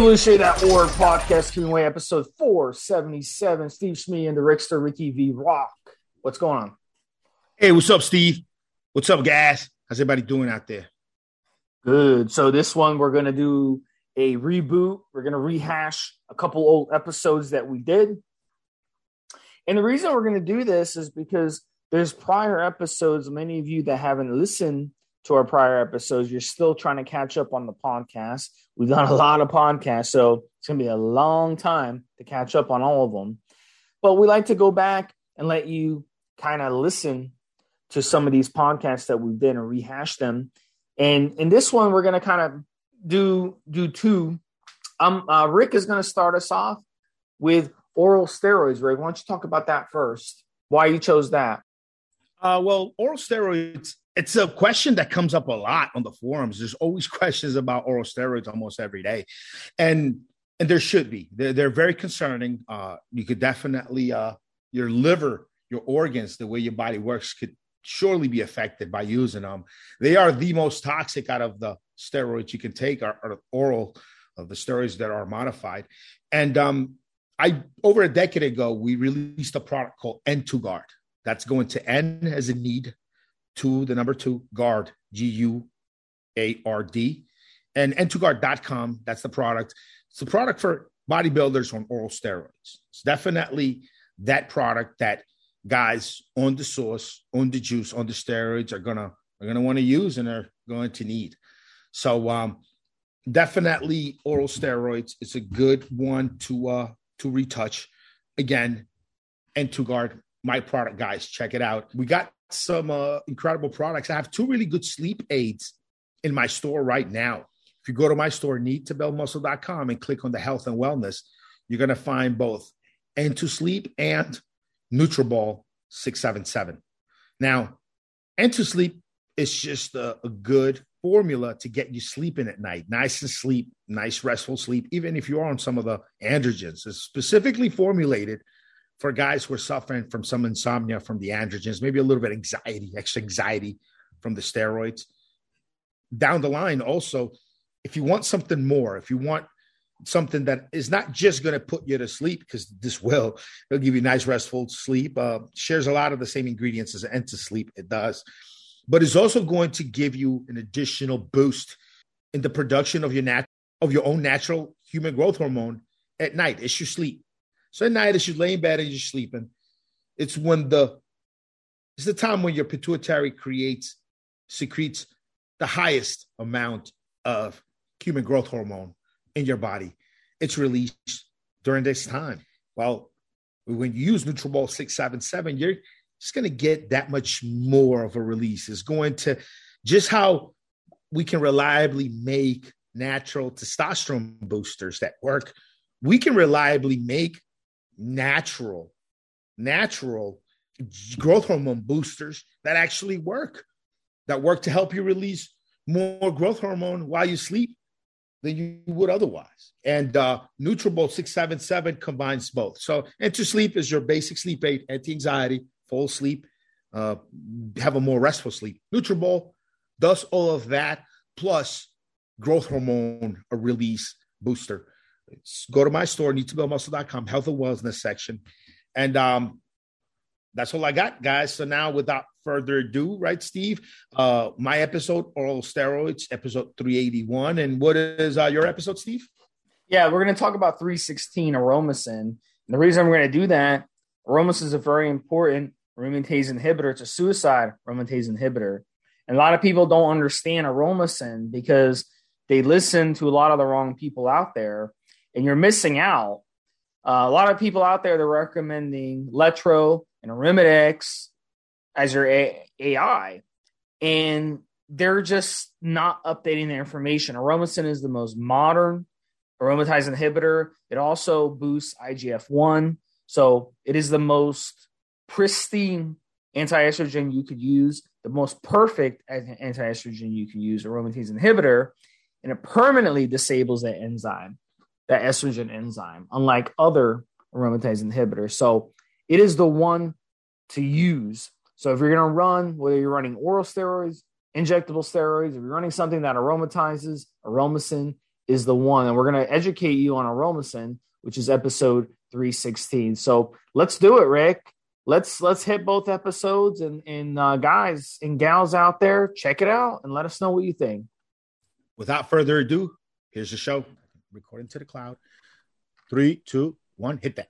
Evolutionary.org podcast, Human Way, episode 477. Steve Smee and the Rickster, Ricky V. Rock. What's going on? Hey, what's up, Steve? What's up, guys? How's everybody doing out there? Good. So, this one, we're going to do a reboot. We're going to rehash a couple old episodes that we did. And the reason we're going to do this is because there's prior episodes, many of you that haven't listened to our prior episodes, you're still trying to catch up on the podcast. We've done a lot of podcasts, so it's going to be a long time to catch up on all of them. But we like to go back and let you kind of listen to some of these podcasts that we've done and rehash them. And in this one, we're going to kind of do do two. Um, uh, Rick is going to start us off with oral steroids. Rick, why don't you talk about that first? Why you chose that? Uh, well, oral steroids it's a question that comes up a lot on the forums. There's always questions about oral steroids almost every day, and and there should be. They're, they're very concerning. Uh, you could definitely uh, your liver, your organs, the way your body works could surely be affected by using them. They are the most toxic out of the steroids you can take are, are oral of the steroids that are modified. And um, I over a decade ago we released a product called N2Guard. That's going to N as a need, to the number two guard, G U A R D, and n2guard.com. That's the product. It's the product for bodybuilders on oral steroids. It's definitely that product that guys on the source, on the juice, on the steroids are gonna are gonna want to use and are going to need. So um, definitely oral steroids. It's a good one to uh to retouch. Again, N2Guard, my product, guys. Check it out. We got some uh, incredible products. I have two really good sleep aids in my store right now. If you go to my store, needtobuildmuscle.com, and click on the health and wellness, you're going to find both N2Sleep and Nutrabol 677. Now, N2Sleep is just a, a good formula to get you sleeping at night, nice and sleep, nice restful sleep, even if you are on some of the androgens. It's specifically formulated for guys who are suffering from some insomnia from the androgens, maybe a little bit anxiety, extra anxiety from the steroids. Down the line, also, if you want something more, if you want something that is not just going to put you to sleep, because this will, it'll give you nice restful sleep. Uh, shares a lot of the same ingredients as N2Sleep. It does, but it's also going to give you an additional boost in the production of your nat- of your own natural human growth hormone at night. It's your sleep. So at night, as you're laying bed and you're sleeping, it's when the it's the time when your pituitary creates secretes the highest amount of human growth hormone in your body. It's released during this time. Well, when you use Nutrabol 677, you're just going to get that much more of a release. It's going to just how we can reliably make natural testosterone boosters that work. We can reliably make natural, natural growth hormone boosters that actually work, that work to help you release more growth hormone while you sleep than you would otherwise. And uh, Nutrabol 677 combines both. So, N2Sleep is your basic sleep aid, anti anxiety, full sleep, uh, have a more restful sleep. Nutrabol does all of that, plus growth hormone a release booster go to my store, needtobuildmuscle.com, health and wellness section. And um, that's all I got, guys. So now, without further ado, right, Steve? Uh, my episode, Oral Steroids, episode 381. And what is uh, your episode, Steve? Yeah, we're going to talk about 316 aromasin. And the reason we're going to do that, aromasin is a very important aromatase inhibitor. It's a suicide aromatase inhibitor. And a lot of people don't understand aromasin because they listen to a lot of the wrong people out there and you're missing out. Uh, a lot of people out there they're recommending Letro and Arimidex as your A- AI, and they're just not updating the information. Aromasin is the most modern aromatase inhibitor. It also boosts IGF 1. So it is the most pristine anti-estrogen you could use, the most perfect anti-estrogen you can use, aromatase inhibitor, and it permanently disables that enzyme that estrogen enzyme, unlike other aromatase inhibitors. So it is the one to use. So if you're going to run, whether you're running oral steroids, injectable steroids, if you're running something that aromatizes, aromasin is the one. And we're going to educate you on Aromasin, which is episode 316. So let's do it, Rick. Let's let's hit both episodes and and uh, guys and gals out there, check it out and let us know what you think. Without further ado, here's the show. Recording to the cloud. Three, two, one, hit that.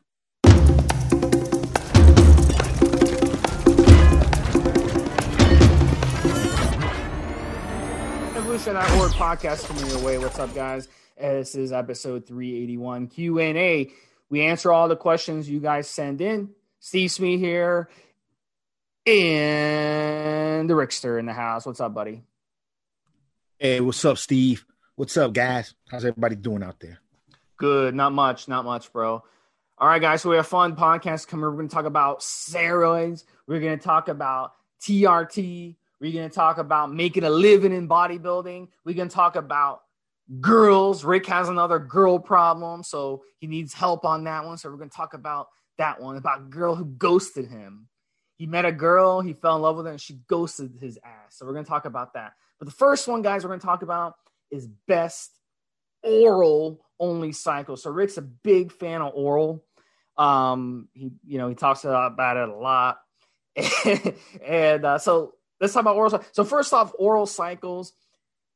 Evolutionary.org podcast coming your way. What's up, guys? This is episode 381 Q&A. We answer all the questions you guys send in. Steve Smee here and the Rickster in the house. What's up, buddy? Hey, what's up, Steve? What's up, guys? How's everybody doing out there? Good. Not much. Not much, bro. All right, guys. So we have fun podcast coming. We're going to talk about steroids. We're going to talk about TRT. We're going to talk about making a living in bodybuilding. We're going to talk about girls. Rick has another girl problem, so he needs help on that one. So we're going to talk about that one about a girl who ghosted him. He met a girl, he fell in love with her, and she ghosted his ass. So we're going to talk about that. But the first one, guys, we're going to talk about is best oral only cycle. So Rick's a big fan of oral. Um, he, you know, he talks about it a lot. and uh, so let's talk about oral. So first off, oral cycles.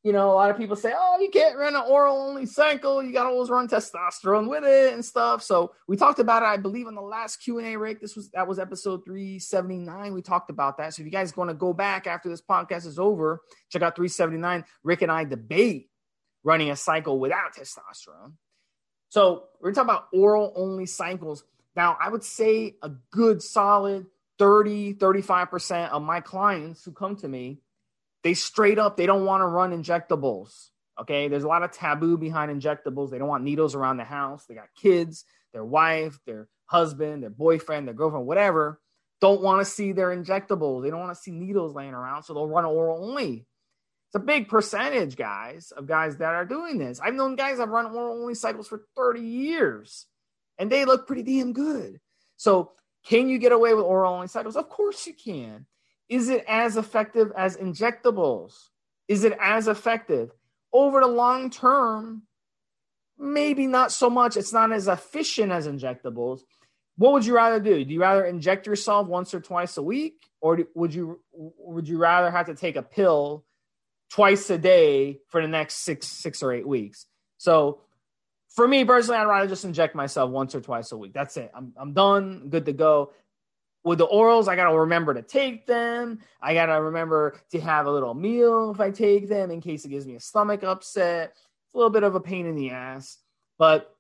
You know, a lot of people say, "Oh, you can't run an oral only cycle. You got to always run testosterone with it and stuff." So we talked about it, I believe, in the last Q and A. Rick, this was that was episode three seventy nine. We talked about that. So if you guys want to go back after this podcast is over, check out three seventy nine. Rick and I debate running a cycle without testosterone. So we're talking about oral only cycles. Now, I would say a good solid 30, 35% of my clients who come to me, they straight up, they don't want to run injectables. Okay. There's a lot of taboo behind injectables. They don't want needles around the house. They got kids, their wife, their husband, their boyfriend, their girlfriend, whatever, don't want to see their injectables. They don't want to see needles laying around. So they'll run oral only. It's a big percentage, guys, of guys that are doing this. I've known guys that run oral only cycles for 30 years and they look pretty damn good. So can you get away with oral only cycles? Of course you can. Is it as effective as injectables? Is it as effective? Over the long term, maybe not so much. It's not as efficient as injectables. What would you rather do? Do you rather inject yourself once or twice a week, or would you would you rather have to take a pill twice a day for the next six six or eight weeks? So for me personally, I'd rather just inject myself once or twice a week. That's it. I'm, I'm done, good to go. With the orals, I got to remember to take them. I got to remember to have a little meal if I take them in case it gives me a stomach upset. It's a little bit of a pain in the ass. But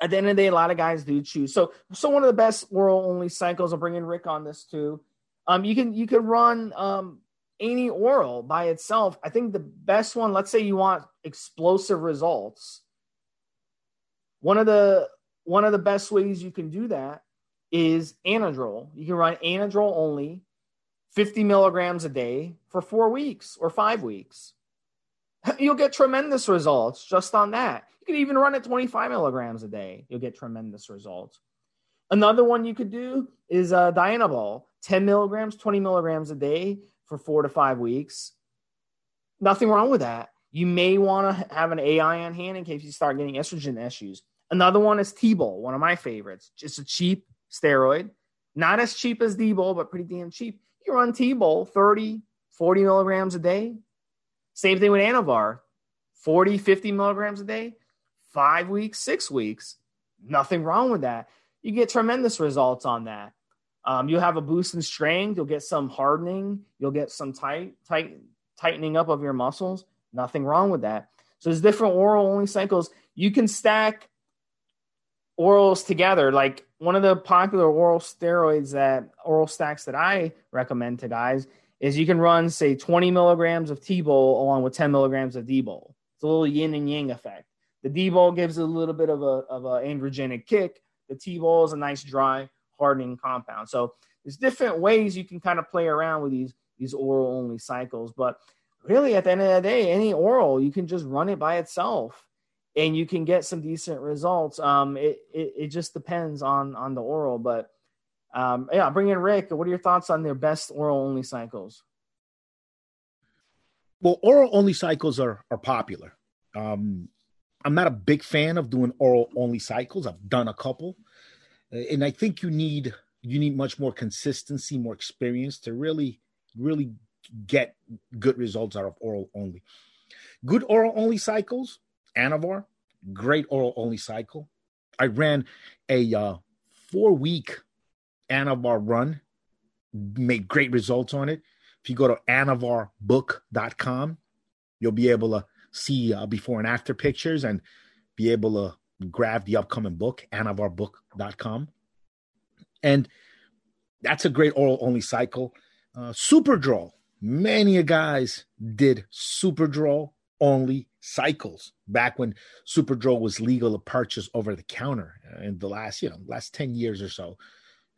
at the end of the day, a lot of guys do choose. So, so one of the best oral only cycles, I'll bring in Rick on this too. Um, you can you can run um, any oral by itself. I think the best one, let's say you want explosive results one of the one of the best ways you can do that is Anadrol. You can run Anadrol only, 50 milligrams a day for four weeks or five weeks. You'll get tremendous results just on that. You can even run it 25 milligrams a day. You'll get tremendous results. Another one you could do is uh, Dianabol, 10 milligrams, 20 milligrams a day for four to five weeks. Nothing wrong with that. You may want to have an AI on hand in case you start getting estrogen issues. Another one is T-Bol, one of my favorites. Just a cheap steroid. Not as cheap as D-Bol, but pretty damn cheap. You run T-Bol 30, 40 milligrams a day. Same thing with Anavar 40, 50 milligrams a day, five weeks, six weeks. Nothing wrong with that. You get tremendous results on that. Um, you'll have a boost in strength. You'll get some hardening. You'll get some tight, tight, tightening up of your muscles. Nothing wrong with that. So there's different oral only cycles. You can stack orals together. Like one of the popular oral steroids that oral stacks that I recommend to guys is you can run, say, 20 milligrams of T-Bol along with 10 milligrams of D-Bol. It's a little yin and yang effect. The D-Bol gives a little bit of a of an androgenic kick. The T-Bol is a nice dry hardening compound. So there's different ways you can kind of play around with these these oral only cycles. But really, at the end of the day, any oral you can just run it by itself and you can get some decent results. Um, it, it, it just depends on on the oral, but um, yeah, bring in Rick. What are your thoughts on their best oral only cycles? Well, oral only cycles are are popular. Um, I'm not a big fan of doing oral only cycles. I've done a couple, and I think you need you need much more consistency, more experience to really really get good results out of oral only. Good oral only cycles, Anavar, great oral only cycle. I ran a uh, four week Anavar run, made great results on it. If you go to anavarbook.com, you'll be able to see uh, before and after pictures and be able to grab the upcoming book, anavarbook.com. And that's a great oral only cycle. Uh, Superdrol. Many guys did Superdrol only cycles back when Superdrol was legal to purchase over the counter in the last, you know, last 10 years or so.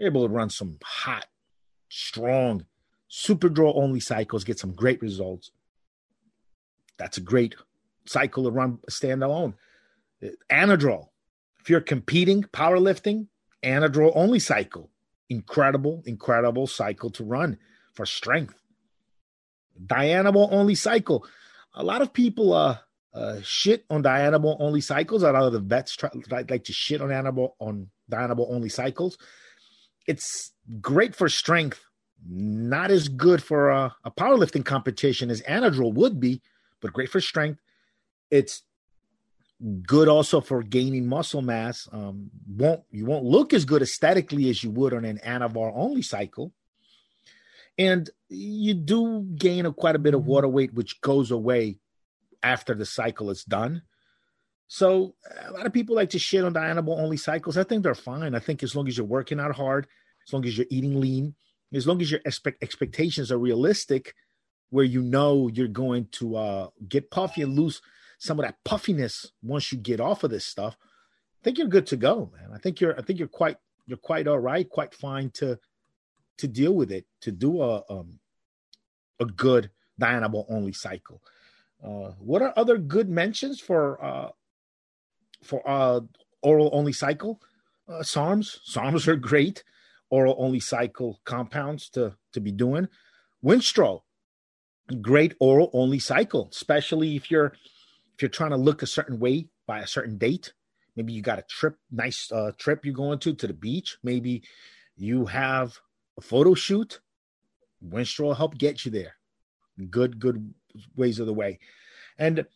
able to run some hot, strong Superdrol only cycles, get some great results. That's a great cycle to run standalone. Anadrol, if you're competing, powerlifting, Anadrol only cycle. Incredible, incredible cycle to run for strength. Dianabol only cycle. A lot of people uh, uh shit on Dianabol only cycles. A lot of the vets try, like to shit on Anabol on Dianabol only cycles. It's great for strength, not as good for a, a powerlifting competition as Anadrol would be, but great for strength. It's good also for gaining muscle mass. Um, won't you won't look as good aesthetically as you would on an Anavar only cycle, and you do gain a, quite a bit of mm-hmm. water weight, which goes away after the cycle is done. So a lot of people like to shit on the animal only cycles. I think they're fine. I think as long as you're working out hard, as long as you're eating lean, as long as your expect- expectations are realistic, where you know you're going to uh, get puffy and lose some of that puffiness once you get off of this stuff, I think you're good to go, man. I think you're I think you're quite you're quite all right, quite fine to to deal with it, to do a um a good Dianabol only cycle. Uh, what are other good mentions for uh for uh oral only cycle? Uh, SARMs, SARMs are great oral only cycle compounds to to be doing. Winstrol, great oral only cycle, especially if you're if you're trying to look a certain way by a certain date. Maybe you got a trip, nice uh, trip you're going to to the beach. Maybe you have a photo shoot. Winstrol help get you there. Good, good ways of the way. And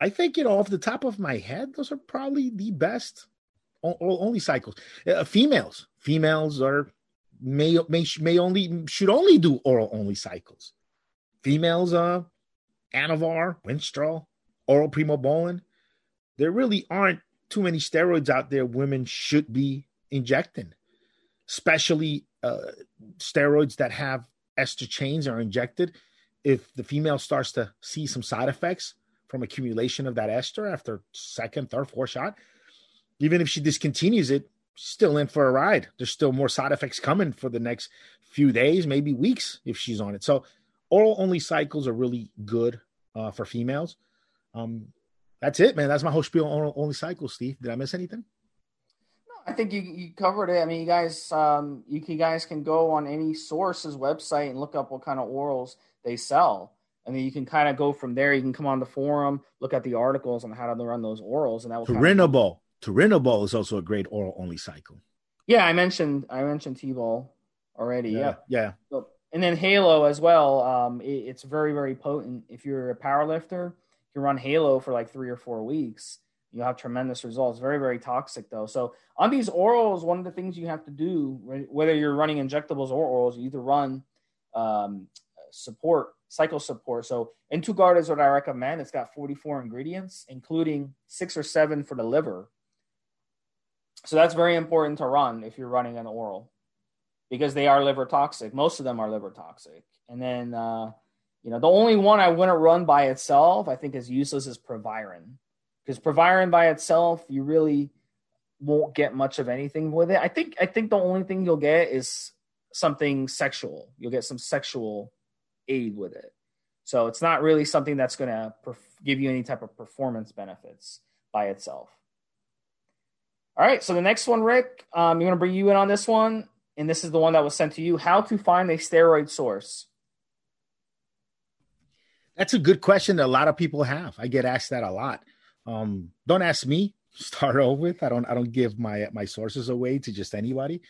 I think, you know, off the top of my head, those are probably the best only cycles. Uh, females, females are may may may only should only do oral only cycles. Females, uh, Anavar, Winstrol, oral primobolan. There really aren't too many steroids out there women should be injecting, especially uh, steroids that have ester chains are injected. If the female starts to see some side effects from accumulation of that ester after second, third, fourth shot, even if she discontinues it, still in for a ride. There's still more side effects coming for the next few days, maybe weeks if she's on it. So oral only cycles are really good uh, for females. Um, that's it, man. That's my whole spiel on oral only cycles. Steve, did I miss anything? No, I think you, you covered it. I mean, you guys, um, you, you guys can go on any source's website and look up what kind of orals they sell. I mean, you can kind of go from there. You can come on the forum, look at the articles on how to run those orals, and that will. Turinabol. Turinabol is also a great oral only cycle. Yeah, I mentioned I mentioned T-Bol already. Yeah, yeah. yeah. So, and then Halo as well. Um, it, it's very very potent. If you're a power lifter, you run Halo for like three or four weeks. You'll have tremendous results. Very very toxic though. So on these orals, one of the things you have to do, whether you're running injectables or orals, you either run um, support cycle support. So N2Guard is what I recommend. It's got 44 ingredients, including six or seven for the liver so that's very important to run if you're running an oral because they are liver toxic. Most of them are liver toxic. And then, uh, you know, the only one I wouldn't run by itself, I think is useless is Proviron because Proviron by itself, you really won't get much of anything with it. I think, I think the only thing you'll get is something sexual. You'll get some sexual aid with it. So it's not really something that's going to perf- give you any type of performance benefits by itself. All right. So the next one, Rick, um, you want to bring you in on this one, and this is the one that was sent to you: how to find a steroid source. That's a good question that a lot of people have. I get asked that a lot. Um, don't ask me. Start off with. I don't. I don't give my my sources away to just anybody.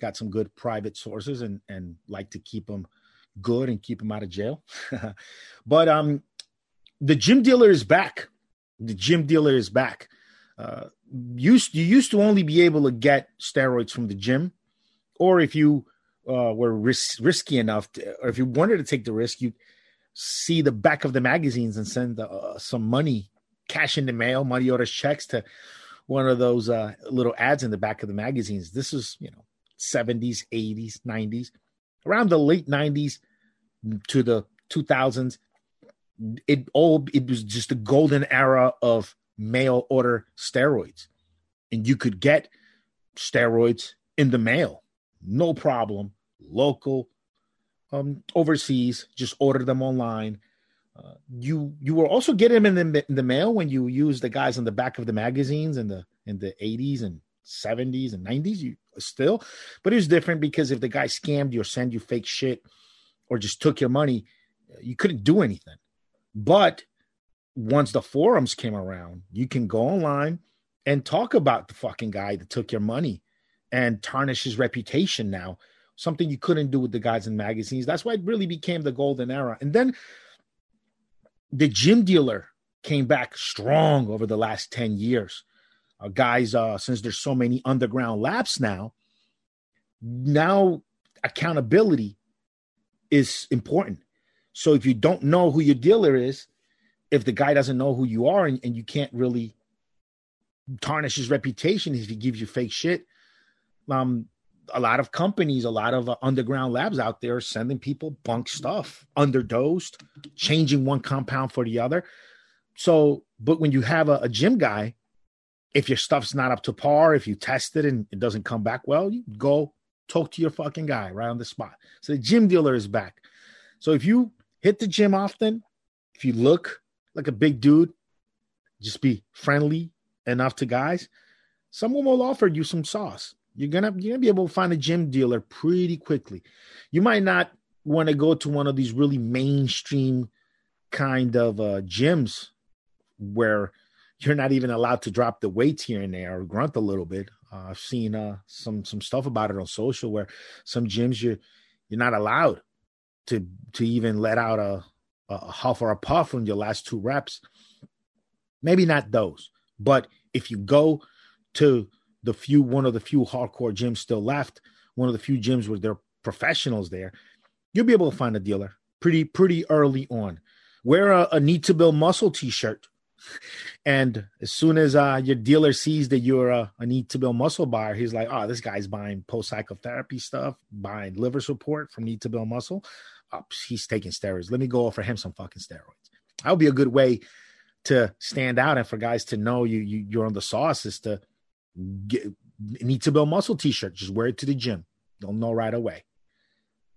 Got some good private sources and and like to keep them good and keep him out of jail. but um, the gym dealer is back. The gym dealer is back. Uh, used you used to only be able to get steroids from the gym, or if you uh, were ris- risky enough, to, or if you wanted to take the risk, you see the back of the magazines and send uh, some money cash in the mail, money orders checks to one of those uh, little ads in the back of the magazines. This is, you know, 70s, 80s, 90s. Around the late 90s to the 2000s, it all it was just a golden era of mail order steroids. And you could get steroids in the mail, no problem, local, um, overseas, just order them online. Uh, you you were also getting them in the, in the mail when you use the guys on the back of the magazines in the in the 80s and 70s and 90s you still but it was different because if the guy scammed you or sent you fake shit or just took your money you couldn't do anything. But once the forums came around you can go online and talk about the fucking guy that took your money and tarnish his reputation now. Something you couldn't do with the guys in magazines. That's why it really became the golden era. And then the gym dealer came back strong over the last 10 years. Uh, guys, uh, since there's so many underground labs now, now accountability is important. So if you don't know who your dealer is, if the guy doesn't know who you are and, and you can't really tarnish his reputation if he gives you fake shit, um, a lot of companies, a lot of uh, underground labs out there sending people bunk stuff, underdosed, changing one compound for the other. So, but when you have a, a gym guy, if your stuff's not up to par, if you test it and it doesn't come back well, you go talk to your fucking guy right on the spot. So the gym dealer is back. So if you hit the gym often, if you look like a big dude, just be friendly enough to guys, someone will offer you some sauce. You're gonna you're gonna be able to find a gym dealer pretty quickly. You might not want to go to one of these really mainstream kind of uh, gyms where you're not even allowed to drop the weights here and there or grunt a little bit. Uh, I've seen uh, some some stuff about it on social where some gyms you're you're not allowed to to even let out a a huff or a puff on your last two reps. Maybe not those, but if you go to the few one of the few hardcore gyms still left, one of the few gyms where there are professionals there, you'll be able to find a dealer pretty pretty early on. Wear a, a need to build muscle t-shirt. And as soon as uh, your dealer sees that you're a, need to build muscle buyer, he's like, "Oh, this guy's buying post cycle therapy stuff, buying liver support from need to build muscle. Oh, he's taking steroids. Let me go offer him some fucking steroids." That would be a good way to stand out and for guys to know you, you you're on the sauce is to get, need to build muscle t-shirt. Just wear it to the gym. They'll know right away.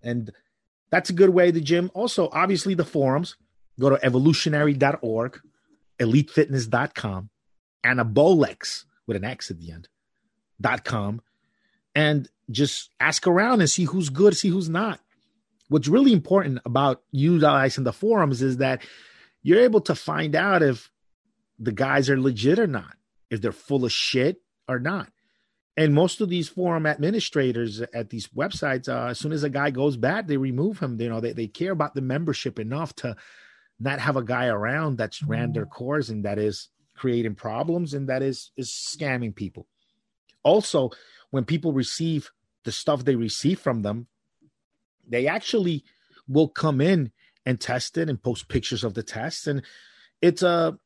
And that's a good way the gym. Also, obviously, the forums. Go to evolutionary.org, elitefitness.com, anabolex with an X at the end, dot com, and just ask around and see who's good, see who's not. What's really important about utilizing the forums is that you're able to find out if the guys are legit or not, if they're full of shit, or not. And most of these forum administrators at these websites, uh, as soon as a guy goes bad, they remove him. You know, they, they care about the membership enough to not have a guy around that's ran their mm-hmm. course and that is creating problems and that is is scamming people. Also, when people receive the stuff they receive from them, they actually will come in and test it and post pictures of the tests. And it's a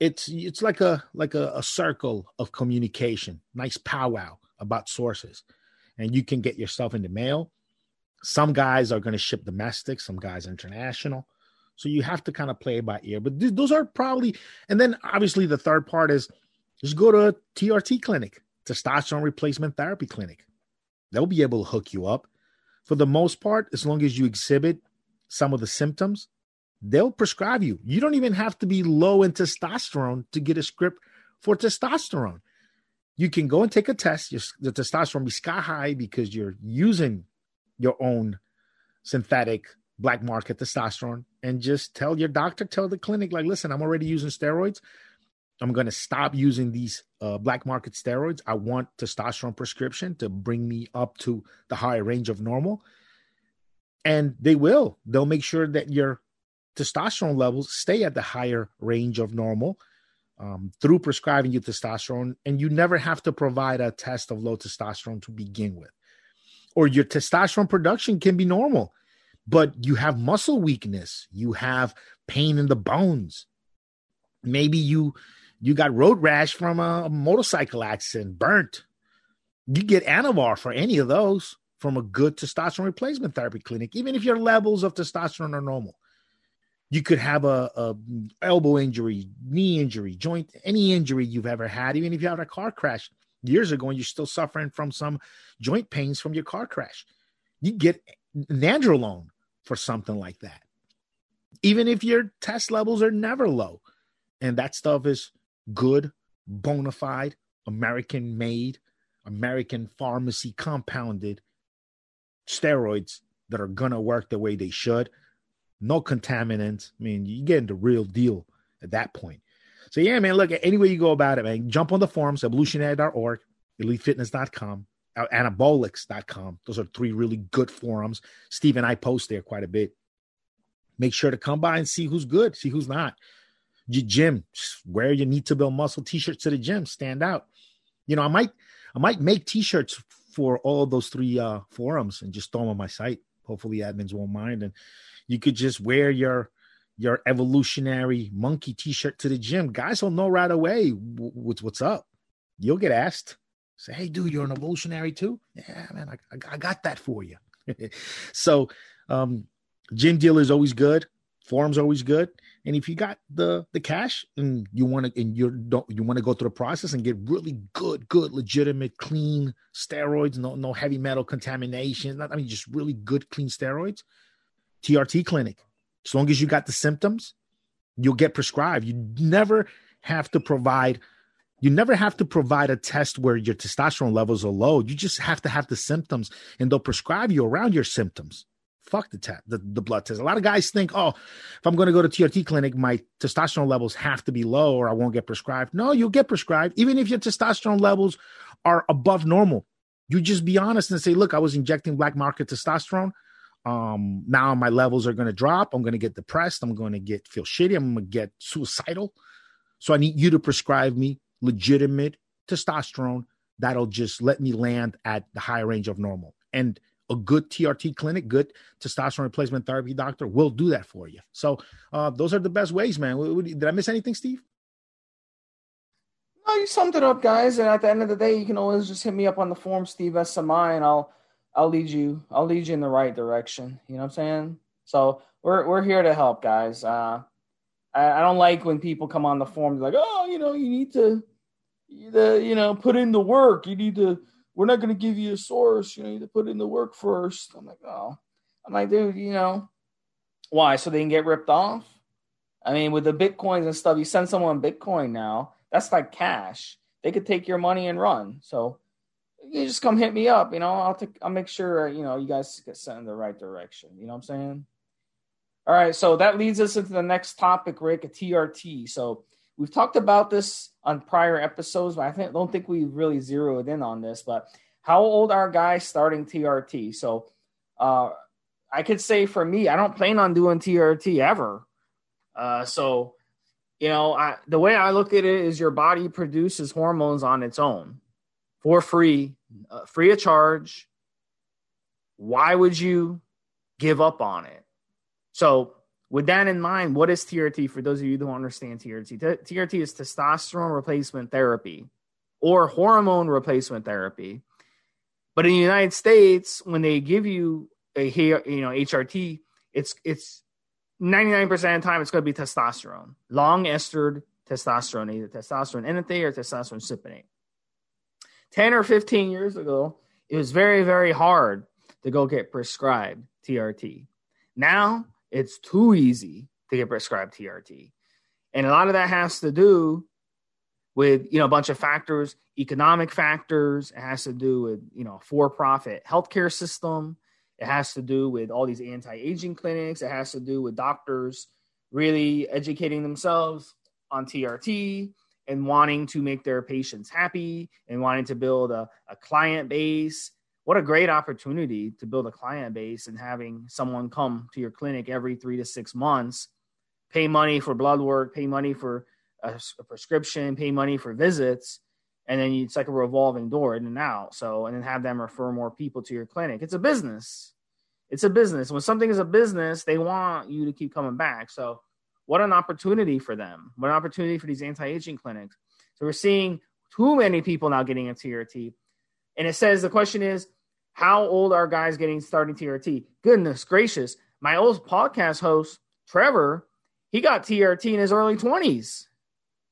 it's it's like a like a, a circle of communication, nice powwow about sources, and you can get yourself in the mail. Some guys are going to ship domestic, some guys international. So you have to kind of play by ear. But th- those are probably, and then obviously the third part is just go to a TRT clinic, testosterone replacement therapy clinic. They'll be able to hook you up. For the most part, as long as you exhibit some of the symptoms, they'll prescribe you. You don't even have to be low in testosterone to get a script for testosterone. You can go and take a test. Your, the testosterone be sky high because you're using your own synthetic black market testosterone and just tell your doctor, tell the clinic, like, listen, I'm already using steroids. I'm going to stop using these uh, black market steroids. I want testosterone prescription to bring me up to the higher range of normal. And they will. They'll make sure that your testosterone levels stay at the higher range of normal um, through prescribing you testosterone. And you never have to provide a test of low testosterone to begin with. Or your testosterone production can be normal, but you have muscle weakness, you have pain in the bones. Maybe you you got road rash from a motorcycle accident, burnt. You get Anavar for any of those from a good testosterone replacement therapy clinic, even if your levels of testosterone are normal. You could have a, a elbow injury, knee injury, joint, any injury you've ever had, even if you had a car crash years ago and you're still suffering from some joint pains from your car crash. You get nandrolone for something like that. Even if your test levels are never low. And that stuff is good, bona fide, American made, American pharmacy compounded steroids that are going to work the way they should. No contaminants. I mean, you get the real deal at that point. So, yeah, man, look, at any way you go about it, man, jump on the forums, evolutionary.org, elitefitness.com, anabolics.com. Those are three really good forums. Steve and I post there quite a bit. Make sure to come by and see who's good, see who's not your gym, wear your need to build muscle t-shirts to the gym, stand out. You know, I might I might make t-shirts for all those three uh forums and just throw them on my site. Hopefully admins won't mind. And you could just wear your your evolutionary monkey t-shirt to the gym. Guys will know right away what's what's up. You'll get asked. Say, hey, dude, you're an evolutionary too? Yeah, man, I, I got that for you. so um gym dealer is always good. Forum's always good. And if you got the the cash and you want to and you don't you want to go through the process and get really good, good, legitimate, clean steroids, no no heavy metal contamination. Not, I mean, just really good, clean steroids. TRT clinic. As long as you got the symptoms, you'll get prescribed. You never have to provide you never have to provide a test where your testosterone levels are low. You just have to have the symptoms and they'll prescribe you around your symptoms fuck the test, the, the blood test. A lot of guys think, oh, if I'm going to go to TRT clinic, my testosterone levels have to be low or I won't get prescribed. No, you'll get prescribed, even if your testosterone levels are above normal. You just be honest and say, look, I was injecting black market testosterone. Um, now my levels are going to drop. I'm going to get depressed. I'm going to get feel shitty. I'm going to get suicidal. So I need you to prescribe me legitimate testosterone that'll just let me land at the high range of normal. And a good TRT clinic, good testosterone replacement therapy doctor will do that for you. So uh, those are the best ways, man. Did I miss anything, Steve? No, you summed it up, guys. And at the end of the day, you can always just hit me up on the form, Steve SMI, and I'll I'll lead you. I'll lead you in the right direction. You know what I'm saying? So we're we're here to help, guys. Uh, I, I don't like when people come on the form like, oh, you know, you need to, the you know, put in the work. You need to we're not going to give you a source. You know, you need to put in the work first. I'm like, oh, I'm like, dude, you know, why? So they can get ripped off? I mean, with the bitcoins and stuff, you send someone Bitcoin now, that's like cash. They could take your money and run. So you just come hit me up. You know, I'll take, I'll make sure you know you guys get sent in the right direction. You know what I'm saying? All right, so that leads us into the next topic, Rick, a TRT. So we've talked about this on prior episodes, but I think, don't think we really zeroed in on this. But how old are guys starting TRT? So uh, I could say for me, I don't plan on doing TRT ever. Uh, so you know, I, the way I look at it is your body produces hormones on its own for free, uh, free of charge. Why would you give up on it? So with that in mind, what is TRT for those of you who don't understand TRT? TRT is testosterone replacement therapy or hormone replacement therapy. But in the United States, when they give you a you know HRT, it's it's 99% of the time it's going to be testosterone, long estered testosterone, either testosterone enanthate or testosterone cypionate. 10 or 15 years ago, it was very, very hard to go get prescribed TRT. Now it's too easy to get prescribed TRT. And a lot of that has to do with, you know, a bunch of factors, economic factors. It has to do with, you know, for-profit healthcare system. It has to do with all these anti-aging clinics. It has to do with doctors really educating themselves on TRT and wanting to make their patients happy and wanting to build a, a client base. What a great opportunity to build a client base and having someone come to your clinic every three to six months, pay money for blood work, pay money for a, a prescription, pay money for visits, and then you, it's like a revolving door in and out. So, and then have them refer more people to your clinic. It's a business. It's a business. When something is a business, they want you to keep coming back. So, what an opportunity for them. What an opportunity for these anti-aging clinics. So we're seeing too many people now getting a TRT. And it says the question is, how old are guys getting starting TRT? Goodness gracious. My old podcast host, Trevor, he got TRT in his early 20s,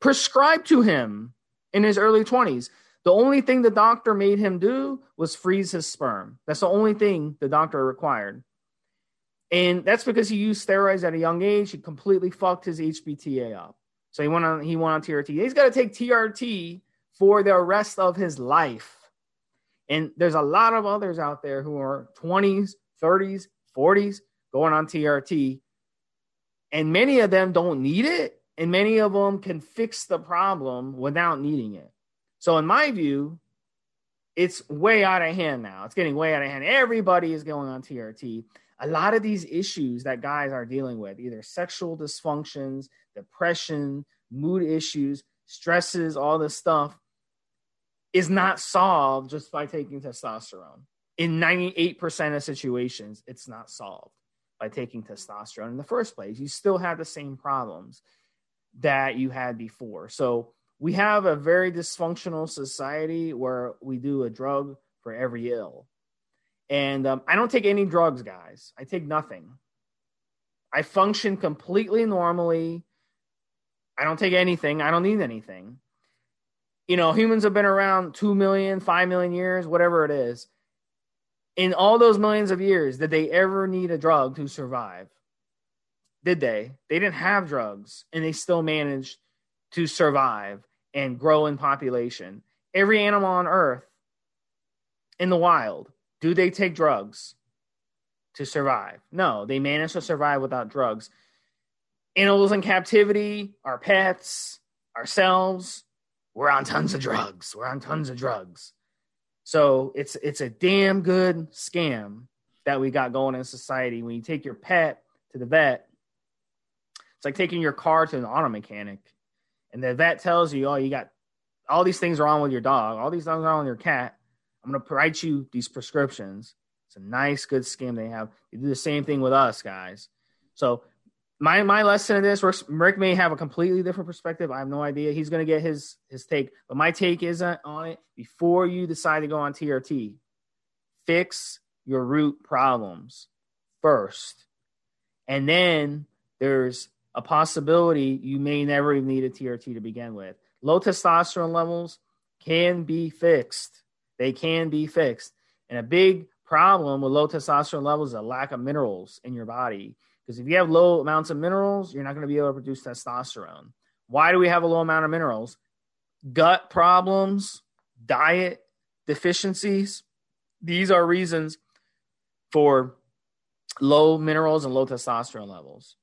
prescribed to him in his early 20s. The only thing the doctor made him do was freeze his sperm. That's the only thing the doctor required. And that's because he used steroids at a young age. He completely fucked his HPTA up. So he went on he went on TRT. He's got to take TRT for the rest of his life. And there's a lot of others out there who are 20s, 30s, 40s going on TRT. And many of them don't need it. And many of them can fix the problem without needing it. So, in my view, it's way out of hand now. It's getting way out of hand. Everybody is going on TRT a lot of these issues that guys are dealing with, either sexual dysfunctions, depression, mood issues, stresses, all this stuff, is not solved just by taking testosterone. In 98% of situations, it's not solved by taking testosterone in the first place. You still have the same problems that you had before. So we have a very dysfunctional society where we do a drug for every ill. And um, I don't take any drugs, guys. I take nothing. I function completely normally. I don't take anything. I don't need anything. You know, humans have been around 2 million, 5 million years, whatever it is. In all those millions of years, did they ever need a drug to survive? Did they? They didn't have drugs and they still managed to survive and grow in population. Every animal on earth in the wild do they take drugs to survive? No, they manage to survive without drugs. Animals in captivity, our pets, ourselves, we're on tons of drugs. We're on tons of drugs. So it's it's a damn good scam that we got going in society. When you take your pet to the vet, it's like taking your car to an auto mechanic, and the vet tells you, "Oh, you got all these things wrong with your dog, all these things wrong with your cat." I'm to write you these prescriptions. It's a nice, good scam they have. You do the same thing with us, guys. So my my lesson in this, works. Rick may have a completely different perspective. I have no idea. He's going to get his his take, but my take is on it. Before you decide to go on TRT, fix your root problems first, and then there's a possibility you may never even need a TRT to begin with. Low testosterone levels can be fixed. They can be fixed. And a big problem with low testosterone levels is a lack of minerals in your body. Because if you have low amounts of minerals, you're not going to be able to produce testosterone. Why do we have a low amount of minerals? Gut problems, diet deficiencies. These are reasons for low minerals and low testosterone levels.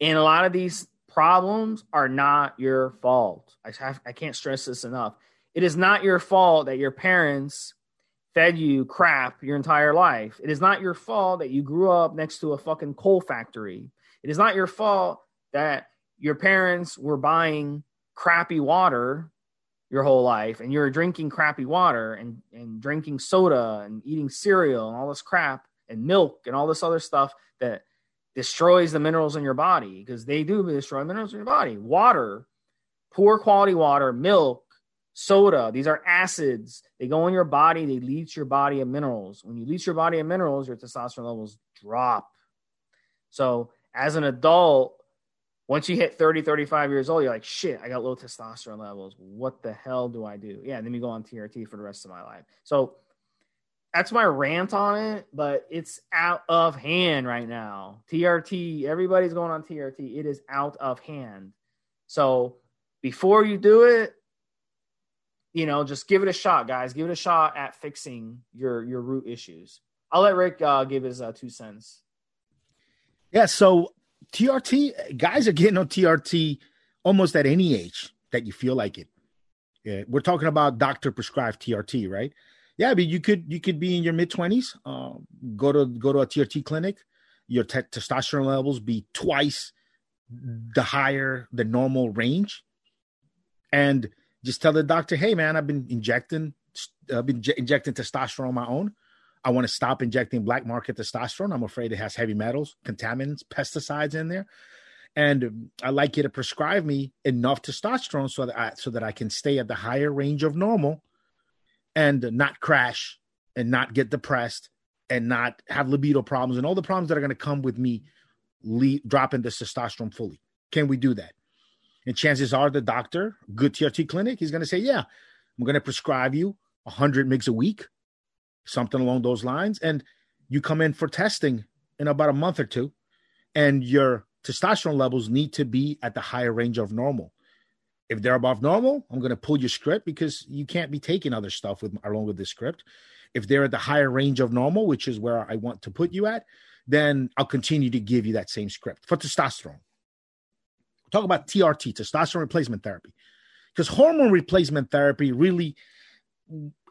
And a lot of these problems are not your fault. I, have, I can't stress this enough. It is not your fault that your parents fed you crap your entire life. It is not your fault that you grew up next to a fucking coal factory. It is not your fault that your parents were buying crappy water your whole life and you're drinking crappy water and, and drinking soda and eating cereal and all this crap and milk and all this other stuff that destroys the minerals in your body because they do destroy minerals in your body. Water, poor quality water, milk, soda. These are acids. They go in your body, they leach your body of minerals. When you leach your body of minerals, your testosterone levels drop. So, as an adult, once you hit 30, 35 years old, you're like, shit, I got low testosterone levels. What the hell do I do? Yeah, then you go on TRT for the rest of my life. So, that's my rant on it, but it's out of hand right now. TRT, everybody's going on TRT. It is out of hand. So, before you do it, you know, just give it a shot, guys. Give it a shot at fixing your your root issues. I'll let Rick uh, give his uh, two cents. Yeah, so TRT guys are getting on TRT almost at any age. that you feel like it. Yeah, we're talking about doctor prescribed TRT, right? Yeah, but you could you could be in your mid twenties, uh, go to go to a TRT clinic, your te- testosterone levels be twice the higher the normal range, and just tell the doctor, hey man, I've been injecting, I've been j- injecting testosterone on my own. I want to stop injecting black market testosterone. I'm afraid it has heavy metals, contaminants, pesticides in there and I'd like you to prescribe me enough testosterone so that I, so that I can stay at the higher range of normal and not crash and not get depressed and not have libido problems and all the problems that are going to come with me le- dropping the testosterone fully. Can we do that? And chances are the doctor, good TRT clinic, he's going to say, yeah, I'm going to prescribe you 100 mgs a week, something along those lines. And you come in for testing in about a month or two, and your testosterone levels need to be at the higher range of normal. If they're above normal, I'm going to pull your script because you can't be taking other stuff with along with this script. If they're at the higher range of normal, which is where I want to put you at, then I'll continue to give you that same script for testosterone. Talk about TRT, testosterone replacement therapy, because hormone replacement therapy really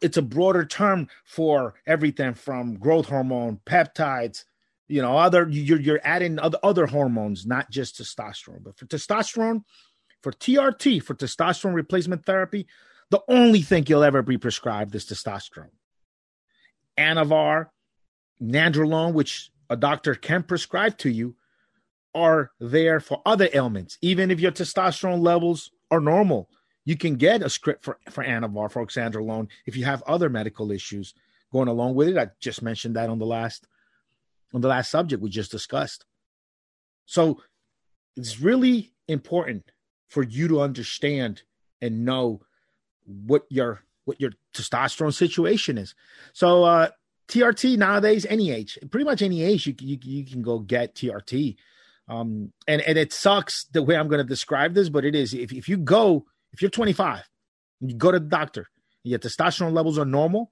it's a broader term for everything from growth hormone, peptides, you know other you're you're adding other other hormones not just testosterone. But for testosterone for trt for testosterone replacement therapy the only thing you'll ever be prescribed is testosterone. Anavar nandrolone which a doctor can prescribe to you are there for other ailments even if your testosterone levels are normal you can get a script for for anavar for oxandrolone if you have other medical issues going along with it i just mentioned that on the last on the last subject we just discussed. So it's really important for you to understand and know what your what your testosterone situation is. So uh TRT nowadays, any age, pretty much any age, you you, you can go get TRT. Um, and and it sucks the way I'm going to describe this, but it is if if you go if you're 25, you go to the doctor, your testosterone levels are normal,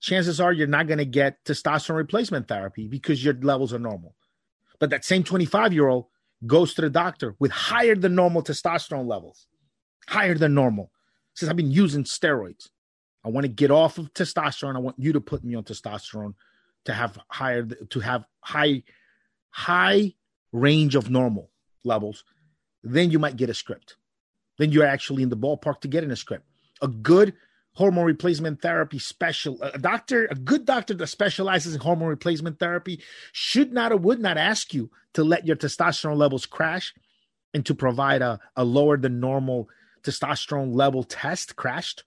chances are you're not going to get testosterone replacement therapy because your levels are normal. But that same 25 year old goes to the doctor with higher than normal testosterone levels, higher than normal. Says, I've been using steroids. I want to get off of testosterone. I want you to put me on testosterone to have higher, to have high, high range of normal levels. Then you might get a script. Then you're actually in the ballpark to getting a script. A good hormone replacement therapy special a doctor a good doctor that specializes in hormone replacement therapy should not or would not ask you to let your testosterone levels crash and to provide a, a lower than normal testosterone level test crashed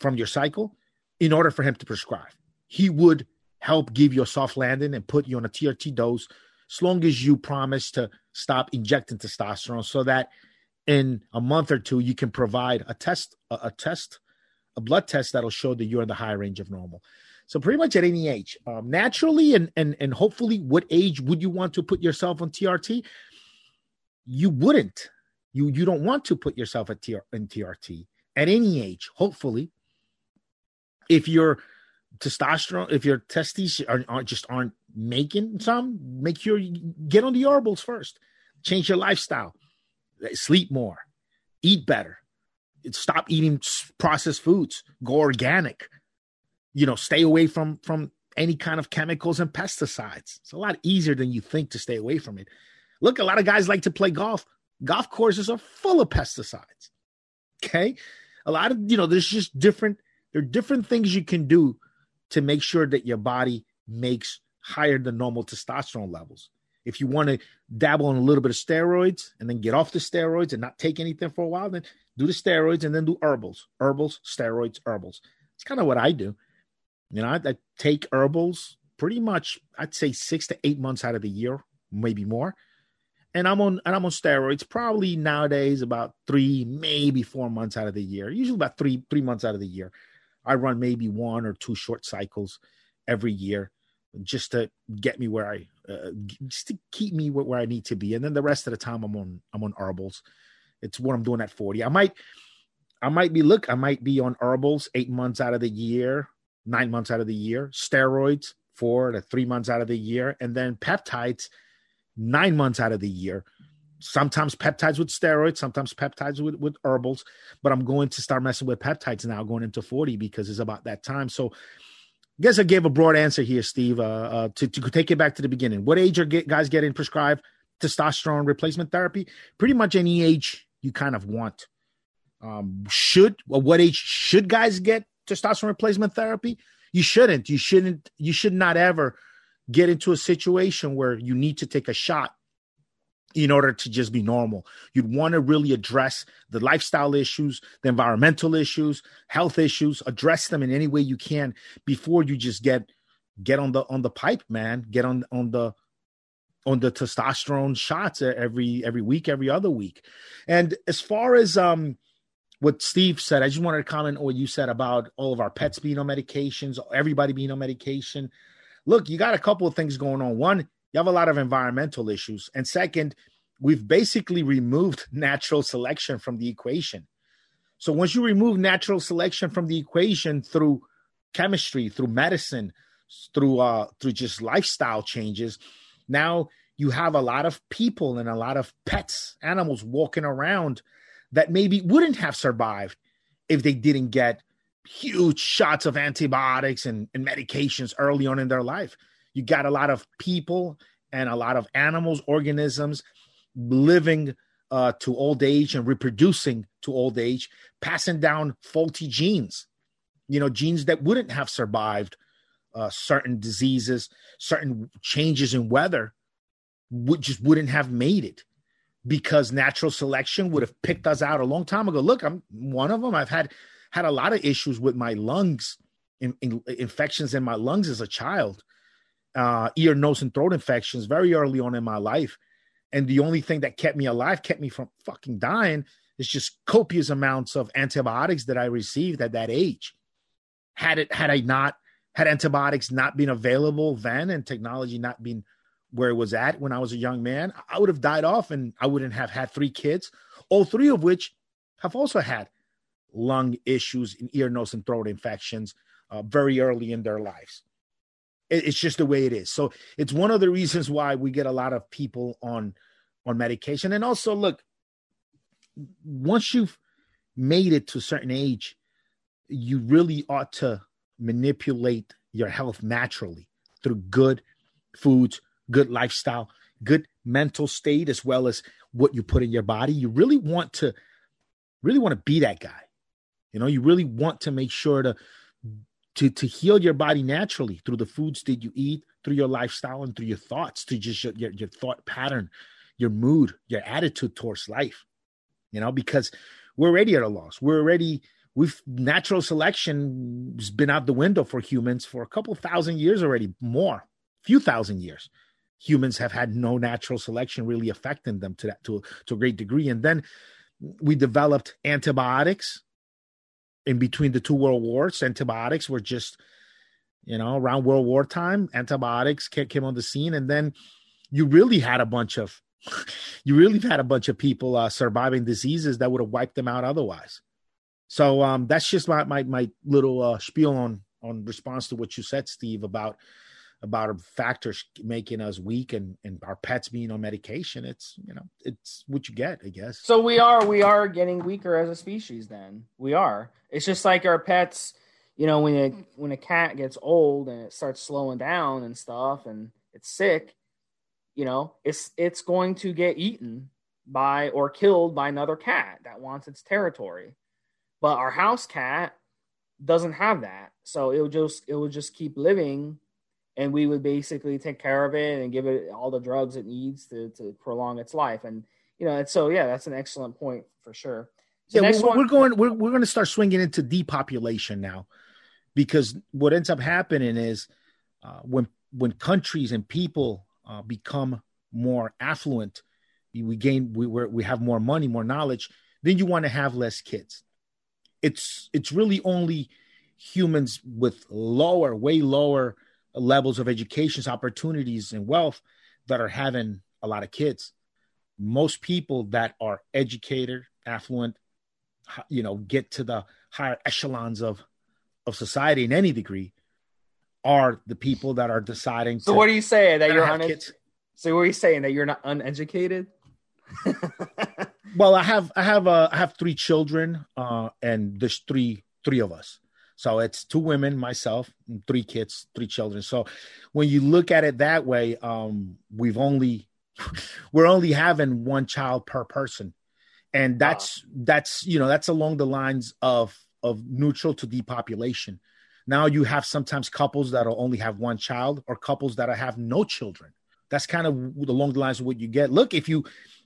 from your cycle in order for him to prescribe he would help give you a soft landing and put you on a trt dose as long as you promise to stop injecting testosterone so that in a month or two you can provide a test a, a test a blood test that'll show that you're in the high range of normal. So pretty much at any age, um, naturally, and and and hopefully, what age would you want to put yourself on TRT? You wouldn't. You you don't want to put yourself at TR, in TRT at any age. Hopefully, if your testosterone, if your testes are, are just aren't making some, make sure you get on the herbals first. Change your lifestyle, sleep more, eat better, stop eating processed foods. Go organic. You know stay away from from any kind of chemicals and pesticides. It's a lot easier than you think to stay away from it. Look a lot of guys like to play golf. Golf courses are full of pesticides. Okay? A lot of you know there's just different there are different things you can do to make sure that your body makes higher than normal testosterone levels if you want to dabble in a little bit of steroids and then get off the steroids and not take anything for a while, then do the steroids and then do herbals, herbals, steroids, herbals. It's kind of what I do. You know, I, I take herbals pretty much, I'd say six to eight months out of the year, maybe more. And I'm on and I'm on steroids probably nowadays about three, maybe four months out of the year. Usually about three, three months out of the year. I run maybe one or two short cycles every year just to get me where I uh, just to keep me where I need to be. And then the rest of the time I'm on I'm on herbals. It's what I'm doing at 40. I might I might be look, I might be on herbals eight months out of the year, nine months out of the year, steroids four to three months out of the year, and then peptides nine months out of the year. Sometimes peptides with steroids, sometimes peptides with, with herbals, but I'm going to start messing with peptides now going into 40 because it's about that time. So I guess I gave a broad answer here, Steve, uh, uh, to, to take it back to the beginning. What age are get, guys getting prescribed testosterone replacement therapy? Pretty much any age you kind of want. Um, should, what age should guys get testosterone replacement therapy? You shouldn't. You shouldn't. You should not ever get into a situation where you need to take a shot in order to just be normal. You'd want to really address the lifestyle issues, the environmental issues, health issues, address them in any way you can before you just get get on the on the pipe, man. Get on on the on the testosterone shots every every week, every other week. And as far as um what Steve said, I just wanted to comment on what you said about all of our pets being on medications, everybody being on medication. Look, you got a couple of things going on. One, you have a lot of environmental issues. And second, we've basically removed natural selection from the equation. So once you remove natural selection from the equation through chemistry, through medicine, through uh through just lifestyle changes, now you have a lot of people and a lot of pets, animals walking around that maybe wouldn't have survived if they didn't get huge shots of antibiotics and, and medications early on in their life. You got a lot of people and a lot of animals, organisms living uh, to old age and reproducing to old age, passing down faulty genes, you know, genes that wouldn't have survived uh, certain diseases, certain changes in weather, would just wouldn't have made it because natural selection would have picked us out a long time ago. Look, I'm one of them. I've had had a lot of issues with my lungs, in, in, infections in my lungs as a child, uh, ear, nose, and throat infections very early on in my life. And the only thing that kept me alive, kept me from fucking dying, is just copious amounts of antibiotics that I received at that age. Had it, had I not had antibiotics not been available then, and technology not been where it was at when I was a young man, I would have died off, and I wouldn't have had three kids, all three of which have also had lung issues and ear, nose, and throat infections uh, very early in their lives. It's just the way it is. So it's one of the reasons why we get a lot of people on on medication. And also, look, once you've made it to a certain age, you really ought to manipulate your health naturally through good foods, good lifestyle, good mental state, as well as what you put in your body. You really want to really want to be that guy. You know, you really want to make sure to to to heal your body naturally through the foods that you eat, through your lifestyle, and through your thoughts, to just your, your, your thought pattern, your mood, your attitude towards life. You know, because we're already at a loss. We're already we've natural selection has been out the window for humans for a couple thousand years already, more, few thousand years. Humans have had no natural selection really affecting them to that to, to a great degree. And then we developed antibiotics in between the two world wars. Antibiotics were just, you know, around World War time, antibiotics came on the scene, and then you really had a bunch of, you really had a bunch of people uh, surviving diseases that would have wiped them out otherwise. So um, that's just my my my little uh, spiel on on response to what you said, Steve, about about factors making us weak and and our pets being on medication it's you know it's what you get i guess. So we are we are getting weaker as a species then. We are. It's just like our pets you know when a when a cat gets old and it starts slowing down and stuff and it's sick you know it's it's going to get eaten by or killed by another cat that wants its territory. But our house cat doesn't have that. So it will just it will just keep living and we would basically take care of it and give it all the drugs it needs to, to prolong its life. And you know, and so yeah, that's an excellent point for sure. So yeah, we're, we're going we're we're going to start swinging into depopulation now, because what ends up happening is uh, when when countries and people uh, become more affluent, we gain we we have more money, more knowledge. Then you want to have less kids. It's it's really only humans with lower, way lower levels of educations, opportunities, and wealth that are having a lot of kids. Most people that are educated, affluent, you know, get to the higher echelons of of society in any degree are the people that are deciding. So, what are you saying that you're uneducated? So, what are you saying that you're not uneducated? well, I have I have uh, I have three children, uh, and there's three three of us. So it's two women, myself, three kids, three children. So when you look at it that way, um, we've only we're only having one child per person, and that's wow. that's you know that's along the lines of of neutral to depopulation. Now you have sometimes couples that'll only have one child, or couples that have no children. That's kind of along the lines of what you get. Look, if you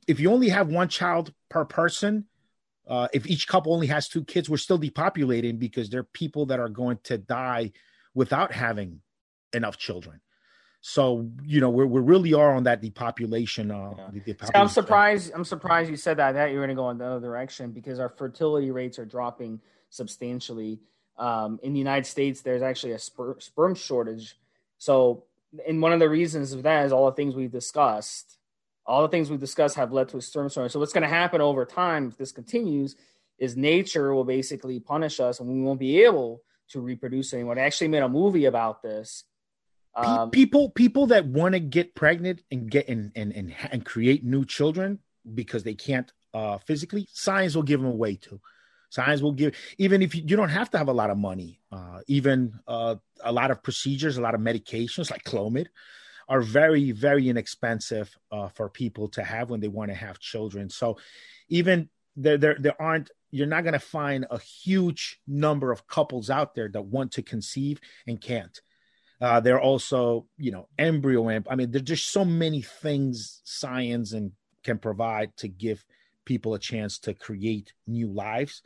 if you only have one child per person, uh, if each couple only has two kids, we're still depopulating because there are people that are going to die without having enough children. So you know we're we really are on that depopulation. Uh, yeah. depopulation I'm surprised. I'm surprised you said that. That you're going to go in the other direction because our fertility rates are dropping substantially. Um, in the United States, there's actually a sper- sperm shortage. So, and one of the reasons of that is all the things we've discussed all the things we've discussed have led to a storm storm. So what's going to happen over time if this continues is nature will basically punish us and we won't be able to reproduce anymore. I actually made a movie about this. Um, people people that want to get pregnant and get and, and and and create new children because they can't uh physically, science will give them away to. Science will give even if you, you don't have to have a lot of money, uh, even uh, a lot of procedures, a lot of medications like Clomid are very very inexpensive uh, for people to have when they want to have children. So even there there, there aren't you're not going to find a huge number of couples out there that want to conceive and can't. Uh, they're also you know embryo i mean there's just so many things science and can provide to give people a chance to create new lives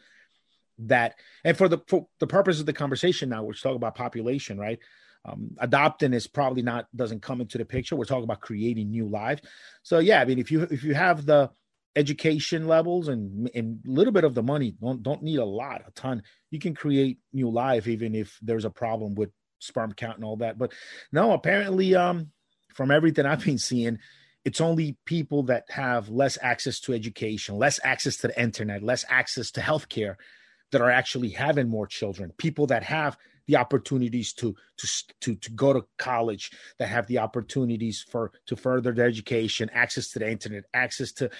that and for the for the purpose of the conversation now we're talking about population right um, adopting is probably not doesn't come into the picture. We're talking about creating new lives. So yeah, I mean, if you if you have the education levels and and a little bit of the money, don't don't need a lot, a ton. You can create new life even if there's a problem with sperm count and all that. But no, apparently, um, from everything I've been seeing, it's only people that have less access to education, less access to the internet, less access to healthcare that are actually having more children. People that have the opportunities to to to to go to college, that have the opportunities for to further their education, access to the internet, access to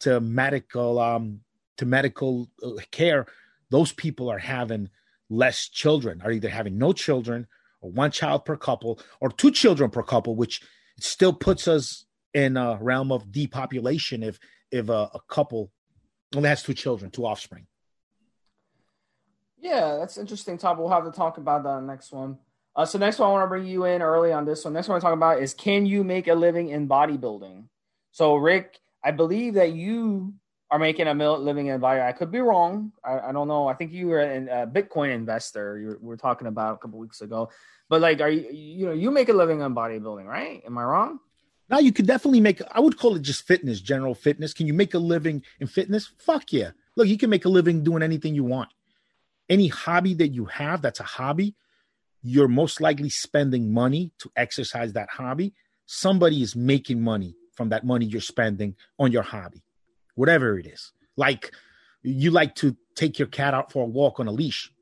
to medical um to medical uh, care. Those people are having less children, are either having no children or one child per couple or two children per couple, which still puts us in a realm of depopulation if if a, a couple only has two children, two offspring. Yeah, that's interesting topic. We'll have to talk about that next one. Uh, so next one, I want to bring you in early on this one. Next one I talk about is can you make a living in bodybuilding? So Rick, I believe that you are making a living in body. I could be wrong. I, I don't know. I think you were a Bitcoin investor. You were, we were talking about a couple weeks ago. But like, are you you know you make a living in bodybuilding, right? Am I wrong? Now you could definitely make. I would call it just fitness, general fitness. Can you make a living in fitness? Fuck yeah! Look, you can make a living doing anything you want any hobby that you have that's a hobby, you're most likely spending money to exercise that hobby. Somebody is making money from that money you're spending on your hobby, whatever it is. Like you like to take your cat out for a walk on a leash.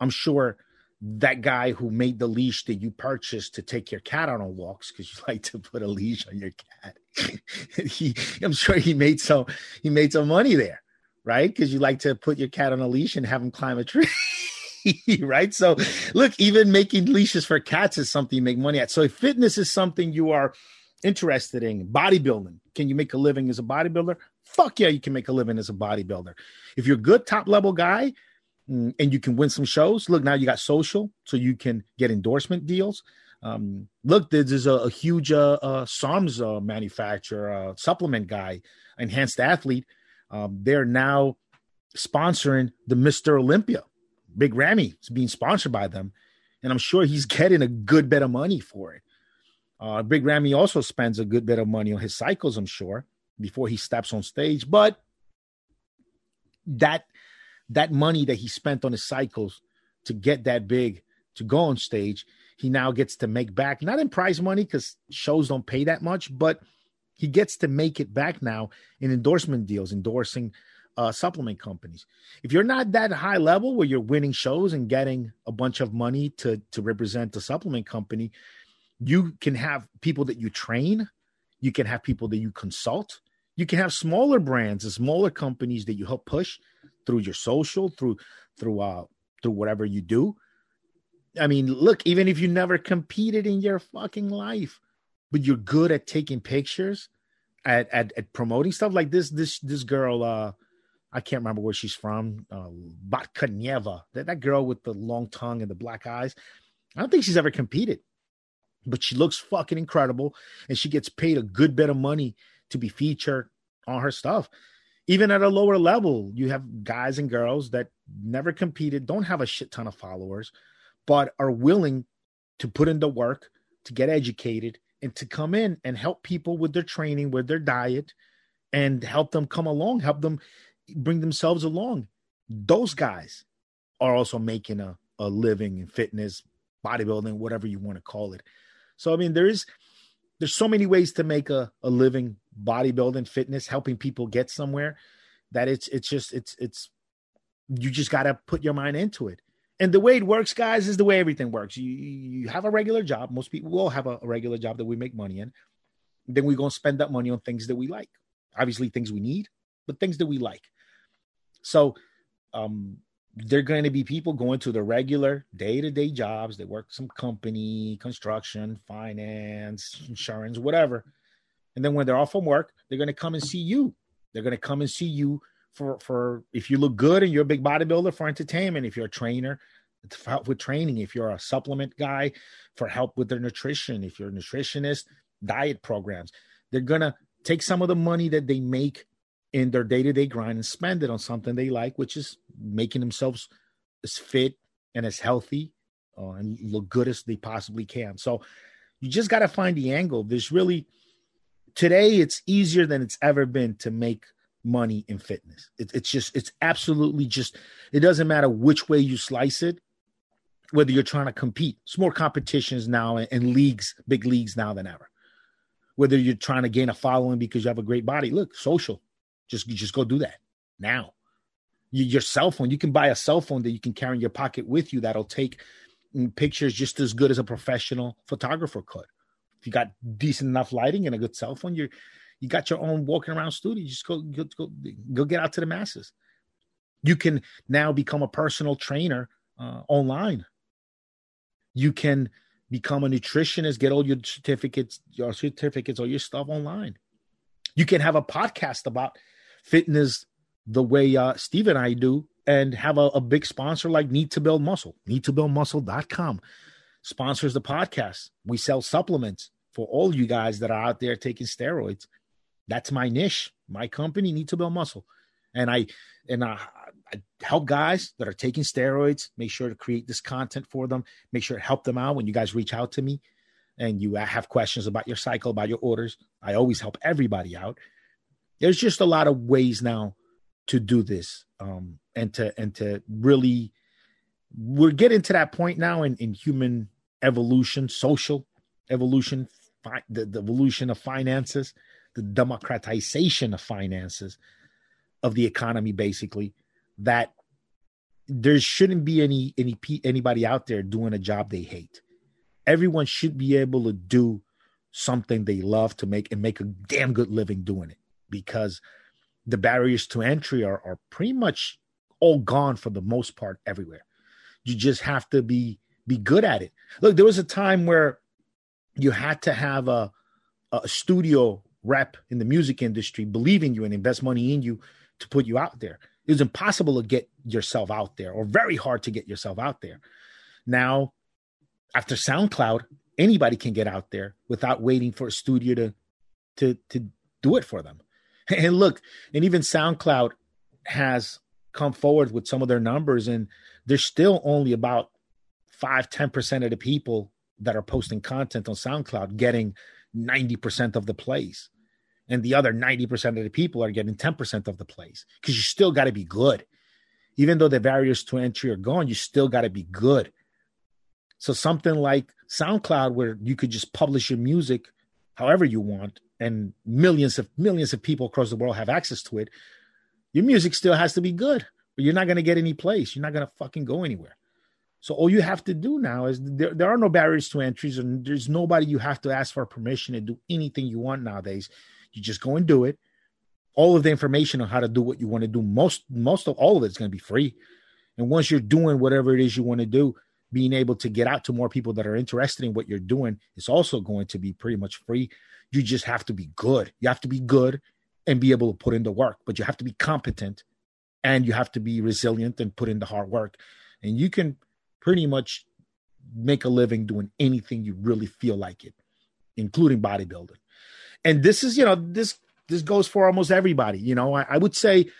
I'm sure that guy who made the leash that you purchased to take your cat out on walks because you like to put a leash on your cat. he, I'm sure he made some he made some money there right? Because you like to put your cat on a leash and have him climb a tree. right. So, look, even making leashes for cats is something you make money at. So, if fitness is something you are interested in, bodybuilding, can you make a living as a bodybuilder? Fuck yeah, you can make a living as a bodybuilder. If you're a good top level guy mm, and you can win some shows, look, now you got social, so you can get endorsement deals. Um, look, there's a, a huge uh, uh, SARMs uh, manufacturer, uh, supplement guy, enhanced athlete um, they're now sponsoring the Mr. Olympia. Big Ramy is being sponsored by them, and I'm sure he's getting a good bit of money for it. Uh, Big Ramy also spends a good bit of money on his cycles, I'm sure, before he steps on stage. But that that money that he spent on his cycles to get that big to go on stage, he now gets to make back not in prize money because shows don't pay that much, but he gets to make it back now in endorsement deals, endorsing uh, supplement companies. If you're not that high level where you're winning shows and getting a bunch of money to to represent the supplement company, you can have people that you train, you can have people that you consult, You can have smaller brands and smaller companies that you help push through your social, through through uh through whatever you do. I mean, look, even if you never competed in your fucking life, but you're good at taking pictures, at at, at promoting stuff like this. This this girl, uh, I can't remember where she's from, uh, Batkanieva, that that girl with the long tongue and the black eyes. I don't think she's ever competed, but she looks fucking incredible, and she gets paid a good bit of money to be featured on her stuff. Even at a lower level, you have guys and girls that never competed, don't have a shit ton of followers, but are willing to put in the work to get educated and to come in and help people with their training, with their diet, and help them come along, help them bring themselves along. Those guys are also making a, a living in fitness, bodybuilding, whatever you want to call it. So I mean, there is there's so many ways to make a, a living bodybuilding, fitness, helping people get somewhere that it's it's just it's it's you just gotta put your mind into it. And the way it works, guys, is the way everything works. You you have a regular job. Most people will have a, regular job that we make money in. Then we're gonna spend that money on things that we like. Obviously, things we need, but things that we like. So um they're going to be people going to the regular day-to-day jobs they work some company construction finance insurance whatever and then when they're off from work they're going to come and see you they're going to come and see you for for if you look good and you're a big bodybuilder for entertainment if you're a trainer help with training. If you're a supplement guy for help with their nutrition. If you're a nutritionist diet programs. They're to take some of the money that they make in their day-to-day grind and spend it on something they like which is making themselves as fit and as healthy uh, and look good as they possibly can. So you just got to find the angle. There's really today it's easier than it's ever been to make money in fitness. It, it's just, it's absolutely just, it doesn't matter which way you slice it, whether you're trying to compete. It's more competitions now and, and leagues, big leagues now than ever. Whether you're trying to gain a following because you have a great body, look, social, just just go do that now. You, your cell phone, you can buy a cell phone that you can carry in your pocket with you that'll take mm, pictures just as good as a professional photographer could. If you got decent enough lighting and a good cell phone, you're you got your own walking around studio. Just go, go, go, go get out to the masses. You can now become a personal trainer uh, online. You can become a nutritionist, get all your certificates, your certificates, all your stuff online. You can have a podcast about fitness the way uh, Steve and I do and have a, a big sponsor like Need to Build Muscle. needtobuildmuscle.com sponsors the podcast. We sell supplements for all you guys that are out there taking steroids that's my niche. My company need to build muscle, and I and I, I, help guys that are taking steroids. Make sure to create this content for them. Make sure to help them out when you guys reach out to me, and you have questions about your cycle, about your orders. I always help everybody out. There's just a lot of ways now to do this, um, and to and to really, we're getting to that point now in in human evolution, social evolution, fi- the, the evolution of finances the democratization of finances of the economy basically that there shouldn't be any any anybody out there doing a job they hate. Everyone should be able to do something they love to make and make a damn good living doing it because the barriers to entry are, are pretty much all gone for the most part everywhere. You just have to be be good at it. Look there was a time where you had to have a a studio rep in the music industry believe in you and invest money in you to put you out there. It was impossible to get yourself out there or very hard to get yourself out there. Now, after SoundCloud, anybody can get out there without waiting for a studio to to to do it for them. And look, and even SoundCloud has come forward with some of their numbers and there's still only about 5 10% of the people that are posting content on SoundCloud getting 90% of the plays and the other 90% of the people are getting 10% of the plays because you still got to be good. Even though the barriers to entry are gone, you still got to be good. So something like SoundCloud, where you could just publish your music however you want, and millions of millions of people across the world have access to it, your music still has to be good. But you're not going to get any place. You're not going to fucking go anywhere. So all you have to do now is there, there are no barriers to entries, and there's nobody you have to ask for permission to do anything you want nowadays. You just go and do it. all of the information on how to do what you want to do. Most most of all of it's going to be free. And once you're doing whatever it is you want to do, being able to get out to more people that are interested in what you're doing is also going to be pretty much free. You just have to be good. You have to be good and be able to put in the work, but you have to be competent and you have to be resilient and put in the hard work. And you can pretty much make a living doing anything you really feel like it, including bodybuilding. And this is, you know, this this goes for almost everybody. You know, I, I would say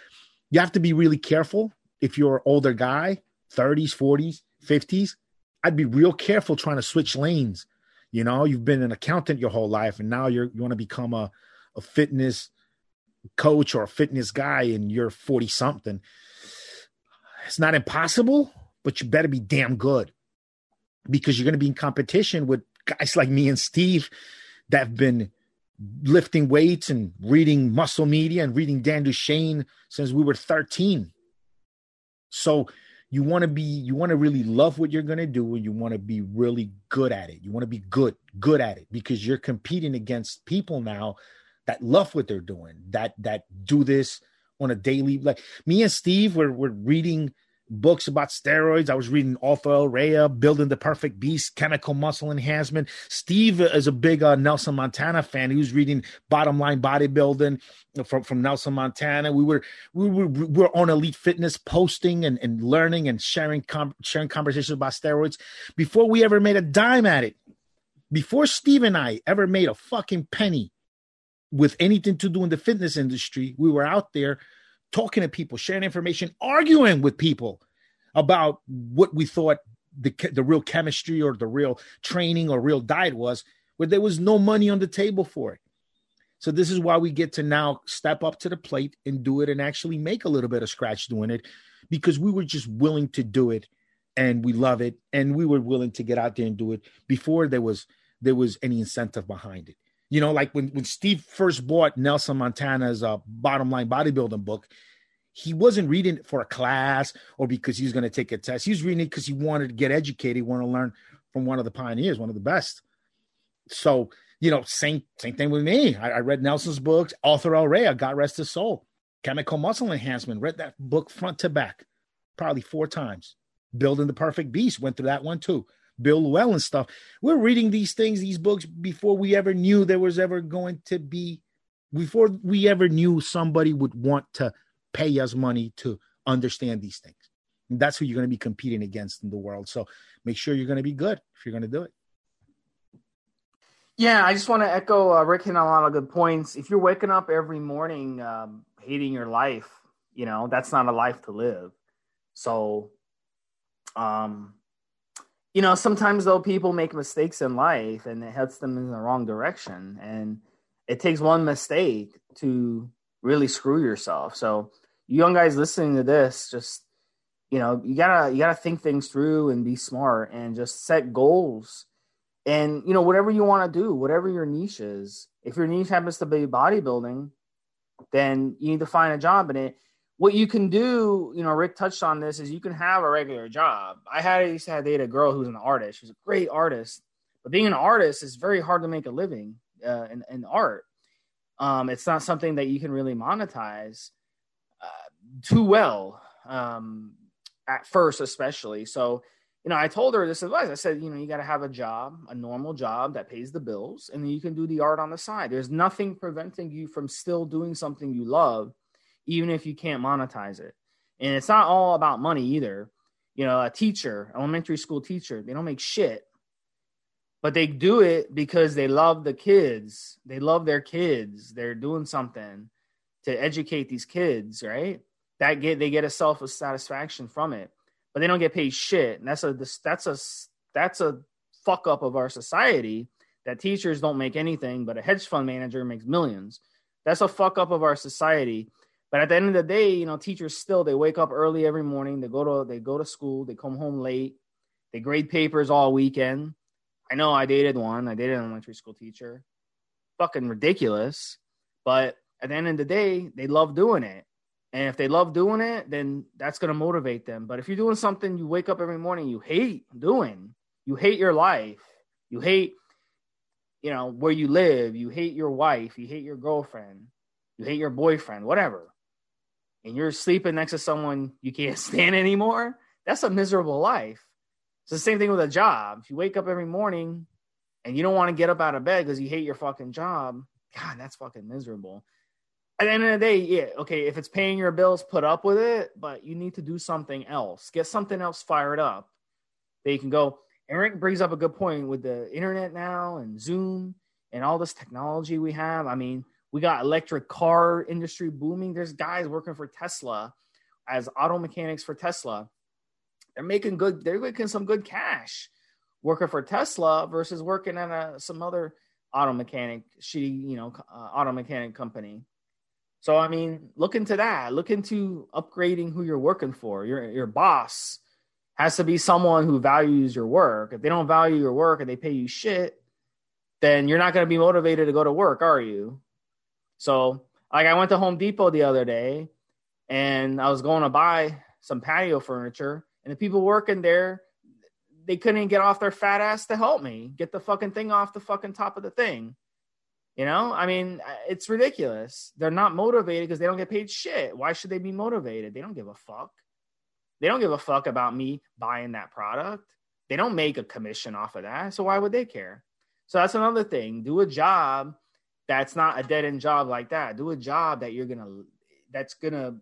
you have to be really careful if you're an older guy, 30s, 40s, 50s. I'd be real careful trying to switch lanes. You know, you've been an accountant your whole life, and now you're you want to become a, a fitness coach or a fitness guy, and you're 40 something. It's not impossible, but you better be damn good because you're going to be in competition with guys like me and Steve that have been lifting weights and reading muscle media and reading Dan Duchaine since we were 13. So you want to be you want to really love what you're going to do and you want to be really good at it you want to be good good at it because you're competing against people now that love what they're doing that that do this on a daily like me and steve were, were reading books about steroids. I was reading L. Rea, Building the Perfect Beast, Chemical Muscle Enhancement. Steve is a big uh, Nelson Montana fan. He was reading Bottom Line Bodybuilding from, from Nelson Montana. We were we were, we were on Elite Fitness posting and, and learning and sharing com- sharing conversations about steroids before we ever made a dime at it. Before Steve and I ever made a fucking penny with anything to do in the fitness industry, we were out there talking to people, sharing information, arguing with people about what we thought the the real chemistry or the real training or real diet was, where there was no money on the table for it. So this is why we get to now step up to the plate and do it and actually make a little bit of scratch doing it because we were just willing to do it and we love it and we were willing to get out there and do it before there was there was any incentive behind it. You know, like when, when Steve first bought Nelson Montana's uh, bottom line bodybuilding book, he wasn't reading it for a class or because he was going to take a test. He was reading it because he wanted to get educated, he wanted to learn from one of the pioneers, one of the best. So, you know, same same thing with me. I, I read Nelson's books, Arthur L. Rea, God rest his soul, Chemical Muscle Enhancement. Read that book front to back, probably four times. Building the Perfect Beast went through that one too. Bill Llewellyn stuff. We're reading these things, these books, before we ever knew there was ever going to be, before we ever knew somebody would want to pay us money to understand these things. And that's who you're going to be competing against in the world. So make sure you're going to be good if you're going to do it. Yeah, I just want to echo uh, Rick hit on a lot of good points. If you're waking up every morning um, hating your life, you know that's not a life to live. So, um, you know, sometimes though people make mistakes in life and it heads them in the wrong direction, and it takes one mistake to really screw yourself. So, you young guys listening to this, just you know, you gotta you gotta think things through and be smart and just set goals. And you know, whatever you want to do, whatever your niche is. If your niche happens to be bodybuilding, then you need to find a job in it what you can do, you know, Rick touched on this, is you can have a regular job. I had I used to have a girl who's an artist. She's a great artist, but being an artist is very hard to make a living uh, in, in art. Um, it's not something that you can really monetize uh, too well um, at first, especially. So, you know, I told her this advice. I said, you know, you got to have a job, a normal job that pays the bills, and then you can do the art on the side. There's nothing preventing you from still doing something you love even if you can't monetize it. And it's not all about money either. You know, a teacher, elementary school teacher, they don't make shit, but they do it because they love the kids. They love their kids. They're doing something to educate these kids, right? That get they get a self satisfaction from it, but they don't get paid shit. And that's a that's a that's a fuck up of our society that teachers don't make anything, but a hedge fund manager makes millions. That's a fuck up of our society but at the end of the day, you know, teachers still they wake up early every morning. They go to they go to school. They come home late. They grade papers all weekend. I know I dated one. I dated an elementary school teacher. Fucking ridiculous. But at the end of the day, they love doing it. And if they love doing it, then that's going to motivate them. But if you're doing something you wake up every morning you hate doing, you hate your life, you hate, you know, where you live, you hate your wife, you hate your girlfriend, you hate your boyfriend, whatever, and you're sleeping next to someone you can't stand anymore, that's a miserable life. It's the same thing with a job. If you wake up every morning and you don't want to get up out of bed because you hate your fucking job, God, that's fucking miserable. At the end of the day, yeah, okay, if it's paying your bills, put up with it, but you need to do something else. Get something else fired up that you can go. Eric brings up a good point with the internet now and Zoom and all this technology we have. I mean, we got electric car industry booming. There's guys working for Tesla as auto mechanics for Tesla. They're making good. They're making some good cash working for Tesla versus working at a, some other auto mechanic, shitty, you know, uh, auto mechanic company. So I mean, look into that. Look into upgrading who you're working for. Your your boss has to be someone who values your work. If they don't value your work and they pay you shit, then you're not going to be motivated to go to work, are you? So, like, I went to Home Depot the other day and I was going to buy some patio furniture, and the people working there, they couldn't get off their fat ass to help me get the fucking thing off the fucking top of the thing. You know, I mean, it's ridiculous. They're not motivated because they don't get paid shit. Why should they be motivated? They don't give a fuck. They don't give a fuck about me buying that product. They don't make a commission off of that. So why would they care? So that's another thing. Do a job that's not a dead end job like that. Do a job that you're gonna that's gonna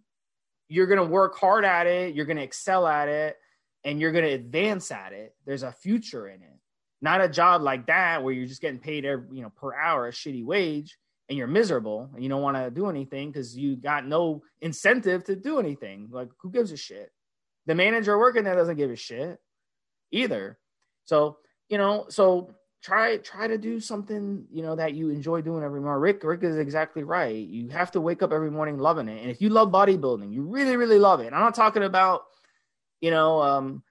you're gonna work hard at it, you're gonna excel at it, and you're gonna advance at it. There's a future in it. Not a job like that where you're just getting paid every, you know per hour a shitty wage and you're miserable and you don't want to do anything because you got no incentive to do anything. Like who gives a shit? The manager working there doesn't give a shit either. So, you know, so try try to do something, you know, that you enjoy doing every morning. Rick, Rick is exactly right. You have to wake up every morning loving it. And if you love bodybuilding, you really, really love it. I'm not talking about, you know, um,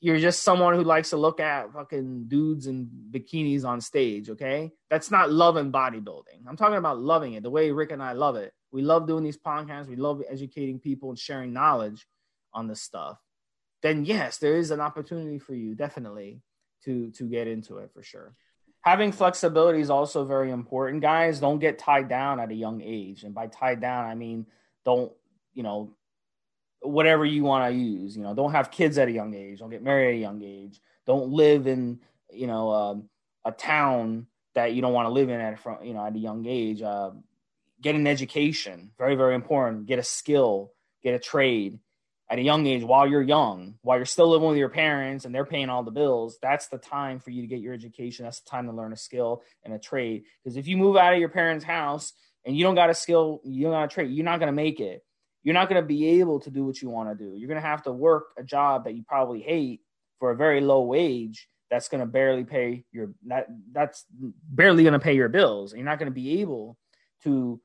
you're just someone who likes to look at fucking dudes in bikinis on stage, okay? That's not loving bodybuilding. I'm talking about loving it the way Rick and I love it. We love doing these podcasts. We love educating people and sharing knowledge on this stuff, then yes, there is an opportunity for you definitely to to get into it for sure. Having flexibility is also very important, guys. Don't get tied down at a young age, and by tied down, I mean don't you know whatever you want to use. You know, don't have kids at a young age. Don't get married at a young age. Don't live in you know um, a town that you don't want to live in at from you know at a young age. Uh, get an education, very very important. Get a skill, get a trade at a young age while you're young, while you're still living with your parents and they're paying all the bills, that's the time for you to get your education. That's the time to learn a skill and a trade. Because if you move out of your parents' house and you don't got a skill, you don't got a trade, you're not going to make it. You're not going to be able to do what you want to do. You're going to have to work a job that you probably hate for a very low wage that's going to barely pay your that that's barely going to pay your bills. You're not going to be able to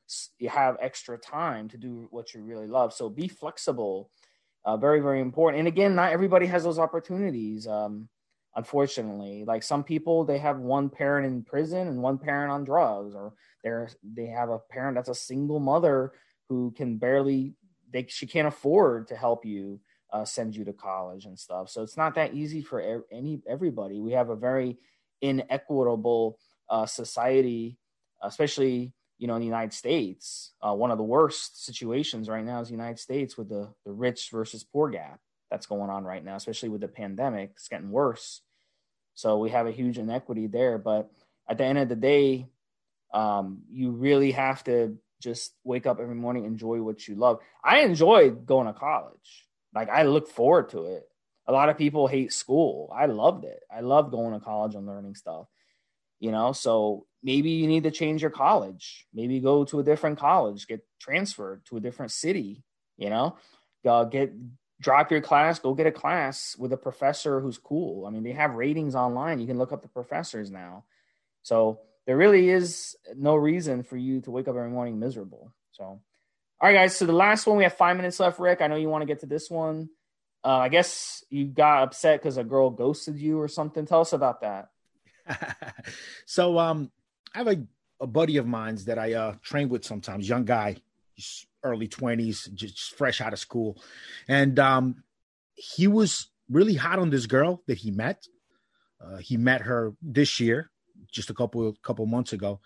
have extra time to do what you really love. So be flexible uh, very very important. And again not everybody has those opportunities um, unfortunately. Like some people they have one parent in prison and one parent on drugs or they're they have a parent that's a single mother who can barely they she can't afford to help you uh, send you to college and stuff. So it's not that easy for any everybody. We have a very inequitable uh, society especially you know, in the United States, uh, one of the worst situations right now is the United States with the, the rich versus poor gap that's going on right now, especially with the pandemic. It's getting worse. So we have a huge inequity there. But at the end of the day, um, you really have to just wake up every morning, enjoy what you love. I enjoyed going to college. Like I look forward to it. A lot of people hate school. I loved it. I loved going to college and learning stuff you know? So maybe you need to change your college. Maybe go to a different college get transferred to a different city you know? Uh, get drop your class go get a class with a professor who's cool. I mean they have ratings online. You can look up the professors now. So there really is no reason for you to wake up every morning miserable. So all right guys so the last one we have five minutes left rick. I know you want to get to this one. Uh, i guess you got upset because a girl ghosted you or something. Tell us about that so um, I have a, a buddy of mine's that I uh, train with sometimes, young guy, early 20s, just fresh out of school. And um, he was really hot on this girl that he met. Uh, he met her this year, just a couple couple months ago,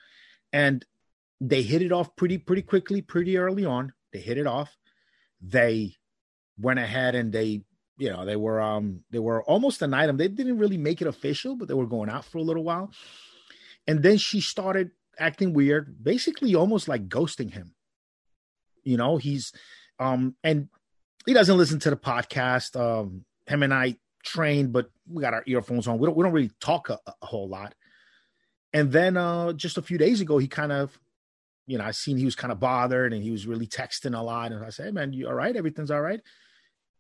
and they hit it off pretty pretty quickly, pretty early on. They hit it off. They went ahead and they, you know, they were um they were almost an item. They didn't really make it official, but they were going out for a little while. And then she started acting weird, basically almost like ghosting him. You know, he's um and he doesn't listen to the podcast. Um him and I trained, but we got our earphones on. We don't we don't really talk a, a whole lot. And then uh just a few days ago, he kind of, you know, I seen he was kind of bothered and he was really texting a lot. And I said, hey, man, you all right? Everything's all right.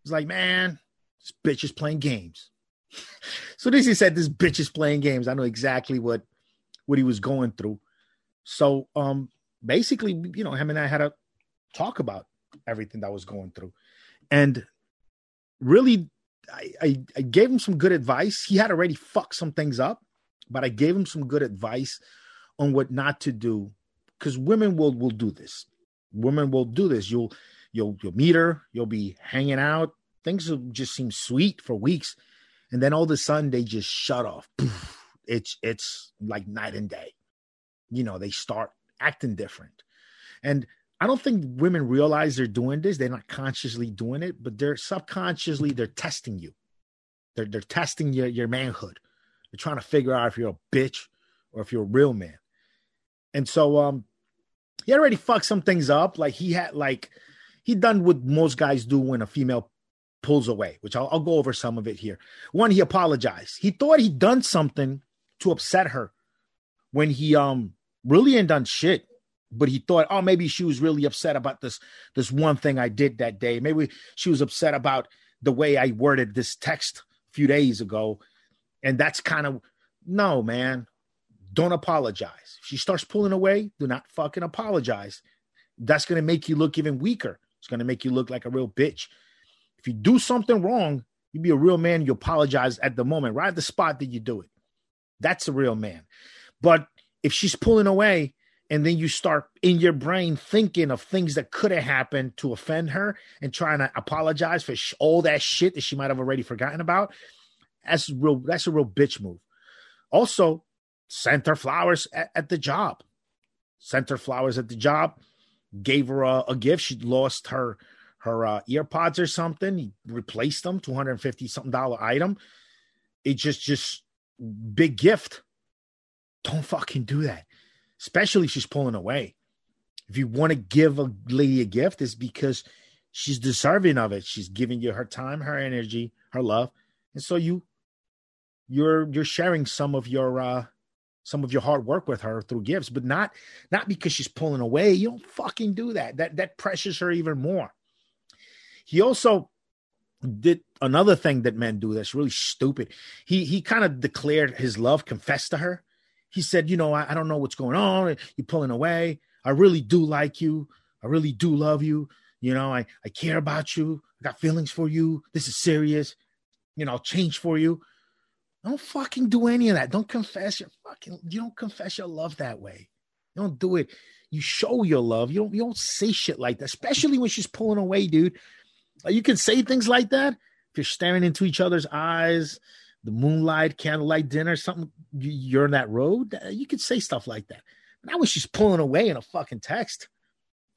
He's like, man, this bitch is playing games. so this he said, this bitch is playing games. I know exactly what what he was going through. So um basically, you know, him and I had a talk about everything that was going through. And really I, I, I gave him some good advice. He had already fucked some things up, but I gave him some good advice on what not to do because women will will do this. Women will do this. You'll you'll you'll meet her. You'll be hanging out. Things just seem sweet for weeks, and then all of a sudden they just shut off. It's it's like night and day. You know they start acting different, and I don't think women realize they're doing this. They're not consciously doing it, but they're subconsciously they're testing you. They're they're testing your your manhood. They're trying to figure out if you're a bitch or if you're a real man. And so um he already fucked some things up. Like he had like he done what most guys do when a female pulls away, which I'll, I'll go over some of it here. One, he apologized. He thought he'd done something to upset her when he um really ain't done shit but he thought, oh, maybe she was really upset about this this one thing I did that day. Maybe she was upset about the way I worded this text a few days ago. And that's kind of no, man. Don't apologize. If she starts pulling away, do not fucking apologize. That's gonna make you look even weaker. It's gonna make you look like a real bitch. If you do something wrong, you be a real man, you apologize at the moment, right at the spot that you do it. That's a real man. But if she's pulling away, and then you start in your brain thinking of things that could have happened to offend her and trying to apologize for sh- all that shit that she might have already forgotten about that's real that's a real bitch move also sent her flowers at, at the job sent her flowers at the job gave her a, a gift she lost her her uh, earpods or something he replaced them 250 something dollar item it just just big gift don't fucking do that especially she's pulling away. If you want to give a lady a gift, it's because she's deserving of it. She's giving you her time, her energy, her love, and so you you're you're sharing some of your uh some of your hard work with her through gifts, but not not because she's pulling away. You don't fucking do that. That that pressures her even more. He also did another thing that men do that's really stupid. He he kind of declared his love, confessed to her, he said, you know, I, I don't know what's going on. You're pulling away. I really do like you. I really do love you. You know, I, I care about you. I got feelings for you. This is serious. You know, I'll change for you. Don't fucking do any of that. Don't confess your fucking you don't confess your love that way. Don't do it. You show your love. You don't you don't say shit like that, especially when she's pulling away, dude. You can say things like that if you're staring into each other's eyes the moonlight candlelight dinner, something you're in that road, you could say stuff like that. Now when she's pulling away in a fucking text,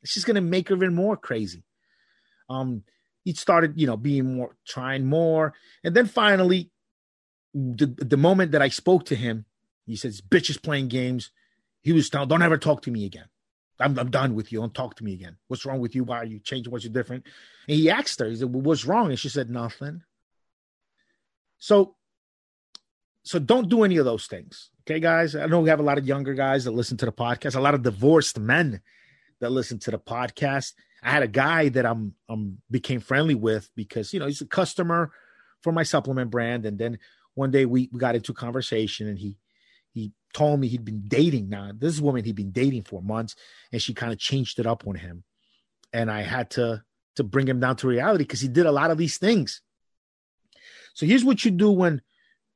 it's just gonna make her even more crazy. Um, he started, you know, being more trying more, and then finally, the the moment that I spoke to him, he says, "Bitch is playing games." He was telling, "Don't ever talk to me again. I'm I'm done with you. Don't talk to me again. What's wrong with you? Why are you changing? What's different?" And he asked her, he said, well, "What's wrong?" And she said, "Nothing." So so don't do any of those things. Okay, guys. I know we have a lot of younger guys that listen to the podcast, a lot of divorced men that listen to the podcast. I had a guy that I'm um became friendly with because you know he's a customer for my supplement brand, and then one day we, we got into a conversation, and he told me he'd been dating now. This woman he'd been dating for months, and she kind of changed it up on him, and I had to to bring him down to reality because he did a lot of these things. So here's what you do when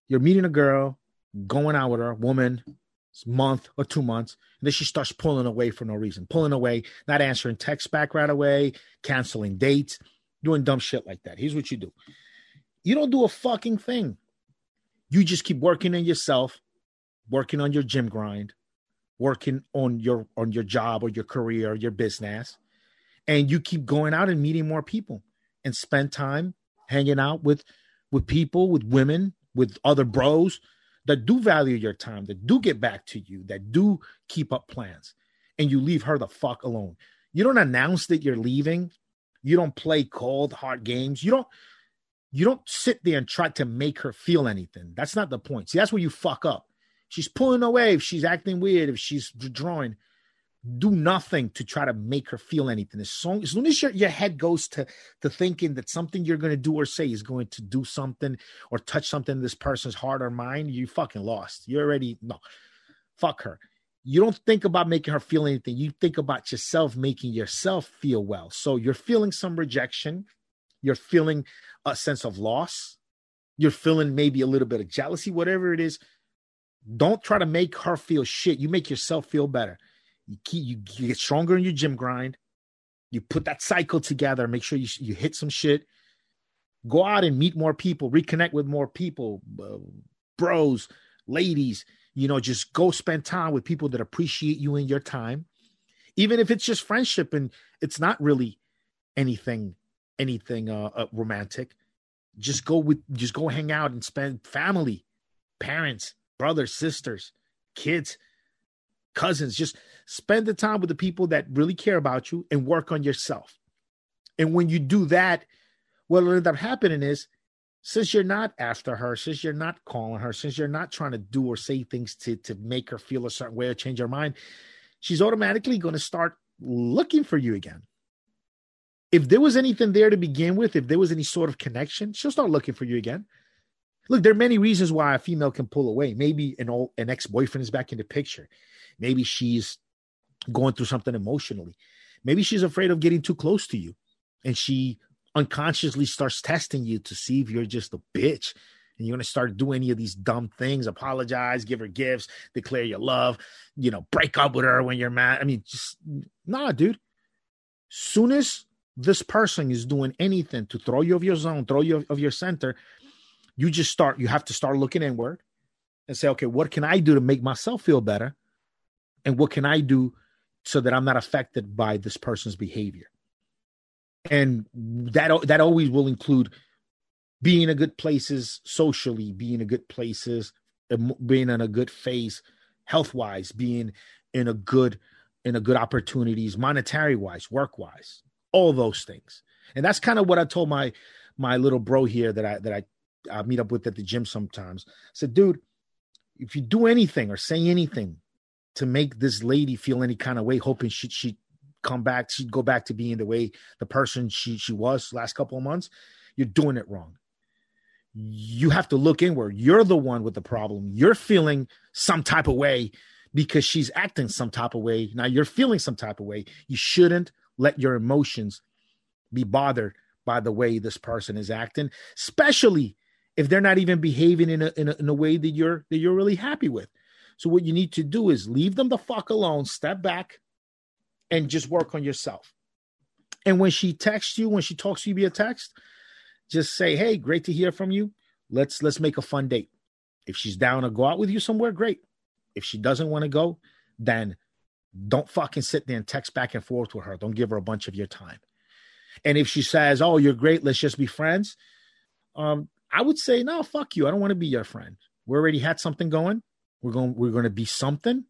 you're meeting a girl, going out with her, woman, month or two months, and then she starts pulling away for no reason, pulling away, not answering texts back right away, canceling dates, doing dumb shit like that. Here's what you do you don't do a fucking thing. You just keep working on yourself, working on your gym grind, working on your on your job or your career or your business and you keep going out and meeting more people and spend time hanging out with with people with women with other bros that do value your time that do get back to you that do keep up plans and you leave her the fuck alone. You don't announce that you're leaving. You don't play cold hard games. You don't you don't sit there and try to make her feel anything. That's not the point. See that's where you fuck up she's pulling away if she's acting weird if she's drawing do nothing to try to make her feel anything. As soon as, as your, your head goes to, to thinking that something you're going to do or say is going to do something or touch something in this person's heart or mind, you fucking lost. You already, no, fuck her. You don't think about making her feel anything. You think about yourself making yourself feel well. So you're feeling some rejection. You're feeling a sense of loss. You're feeling maybe a little bit of jealousy, whatever it is. Don't try to make her feel shit. You make yourself feel better you keep you, you get stronger in your gym grind. You put that cycle together. Make sure you you hit some shit. Go out and meet more people. Reconnect with more people, uh, bros, ladies. You know, just go spend time with people that appreciate you in your time, even if it's just friendship and it's not really anything anything uh, uh romantic. Just go with just go hang out and spend family, parents, brothers, sisters, kids cousins. Just spend the time with the people that really care about you and work on yourself. And when you do that, what'll end up happening is since you're not after her, since you're not calling her, since you're not trying to do or say things to, to make her feel a certain way or change her mind, she's automatically going to start looking for you again. If there was anything there to begin with, if there was any sort of connection, she'll start looking for you again. Look, there are many reasons why a female can pull away. Maybe an old an ex-boyfriend is back in the picture. Maybe she's going through something emotionally. Maybe she's afraid of getting too close to you and she unconsciously starts testing you to see if you're just a bitch and you're going to start doing any of these dumb things apologize give her gifts declare your love you know break up with her when you're mad i mean just nah dude soon as this person is doing anything to throw you off your zone throw you off your center you just start you have to start looking inward and say okay what can i do to make myself feel better and what can I do so that I'm not affected by this person's behavior? And that that always will include being in good places socially, being in good places, being in a good phase health wise, being in a good in a good opportunities, monetary wise, work wise, all those things. And that's kind of what I told my my little bro here that I that I, I meet up with at the gym sometimes. I said, dude, if you do anything or say anything to make this lady feel any kind of way, hoping she she come back, she'd go back to being the way the person she she was last couple of months. You're doing it wrong. You have to look inward. You're the one with the problem. You're feeling some type of way because she's acting some type of way. Now you're feeling some type of way. You shouldn't let your emotions be bothered by the way this person is acting, especially if they're not even behaving in a, in a, in a way that you're that you're really happy with. So what you need to do is leave them the fuck alone, step back, and just work on yourself. And when she texts you, when she talks to you via text, just say, "Hey, great to hear from you. Let's let's make a fun date." If she's down to go out with you somewhere, great. If she doesn't want to go, then don't fucking sit there and text back and forth with her. Don't give her a bunch of your time. And if she says, "Oh, you're great, let's just be friends," um, I would say, "No, fuck you. I don't want to be your friend. We already had something going. We're going we're going to be something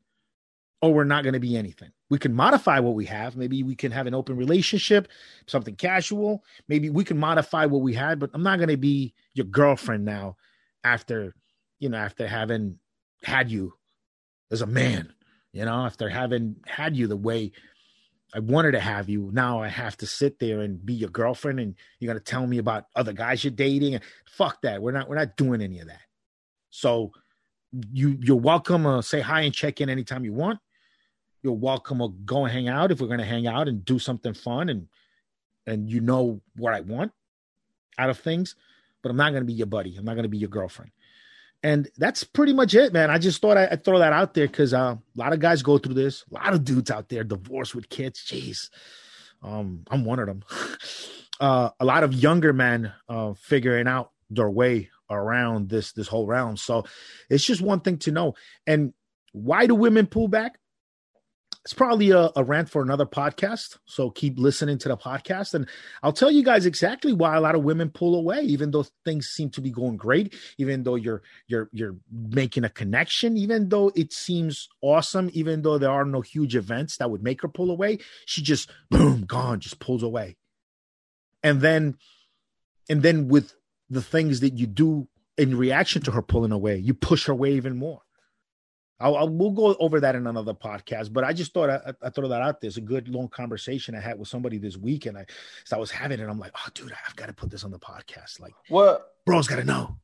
or we're not going to be anything. We can modify what we have. Maybe we can have an open relationship, something casual. Maybe we can modify what we had, but I'm not going to be your girlfriend now after, you know, after having had you as a man, you know, after having had you the way I wanted to have you. Now I have to sit there and be your girlfriend and you're to tell me about other guys you're dating fuck that. We're not we're not doing any of that. So you you're welcome to say hi and check in anytime you want. You're welcome to go and hang out if we're to hang out and do something fun and and you know what I want out of things. But I'm not to be your buddy. I'm not to be your girlfriend. And that's pretty much it, man. I just thought I, would throw that out there because uh, a lot of guys go through this. A lot of dudes out there divorced with kids. Jeez, um, I'm one of them. uh, a lot of younger men uh, figuring out their way around this this whole realm. So it's just one thing to know. And why do women pull back? It's probably a, a, rant for another podcast. So keep listening to the podcast. And I'll tell you guys exactly why a lot of women pull away, even though things seem to be going great, even though you're you're you're making a connection, even though it seems awesome, even though there are no huge events that would make her pull away, she just boom, gone, just pulls away. And then and then with the things that you do in reaction to her pulling away, you push her away even more. I'll, I'll, we'll go over that in another podcast, but I just thought I, I throw that out there. It's a good long conversation I had with somebody this week, and I so I was having it. I'm like, oh, dude, I've got to put this on the podcast. Like, what, bro's got to know.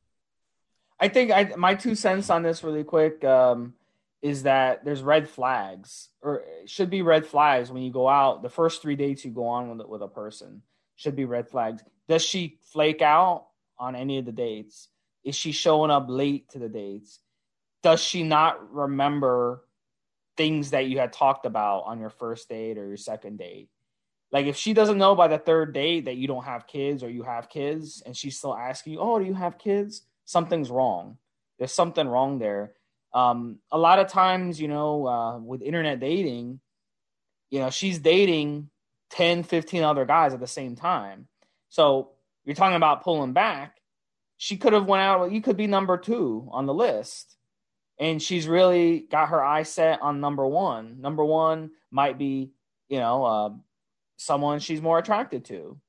I think I my two cents on this really quick um, is that there's red flags, or should be red flags when you go out. The first three dates you go on with with a person should be red flags. Does she flake out on any of the dates? Is she showing up late to the dates? Does she not remember things that you had talked about on your first date or your second date? Like if she doesn't know by the third date that you don't have kids or you have kids and she's still asking you, "Oh, do you have kids?" Something's wrong. There's something wrong there. Um, a lot of times, you know, uh, with internet dating, you know, she's dating 10, 15 other guys at the same time. So you're talking about pulling back. She could have went out. You could be number two on the list and she's really got her eye set on number one. Number one might be, you know, uh, someone she's more attracted to.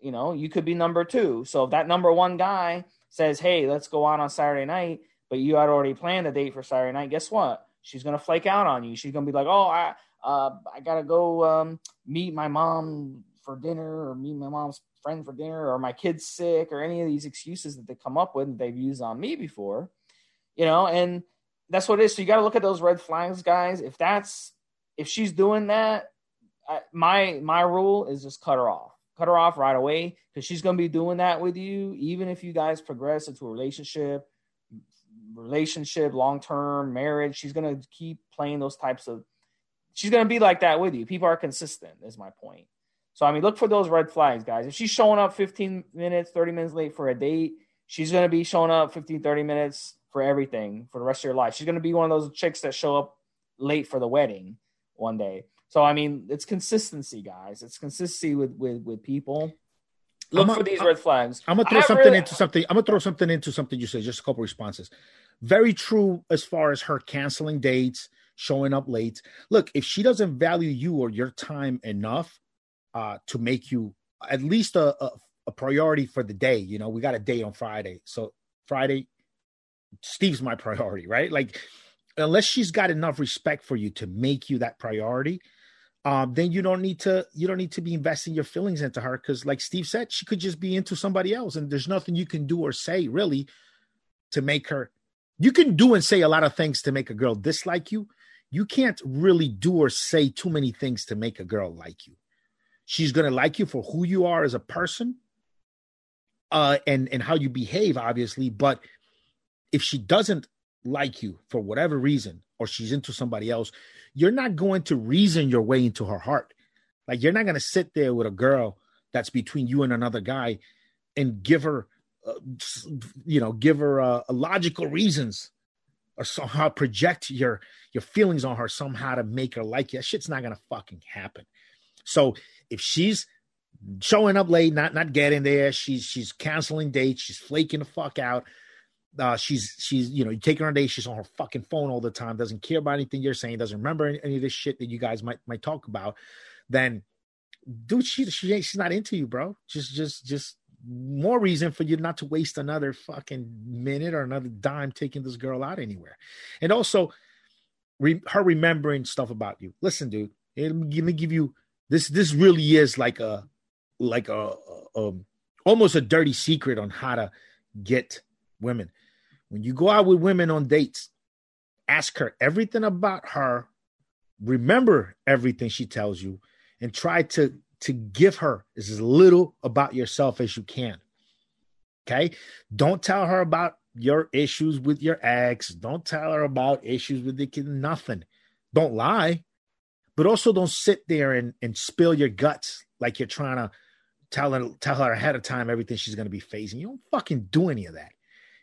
You know, you could be number two. So if that number one guy says, "Hey, let's go out on Saturday night," but you had already planned a date for Saturday night, guess what? She's gonna flake out on you. She's gonna be like, "Oh, I, uh, I gotta go um, meet my mom for dinner, or meet my mom's friend for dinner, or my kid's sick, or any of these excuses that they come up with that they've used on me before." You know, and that's what it is. So you got to look at those red flags, guys. If that's if she's doing that, I, my my rule is just cut her off. Cut her off right away because she's going to be doing that with you, even if you guys progress into a relationship, relationship, long term marriage. She's going to keep playing those types of. She's going to be like that with you. People are consistent. Is my point. So I mean, look for those red flags, guys. If she's showing up 15 minutes, 30 minutes late for a date, she's going to be showing up 15, 30 minutes for everything for the rest of your life. She's going to be one of those chicks that show up late for the wedding one day. So I mean, it's consistency, guys. It's consistency with with with people. Look I'm for a, these red flags. I'm gonna throw something really, into something. I'm gonna throw something into something you said. Just a couple responses. Very true as far as her canceling dates, showing up late. Look, if she doesn't value you or your time enough uh, to make you at least a, a, a priority for the day, you know, we got a date on Friday, so Friday Steve's my priority, right? Like, unless she's got enough respect for you to make you that priority, um, then you don't need to you don't need to be investing your feelings into her because, like Steve said, she could just be into somebody else, and there's nothing you can do or say really to make her. You can do and say a lot of things to make a girl dislike you. You can't really do or say too many things to make a girl like you. She's gonna like you for who you are as a person, uh, and and how you behave, obviously, but if she doesn't like you for whatever reason or she's into somebody else, you're not going to reason your way into her heart. Like you're not going to sit there with a girl that's between you and another guy and give her, uh, you know, give her uh, logical reasons or somehow project your your feelings on her somehow to make her like you. That shit's not gonna fucking happen. So if she's showing up late, not not getting there, she's she's canceling dates, she's flaking the fuck out, uh, she's she's you know you take her on a date she's on her fucking phone all the time doesn't care about anything you're saying doesn't remember any, any of this shit that you guys might might talk about then dude she she she's not into you bro. Just just just more reason for you not to waste another fucking minute or another dime taking this girl out anywhere. And also re, her remembering stuff about you. Listen dude let me, let me give you this this really is like a like a, a, a almost a dirty secret on how to get women when you go out with women on dates, ask her everything about her, remember everything she tells you, and try to to give her as little about yourself as you can. Okay? Don't tell her about your issues with your ex. Don't tell her about issues with the kid. Nothing. Don't lie. But also don't sit there and, and spill your guts like you're trying to tell her tell her ahead of time everything she's gonna be facing. You don't fucking do any of that.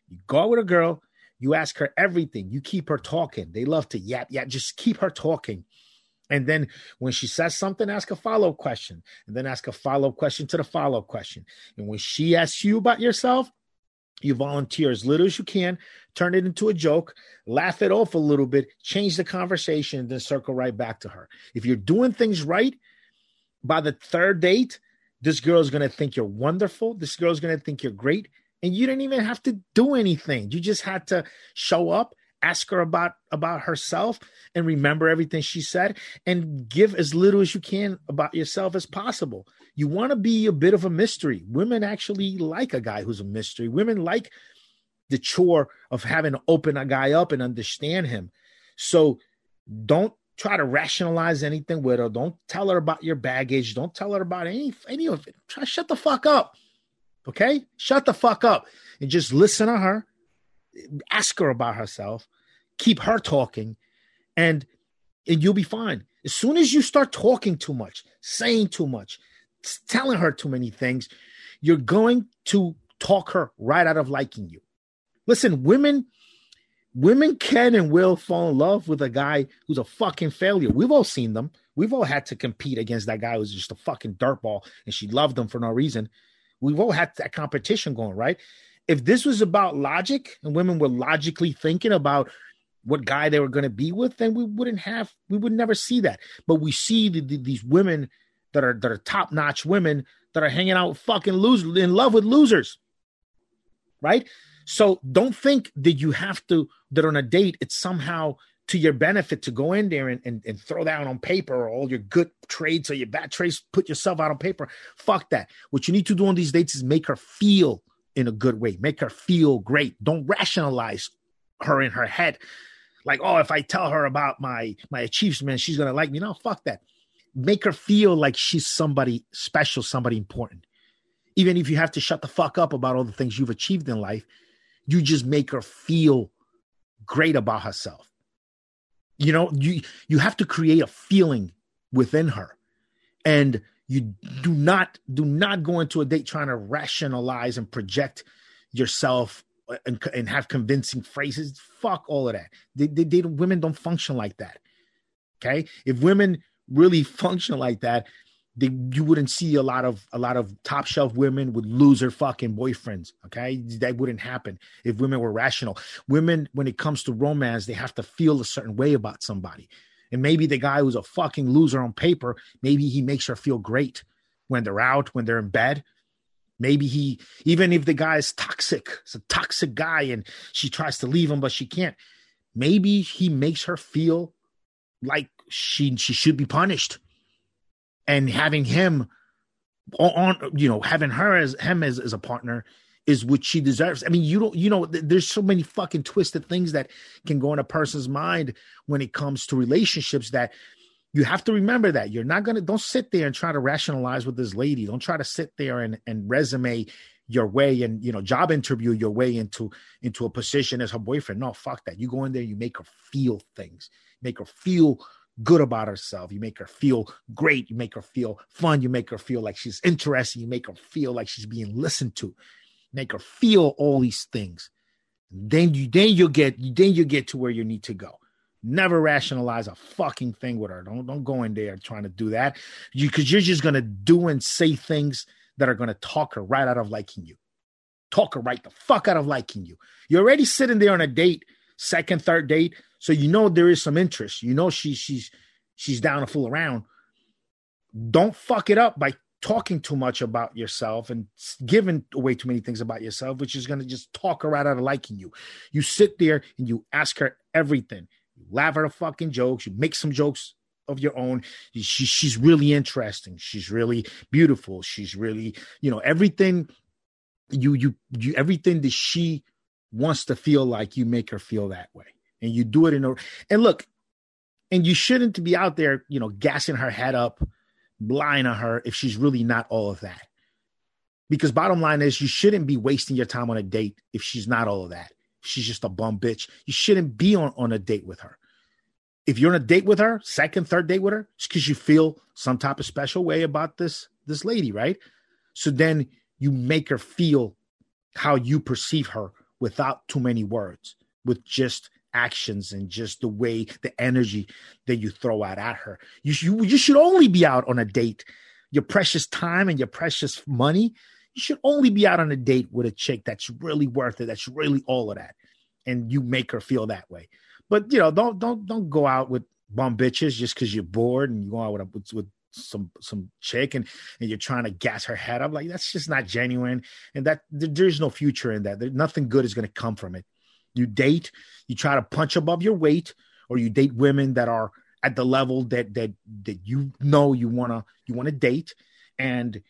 You go out with a girl, you ask her everything, you keep her talking. They love to yap, yap, just keep her talking. And then when she says something, ask a follow up question. And then ask a follow up question to the follow up question. And when she asks you about yourself, you volunteer as little as you can, turn it into a joke, laugh it off a little bit, change the conversation, and then circle right back to her. If you're doing things right, by the third date, this girl is going to think you're wonderful. This girl is going to think you're great. And you didn't even have to do anything. You just had to show up ask her about about herself and remember everything she said and give as little as you can about yourself as possible. You want to be a bit of a mystery. Women actually like a guy who's a mystery. Women like the chore of having to open a guy up and understand him. So don't try to rationalize anything with her. Don't tell her about your baggage. Don't tell her about any any of it. Try shut the fuck up okay shut the fuck up and just listen to her ask her about herself, keep her talking, and, and you'll be fine. As soon as you start talking too much, saying too much, telling her too many things, you're going to talk her right out of liking you. Listen, women, women can and will fall in love with a guy who's a fucking failure. We've all seen them. We've all had to compete against that guy who's just a fucking dirtball and she loved him for no reason. We've all had that competition going, right? if this was about logic and women were logically thinking about what guy they were going to be with, then we wouldn't have, we would never see that. But we see the, the, these women that are that are top notch women that are hanging out fucking losers in love with losers, right? So don't think that you have to that on a date it's somehow to your benefit to go in there and, and, and throw down on paper all your good trades or your bad trades, put yourself out on paper. Fuck that. What you need to do on these dates is make her feel in a good way. Make her feel great. Don't rationalize her in her head. Like, oh, if I tell her about my my achievements, she's gonna like me. No, fuck that. Make her feel like she's somebody special, somebody important. Even if you have to shut the fuck up about all the things you've achieved in life, you just make her feel great about herself. You know, you you have to create a feeling within her. And you do not do not go into a date trying to rationalize and project yourself and, and have convincing phrases. Fuck all of that. They, they, they, women don't function like that. Okay, if women really function like that, they, you wouldn't see a lot of a lot of top shelf women with loser fucking boyfriends. Okay, that wouldn't happen if women were rational. Women, when it comes to romance, they have to feel a certain way about somebody. And maybe the guy who's a fucking loser on paper, maybe he makes her feel great when they're out, when they're in bed. Maybe he, even if the guy is toxic, it's a toxic guy and she tries to leave him, but she can't. Maybe he makes her feel like she she should be punished. And having him on, you know, having her as him as, as a partner is what she deserves. I mean, you don't, you know, there's so many fucking twisted things that can go in a person's mind when it comes to relationships that you have to remember that you're not gonna don't sit there and try to rationalize with this lady. Don't try to sit there and, and resume your way and you know job interview your way into into a position as her boyfriend. No, fuck that. You go in there, you make her feel things, make her feel good about herself. You make her feel great. You make her feel fun. You make her feel like she's interesting. You make her feel like she's being listened to make her feel all these things. Then you then you'll get then you get to where you need to go. Never rationalize a fucking thing with her. Don't don't go in there trying to do that. You because you're just gonna do and say things that are gonna talk her right out of liking you. Talk her right the fuck out of liking you. You're already sitting there on a date, second, third date, so you know there is some interest. You know she's she's she's down to fool around. Don't fuck it up by talking too much about yourself and giving away too many things about yourself, which is going to just talk her right out of liking you. You sit there and you ask her everything. You laugh at her fucking jokes. You make some jokes of your own. She, she's really interesting. She's really beautiful. She's really, you know, everything you, you, you, everything that she wants to feel like you make her feel that way. And you do it in a, and look, and you shouldn't be out there, you know, gassing her head up lying on her if she's really not all of that. Because bottom line is you shouldn't be wasting your time on a date if she's not all of that. She's just a bum bitch. You shouldn't be on, on a date with her. If you're on a date with her, second, third date with her, it's because you feel some type of special way about this this lady, right? So then you make her feel how you perceive her without too many words, with just actions and just the way the energy that you throw out at her. You you, you should only be out on a date. Your precious time and your precious money. You should only be out on a date with a chick that's really worth it. That's really all of that, and you make her feel that way. But you know, don't don't don't go out with bum bitches just because you're bored and you go out with, with, with some some chick and and you're trying to gas her head up like that's just not genuine and that there's no future in that there, nothing good is going to come from it you date you try to punch above your weight or you date women that are at the level that that that you know you want to you want to date and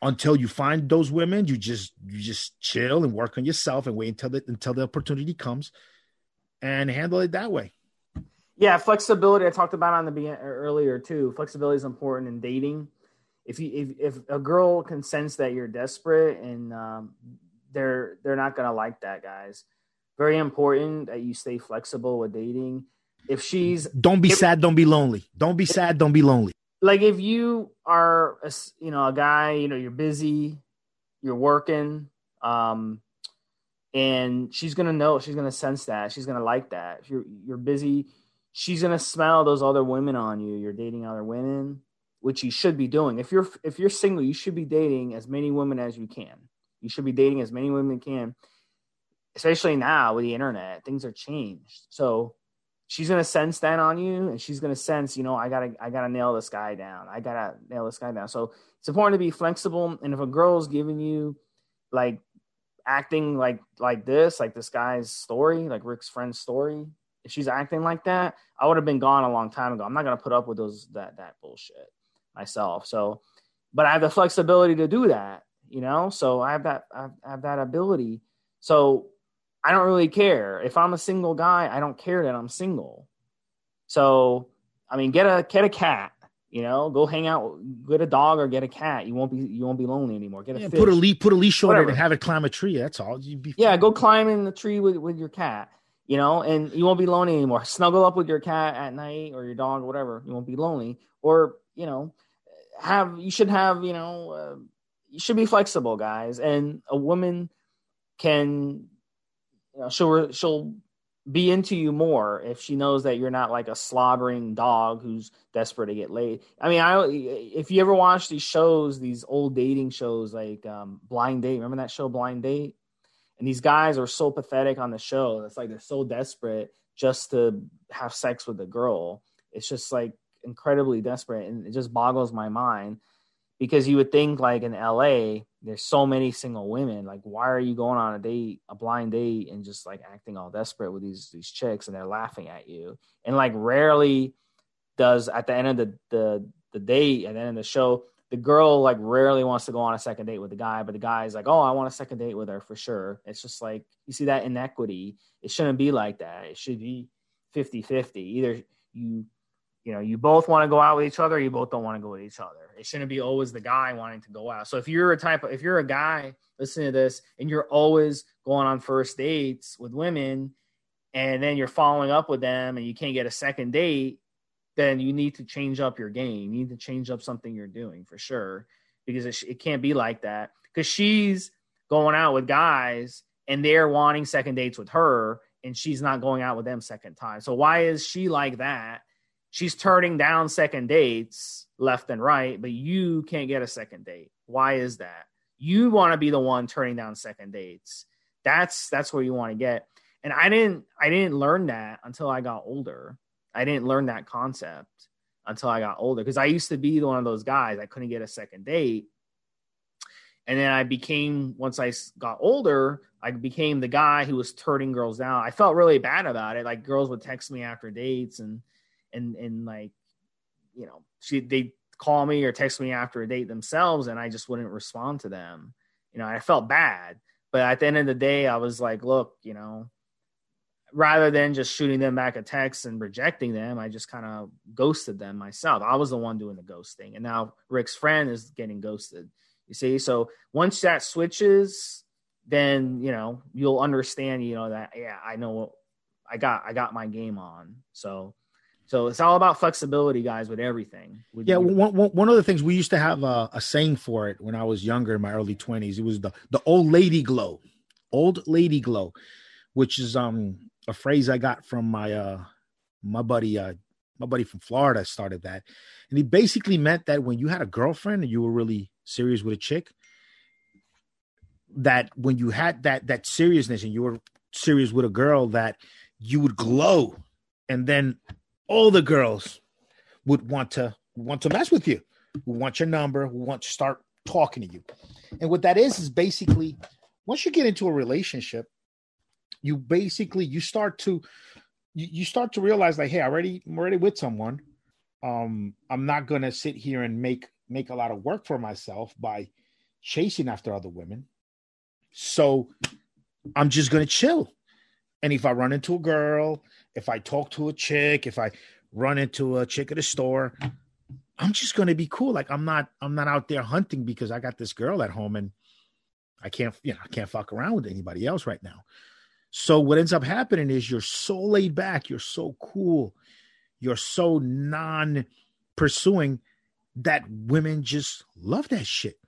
until you find those women you just you just chill and work on yourself and wait until the until the opportunity comes and handle it that way yeah, flexibility. I talked about on the beginning earlier too. Flexibility is important in dating. If you if, if a girl can sense that you're desperate and um, they're they're not gonna like that, guys. Very important that you stay flexible with dating. If she's don't be if, sad, don't be lonely. Don't be sad, don't be lonely. Like if you are a, you know a guy, you know you're busy, you're working, um, and she's gonna know, she's gonna sense that, she's gonna like that. If you're you're busy, she's gonna smell those other women on you. You're dating other women, which you should be doing. If you're if you're single, you should be dating as many women as you can. You should be dating as many women can. Especially now with the internet, things are changed. So she's gonna sense that on you, and she's gonna sense, you know, I gotta I gotta nail this guy down. I gotta nail this guy down. So it's important to be flexible. And if a girl's giving you like acting like like this, like this guy's story, like Rick's friend's story, if she's acting like that, I would have been gone a long time ago. I'm not gonna put up with those that that bullshit myself. So, but I have the flexibility to do that, you know. So I have that I have that ability. So I don't really care if I'm a single guy. I don't care that I'm single. So I mean, get a get a cat. You know, go hang out, get a dog or get a cat. You won't be you won't be lonely anymore. Get a yeah, put a leash put a leash on it and have it climb a tree. That's all. You'd be yeah, go climb in the tree with with your cat you know, and you won't be lonely anymore. Snuggle up with your cat at night or your dog, or whatever. You won't be lonely. Or, you know, have you should have, you know, uh, you should be flexible, guys. And a woman can, you know, she'll she'll be into you more if she knows that you're not like a slobbering dog who's desperate to get laid. I mean, I if you ever watch these shows, these old dating shows like um, Blind Date, remember that show Blind Date? And these guys are so pathetic on the show. It's like they're so desperate just to have sex with a girl. It's just like incredibly desperate. And it just boggles my mind because you would think like in LA, there's so many single women. Like, why are you going on a date, a blind date, and just like acting all desperate with these these chicks and they're laughing at you? And like rarely does at the end of the the the date, at the end of the show, the girl like rarely wants to go on a second date with the guy, but the guy's like, oh, I want a second date with her for sure. It's just like you see that inequity. It shouldn't be like that. It should be 50 50. Either you, you know, you both want to go out with each other, you both don't want to go with each other. It shouldn't be always the guy wanting to go out. So if you're a type of, if you're a guy listening to this and you're always going on first dates with women and then you're following up with them and you can't get a second date, then you need to change up your game. You need to change up something you're doing for sure because it, it can't be like that. Because she's going out with guys and they're wanting second dates with her and she's not going out with them second time. So why is she like that? She's turning down second dates left and right, but you can't get a second date. Why is that? You want to be the one turning down second dates. That's that's where you want to get. And I didn't I didn't learn that until I got older. I didn't learn that concept until I got older because I used to be one of those guys. I couldn't get a second date. And then I became, once I got older, I became the guy who was turning girls down. I felt really bad about it. Like girls would text me after dates and, and, and like, you know, she, they call me or text me after a date themselves and I just wouldn't respond to them. You know, I felt bad. But at the end of the day, I was like, look, you know, rather than just shooting them back a text and rejecting them, I just kind of ghosted them myself. I was the one doing the ghosting, and now Rick's friend is getting ghosted. You see, so once that switches, then you know you'll understand. You know that yeah, I know I got I got my game on. So. So it's all about flexibility, guys, with everything. With yeah, one, one of the things we used to have a, a saying for it when I was younger in my early twenties. It was the the old lady glow, old lady glow, which is um a phrase I got from my uh my buddy uh my buddy from Florida started that. And he basically meant that when you had a girlfriend and you were really serious with a chick, that when you had that that seriousness and you were serious with a girl, that you would glow, and then all the girls would want to want to mess with you, who want your number, who want to start talking to you. And what that is is basically once you get into a relationship, you basically you start to you, you start to realize like, hey, I already I'm already with someone. Um, I'm not gonna sit here and make make a lot of work for myself by chasing after other women. So I'm just gonna chill. And if I run into a girl, if I talk to a chick, if I run into a chick at a store, I'm just gonna be cool. Like I'm not I'm not out there hunting because I got this girl at home and I can't, you know, I can't fuck around with anybody else right now. So what ends up happening is you're so laid back, you're so cool, you're so non pursuing that women just love that shit.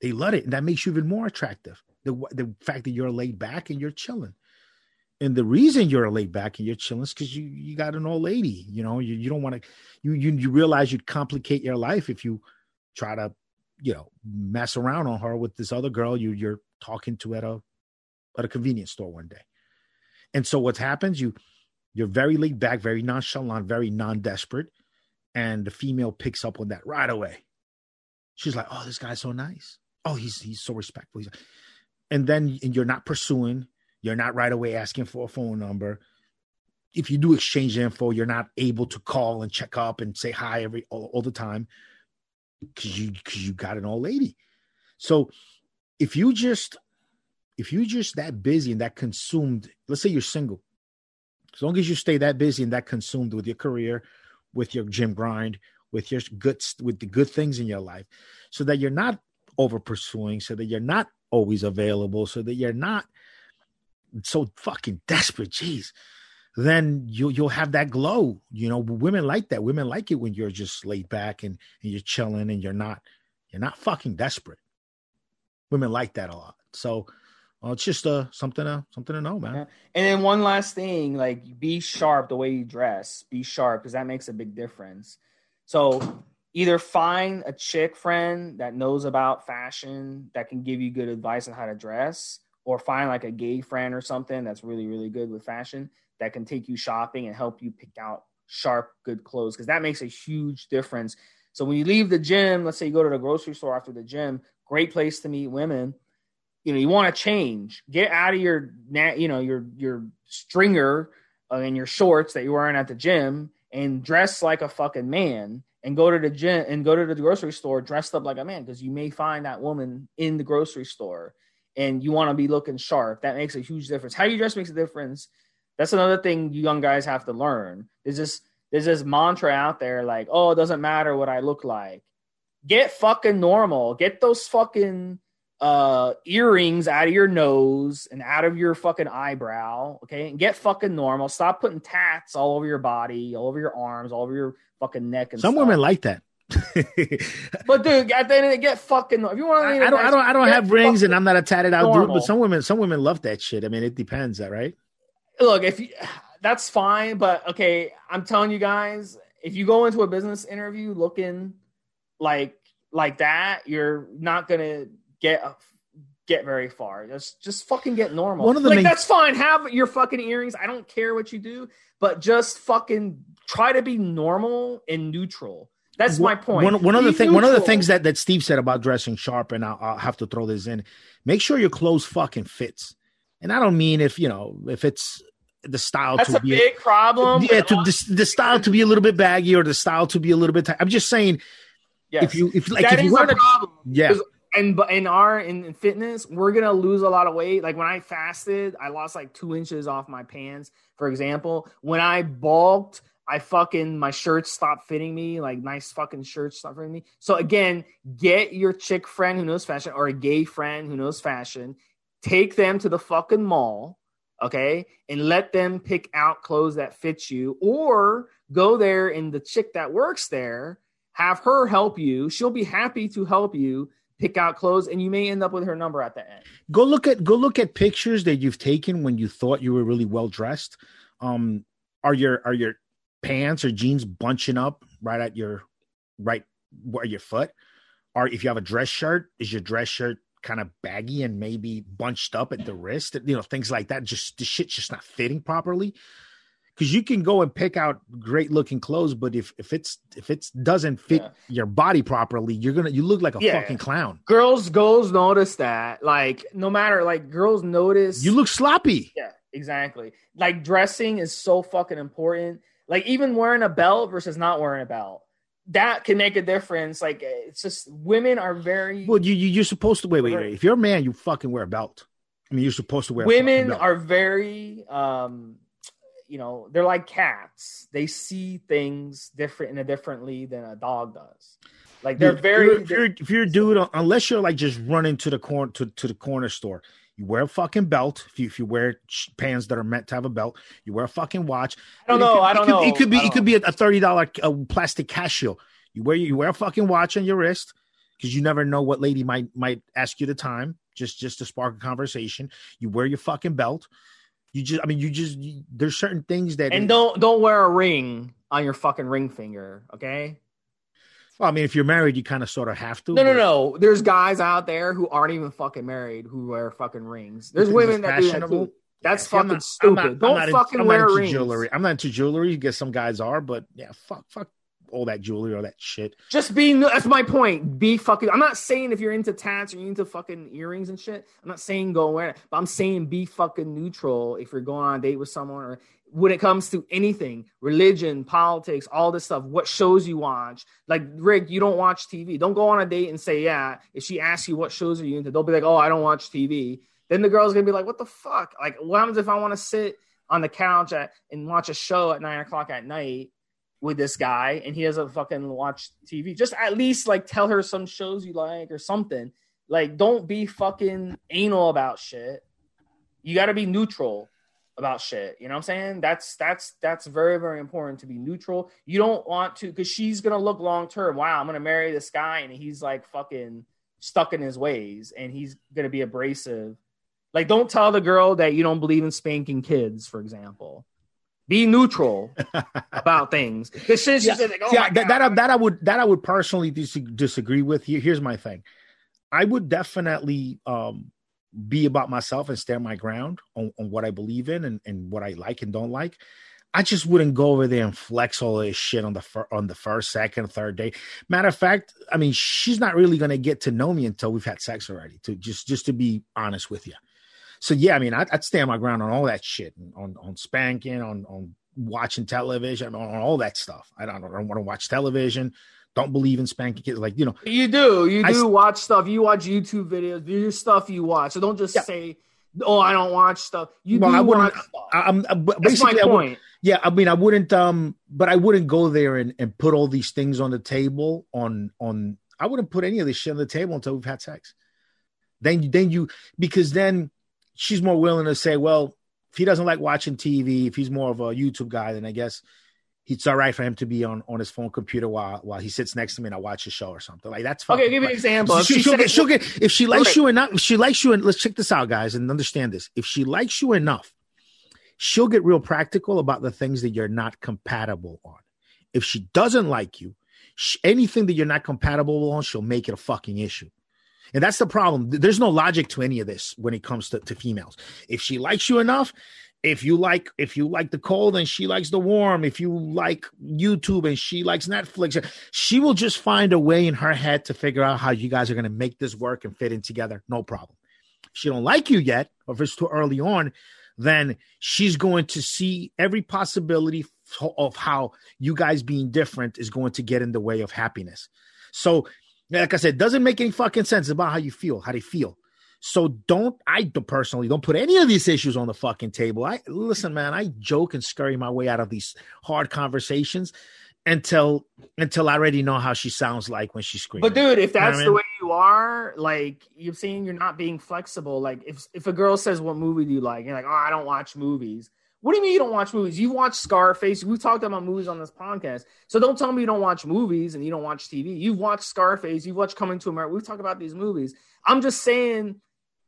They love it. And that makes you even more attractive. The, the fact that you're laid back and you're chilling. And the reason you're laid back and you're chilling is because you, you got an old lady. You know, you, you don't want to, you, you, you realize you'd complicate your life if you try to, you know, mess around on her with this other girl you, you're talking to at a at a convenience store one day. And so what happens, you you're very laid back, very nonchalant, very non-desperate, and the female picks up on that right away. She's like, "Oh, this guy's so nice. Oh, he's he's so respectful." He's like, and then and you're not pursuing. You're not right away asking for a phone number. If you do exchange info, you're not able to call and check up and say hi every all, all the time because you because you got an old lady. So if you just if you're just that busy and that consumed, let's say you're single, as long as you stay that busy and that consumed with your career, with your gym grind, with your good with the good things in your life, so that you're not over pursuing, so that you're not always available, so that you're not so fucking desperate. Jeez. Then you'll you'll have that glow. You know, women like that. Women like it when you're just laid back and, and you're chilling and you're not you're not fucking desperate. Women like that a lot. So well, it's just uh something to something to know, man. Yeah. And then one last thing, like be sharp the way you dress. Be sharp because that makes a big difference. So either find a chick friend that knows about fashion that can give you good advice on how to dress, or find like a gay friend or something that's really really good with fashion that can take you shopping and help you pick out sharp good clothes because that makes a huge difference. So when you leave the gym, let's say you go to the grocery store after the gym, great place to meet women. You know you want to change. Get out of your you know your your stringer uh, and your shorts that you're wearing at the gym and dress like a fucking man and go to the gym and go to the grocery store dressed up like a man because you may find that woman in the grocery store and you want to be looking sharp that makes a huge difference. How you dress makes a difference. That's another thing you young guys have to learn. There's this there's this mantra out there like oh it doesn't matter what i look like. Get fucking normal. Get those fucking uh earrings out of your nose and out of your fucking eyebrow okay? And get fucking normal. Stop putting tats all over your body all over your arms all over your fucking neck and some stuff. women like that but dude at the end of the get fucking if you want to I, I, don't I don't I don't have rings and I'm not a tatted out normal. dude but some women some women love that shit I mean it depends that right look if you that's fine but okay I'm telling you guys if you go into a business interview looking like like that you're not gonna get a, get very far. Just just fucking get normal. One of the like main... that's fine. Have your fucking earrings. I don't care what you do, but just fucking try to be normal and neutral. That's my point. One, one of the thing, one of the things that, that Steve said about dressing sharp, and I'll, I'll, have to throw this in. Make sure your clothes fucking fits. And I don't mean if you know if it's the style. That's to a be big a, problem. Yeah, to the, the, style to be a little bit baggy or the style to be a little bit. Tight. I'm just saying. Yes. If you if like that if you want to, yeah and but in our in fitness, we're gonna lose a lot of weight. Like when I fasted, I lost like two inches off my pants, for example. When I bulked, I fucking my shirts stopped fitting me, like nice fucking shirts stopped fitting me. So again, get your chick friend who knows fashion or a gay friend who knows fashion, take them to the fucking mall, okay, and let them pick out clothes that fit you, or go there and the chick that works there, have her help you. She'll be happy to help you pick out clothes, and you may end up with her number at the end. Go look at go look at pictures that you've taken when you thought you were really well dressed. Um, are your are your pants or jeans bunching up right at your right where your foot? Or if you have a dress shirt, is your dress shirt kind of baggy and maybe bunched up at the wrist? You know, things like that. Just the shit's just not fitting properly because you can go and pick out great looking clothes, but if if it's if it doesn't fit yeah. your body properly, you're gonna you look like a yeah. fucking clown. Girls, girls notice that. Like no matter like girls notice you look sloppy. Yeah, exactly. Like dressing is so fucking important. Like even wearing a belt versus not wearing a belt. That can make a difference. Like it's just women are very well. You, you you're supposed to wait wait wait. If you're a man, you fucking wear a belt. I mean, you're supposed to wear. Women are very um you know, they're like cats. They see things different in a differently than a dog does. Like they're very. If you're, if you're, a dude, unless you're like just running to the corner to, to the corner store, you wear a fucking belt. If you if you wear pants that are meant to have a belt, you wear a fucking watch. I don't know. Could, I don't it could, know. It could be it could be a thirty dollar uh, plastic Casio. You wear you wear a fucking watch on your wrist because you never know what lady might might ask you the time just just to spark a conversation. You wear your fucking belt. You just, I mean, you just, you, there's certain things that. And don't don't wear a ring on your fucking ring finger, okay? Well, I mean, if you're married, you kind of sort of have to. No, but... no, no. There's guys out there who aren't even fucking married who wear fucking rings. There's women that do that too. That's yeah, fucking not, stupid. I'm not, Don't I'm fucking in, wear rings. Jewelry. I'm not into jewelry. I guess some guys are, but yeah, fuck, fuck all that jewelry or that shit. Just being that's my point. Be fucking. I'm not saying if you're into tats or you're into fucking earrings and shit. I'm not saying go wear it, but I'm saying be fucking neutral if you're going on a date with someone or when it comes to anything, religion, politics, all this stuff. What shows you watch? Like Rick, you don't watch TV. Don't go on a date and say yeah. If she asks you what shows are you into, they'll be like, oh, I don't watch TV. Then the girl's gonna be like, what the fuck? Like, what happens if I want to sit on the couch at, and watch a show at nine o'clock at night? with this guy and he doesn't fucking watch TV. Just at least like tell her some shows you like or something. Like don't be fucking anal about shit. You got to be neutral about shit. You know what I'm saying? That's that's that's very very important to be neutral. You don't want to cuz she's going to look long term. Wow, I'm going to marry this guy and he's like fucking stuck in his ways and he's going to be abrasive. Like don't tell the girl that you don't believe in spanking kids, for example be neutral about things. Because since yeah, like, oh yeah, that, that, that I would that I would personally dis- disagree with. Here, here's my thing. I would definitely um, be about myself and stand my ground on, on what I believe in and, and what I like and don't like. I just wouldn't go over there and flex all this shit on the fir- on the first, second, third day. Matter of fact, I mean, she's not really to get to know me until we've had sex already. To just just to be honest with you so yeah, I mean, I'd, I'd, stand my ground on all that shit, on on spanking, on on watching television, on, on all that stuff. I don't, I don't want to watch television. Don't believe in spanking kids. Like you know, you do, you do I, watch stuff. You watch YouTube videos. There's stuff you watch. So don't just yeah. say, "Oh, I don't watch stuff." You well, do I watch stuff. I, am That's my point. yeah, I mean, I wouldn't. Um, but I wouldn't go there and, and put all these things on the table. On on, I wouldn't put any of this shit on the table until we've had sex. Then then you because then she's more willing to say, well, if he doesn't like watching TV, if he's more of a YouTube guy, then I guess it's all right for him to be on, on his phone computer while while he sits next to me and I watch a show or something. Like that's fine. Okay, give me an example. She, will get, she'll get if she likes you enough. If she likes you, and let's check this out, guys, and understand this. If she likes you enough, she'll get real practical about the things that you're not compatible on. If she doesn't like you, she, anything that you're not compatible on, she'll make it a fucking issue. And that's the problem. There's no logic to any of this when it comes to, to females. If she likes you enough, if you like if you like the cold and she likes the warm, if you like YouTube and she likes Netflix, she will just find a way in her head to figure out how you guys are going to make this work and fit in together. No problem. If she don't like you yet, or if it's too early on, then she's going to see every possibility of how you guys being different is going to get in the way of happiness. So like I said, doesn't make any fucking sense about how you feel, how they feel. So don't I personally don't put any of these issues on the fucking table. I listen, man. I joke and scurry my way out of these hard conversations until until I already know how she sounds like when she screams. But dude, if that's you know the I mean? way you are, like you're saying, you're not being flexible. Like if if a girl says, "What movie do you like?" you're like, "Oh, I don't watch movies." What do you mean you don't watch movies? You watch Scarface. We've talked about movies on this podcast. So don't tell me you don't watch movies and you don't watch TV. You've watched Scarface. You've watched Coming to America. We've talked about these movies. I'm just saying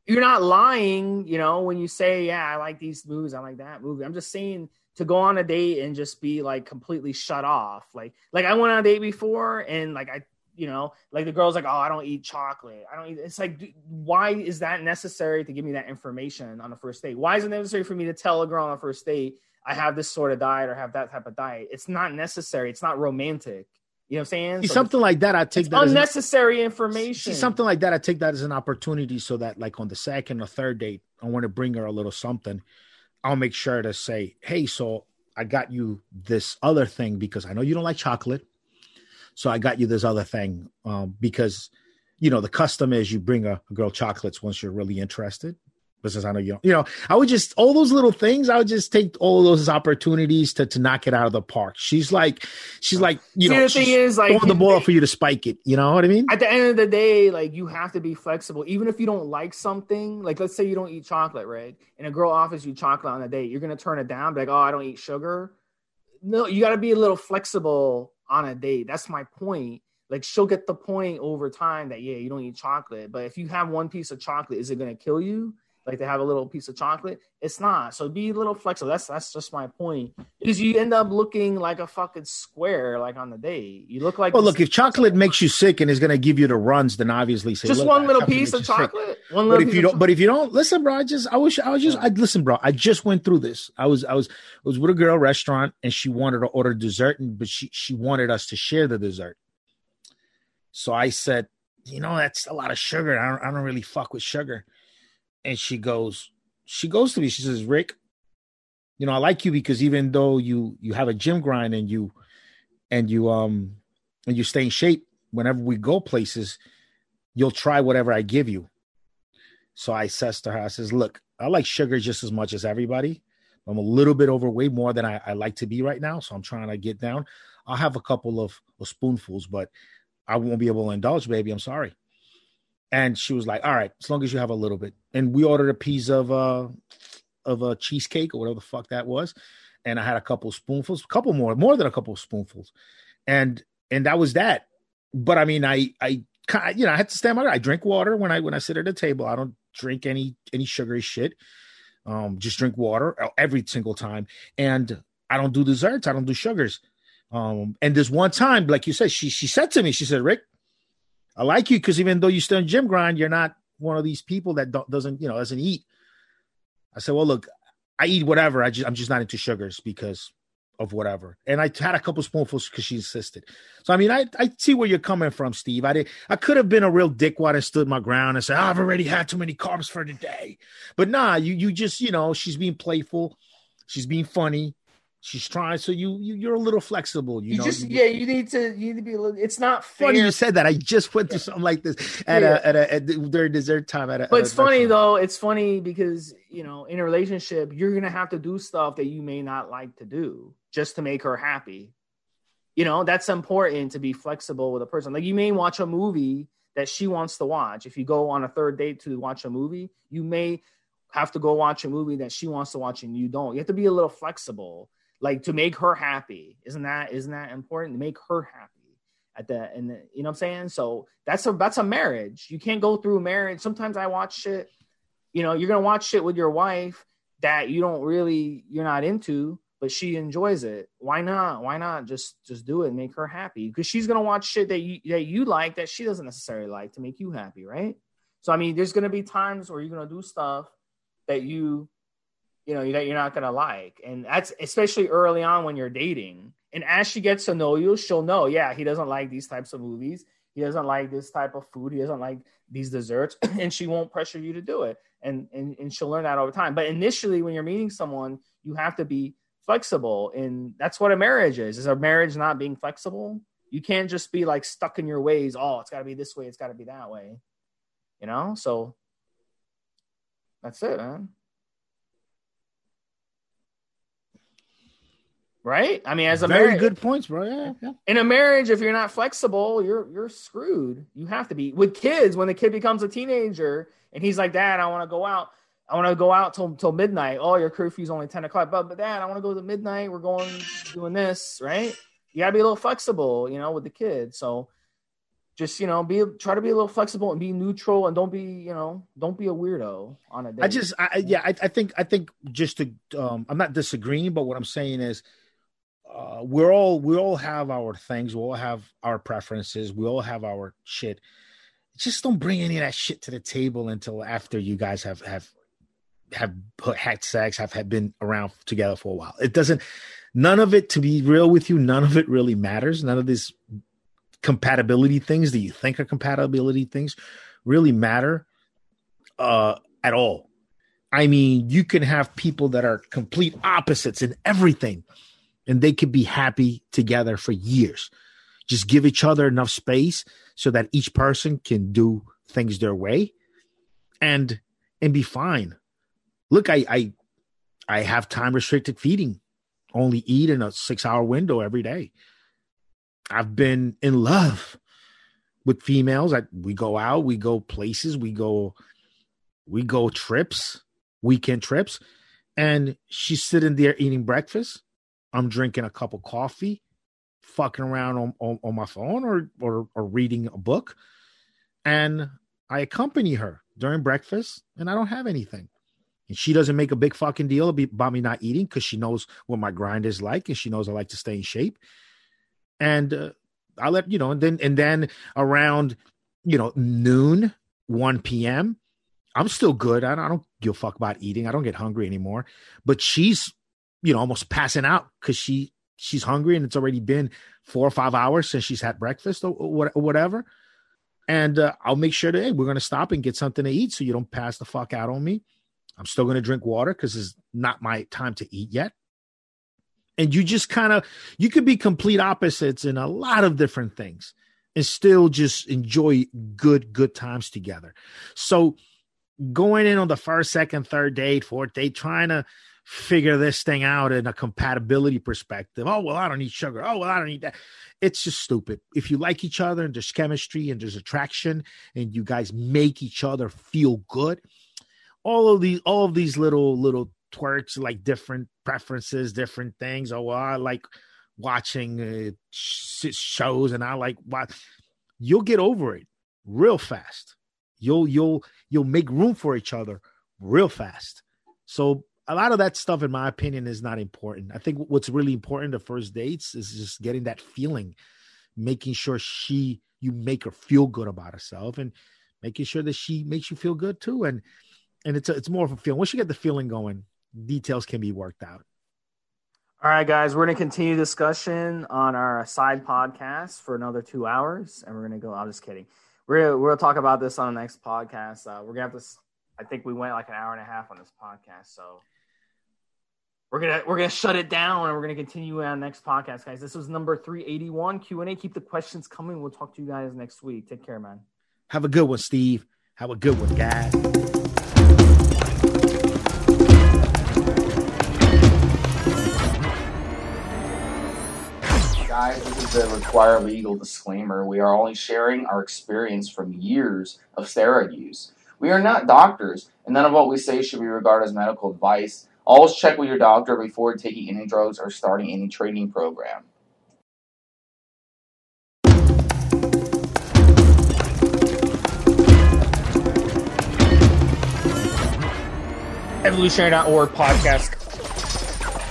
you're not lying, you know, when you say, yeah, I like these movies. I like that movie. I'm just saying to go on a date and just be like completely shut off. Like, like I went on a date before and like I you know, like the girl's like, oh, I don't eat chocolate. I don't eat. It's like, why is that necessary to give me that information on a first date? Why is it necessary for me to tell a girl on a first date I have this sort of diet or have that type of diet? It's not necessary. It's not romantic. You know what I'm saying? So something like that, I take that unnecessary an, information. See, something like that, I take that as an opportunity so that, like, on the second or third date, I want to bring her a little something. I'll make sure to say, "Hey, so I got you this other thing because I know you don't like chocolate." So I got you this other thing um, because, you know, the custom is you bring a, a girl chocolates once you're really interested. Because I know you, don't, you know, I would just all those little things. I would just take all those opportunities to to knock it out of the park. She's like, she's like, you See, know, the thing is like throwing the ball for you to spike it. You know what I mean? At the end of the day, like you have to be flexible, even if you don't like something. Like let's say you don't eat chocolate, right? And a girl offers you chocolate on a date, you're gonna turn it down, like, oh, I don't eat sugar. No, you got to be a little flexible on a date. That's my point. Like she'll get the point over time that yeah, you don't eat chocolate. But if you have one piece of chocolate, is it gonna kill you? Like to have a little piece of chocolate? It's not. So be a little flexible. That's that's just my point. Because you end up looking like a fucking square, like on the day. You look like Well look, if chocolate makes you sick and is gonna give you the runs, then obviously say just one little piece of chocolate. One but if you don't but if you don't listen, bro, I just I wish I was just I listen, bro. I just went through this. I was I was I was with a girl restaurant and she wanted to order dessert, and but she she wanted us to share the dessert. So I said, you know, that's a lot of sugar. I don't, I don't really fuck with sugar. And she goes, she goes to me. She says, Rick, you know, I like you because even though you you have a gym grind and you and you um and you stay in shape, whenever we go places, you'll try whatever I give you. So I says to her, I says, look, I like sugar just as much as everybody. I'm a little bit overweight more than I, I like to be right now. So I'm trying to get down. I'll have a couple of, of spoonfuls, but I won't be able to indulge, baby. I'm sorry. And she was like, all right, as long as you have a little bit. And we ordered a piece of uh of a cheesecake or whatever the fuck that was. And I had a couple spoonfuls, a couple more, more than a couple spoonfuls. And and that was that. But I mean, I I you know, I had to stand my I drink water when I when I sit at the table. I don't drink any any sugary shit. Um, just drink water every single time. And I don't do desserts. I don't do sugars. Um, and this one time, like you said, she she said to me, she said, Rick, I like you because even though you still gym grind, you're not one of these people that doesn't, you know, doesn't eat. I said, well, look, I eat whatever. I just I'm just not into sugars because of whatever. And I had a couple spoonfuls because she insisted. So I mean, I I see where you're coming from, Steve. I did I could have been a real dickwad and stood my ground and said, oh, I've already had too many carbs for today. But nah, you you just, you know, she's being playful, she's being funny she's trying so you, you you're a little flexible you, you know just yeah you need to you need to be a little it's not fair. funny you said that i just went through something like this at yeah. a at a at during dessert time at a but it's funny though it's funny because you know in a relationship you're gonna have to do stuff that you may not like to do just to make her happy. You know that's important to be flexible with a person. Like you may watch a movie that she wants to watch. If you go on a third date to watch a movie you may have to go watch a movie that she wants to watch and you don't. You have to be a little flexible like to make her happy. Isn't that isn't that important? To make her happy at the and the, you know what i'm saying? So that's a that's a marriage. You can't go through marriage. Sometimes i watch shit you know you're gonna watch shit with your wife that you don't really you're not into but she enjoys it. Why not? Why not just just do it and make her happy? Because she's gonna watch shit that you that you like that she doesn't necessarily like to make you happy right? So i mean there's gonna be times where you're gonna do stuff that you you know that you're not gonna like, and that's especially early on when you're dating. And as she gets to know you, she'll know, yeah, he doesn't like these types of movies. He doesn't like this type of food. He doesn't like these desserts, and she won't pressure you to do it. And, and and she'll learn that over time. But initially, when you're meeting someone, you have to be flexible, and that's what a marriage is. Is a marriage not being flexible? You can't just be like stuck in your ways. Oh, it's got to be this way. It's got to be that way. You know. So that's it, man. Right? I mean, as a very marriage, good points, bro. Yeah, yeah. In a marriage, if you're not flexible, you're you're screwed. You have to be with kids. When the kid becomes a teenager and he's like, "Dad, I want to go out," I want to go out till till midnight. Oh, your curfew's only ten o'clock. But but dad, I want to go to midnight. We're going doing this, right? You gotta be a little flexible, you know, with the kids. So just you know, be try to be a little flexible and be neutral, and don't be you know, don't be a weirdo on a day. I just, I, yeah, I, I think, I think just to, um, I'm not disagreeing, but what I'm saying is, uh, we're all, we all have our things, we all have our preferences, we all have our shit. Just don't bring any of that shit to the table until after you guys have have have had sex, have, have been around together for a while. It doesn't, none of it, to be real with you, none of it really matters. None of these compatibility things that you think are compatibility things really matter uh, at all. I mean, you can have people that are complete opposites in everything, and they could be happy together for years. Just give each other enough space so that each person can do things their way and and be fine look, I I I have time restricted feeding, only eat in a six hour window every day. I've been in love with females. I, we go out, we go places, we go, we go trips, weekend trips, and she's sitting there eating breakfast. I'm drinking a cup of coffee, fucking around on, on, on my phone or, or or reading a book, and I accompany her during breakfast, and I don't have anything. And she doesn't make a big fucking deal about me not eating because she knows what my grind is like and she knows I like to stay in shape. And uh, I let you know, and then and then around you know noon, one p.m. I'm still good. I don't, I don't give a fuck about eating. I don't get hungry anymore. But she's you know almost passing out because she she's hungry and it's already been four or five hours since she's had breakfast or, or whatever. And uh, I'll make sure that hey, we're gonna stop and get something to eat so you don't pass the fuck out on me I'm still going to drink water because it's not my time to eat yet. And you just kind of, you could be complete opposites in a lot of different things and still just enjoy good, good times together. So going in on the first, second, third date, fourth date, trying to figure this thing out in a compatibility perspective. Oh, well, I don't need sugar. Oh, well, I don't need that. It's just stupid. If you like each other and there's chemistry and there's attraction and you guys make each other feel good, all of these all of these little little twerks like different preferences different things oh well, i like watching uh, shows and i like what you'll get over it real fast you'll you'll you'll make room for each other real fast so a lot of that stuff in my opinion is not important i think what's really important the first dates is just getting that feeling making sure she you make her feel good about herself and making sure that she makes you feel good too and and it's a, it's more of a feeling. Once you get the feeling going, details can be worked out. All right, guys, we're going to continue discussion on our side podcast for another two hours, and we're going to go. I'm just kidding. We're gonna, we're to talk about this on the next podcast. Uh, we're to have this. I think we went like an hour and a half on this podcast, so we're gonna we're gonna shut it down and we're gonna continue on next podcast, guys. This was number three eighty one Q and A. Keep the questions coming. We'll talk to you guys next week. Take care, man. Have a good one, Steve. Have a good one, guys. Guys, this is a required legal disclaimer. We are only sharing our experience from years of steroid use. We are not doctors, and none of what we say should be regarded as medical advice. Always check with your doctor before taking any drugs or starting any training program. Evolutionary.org podcast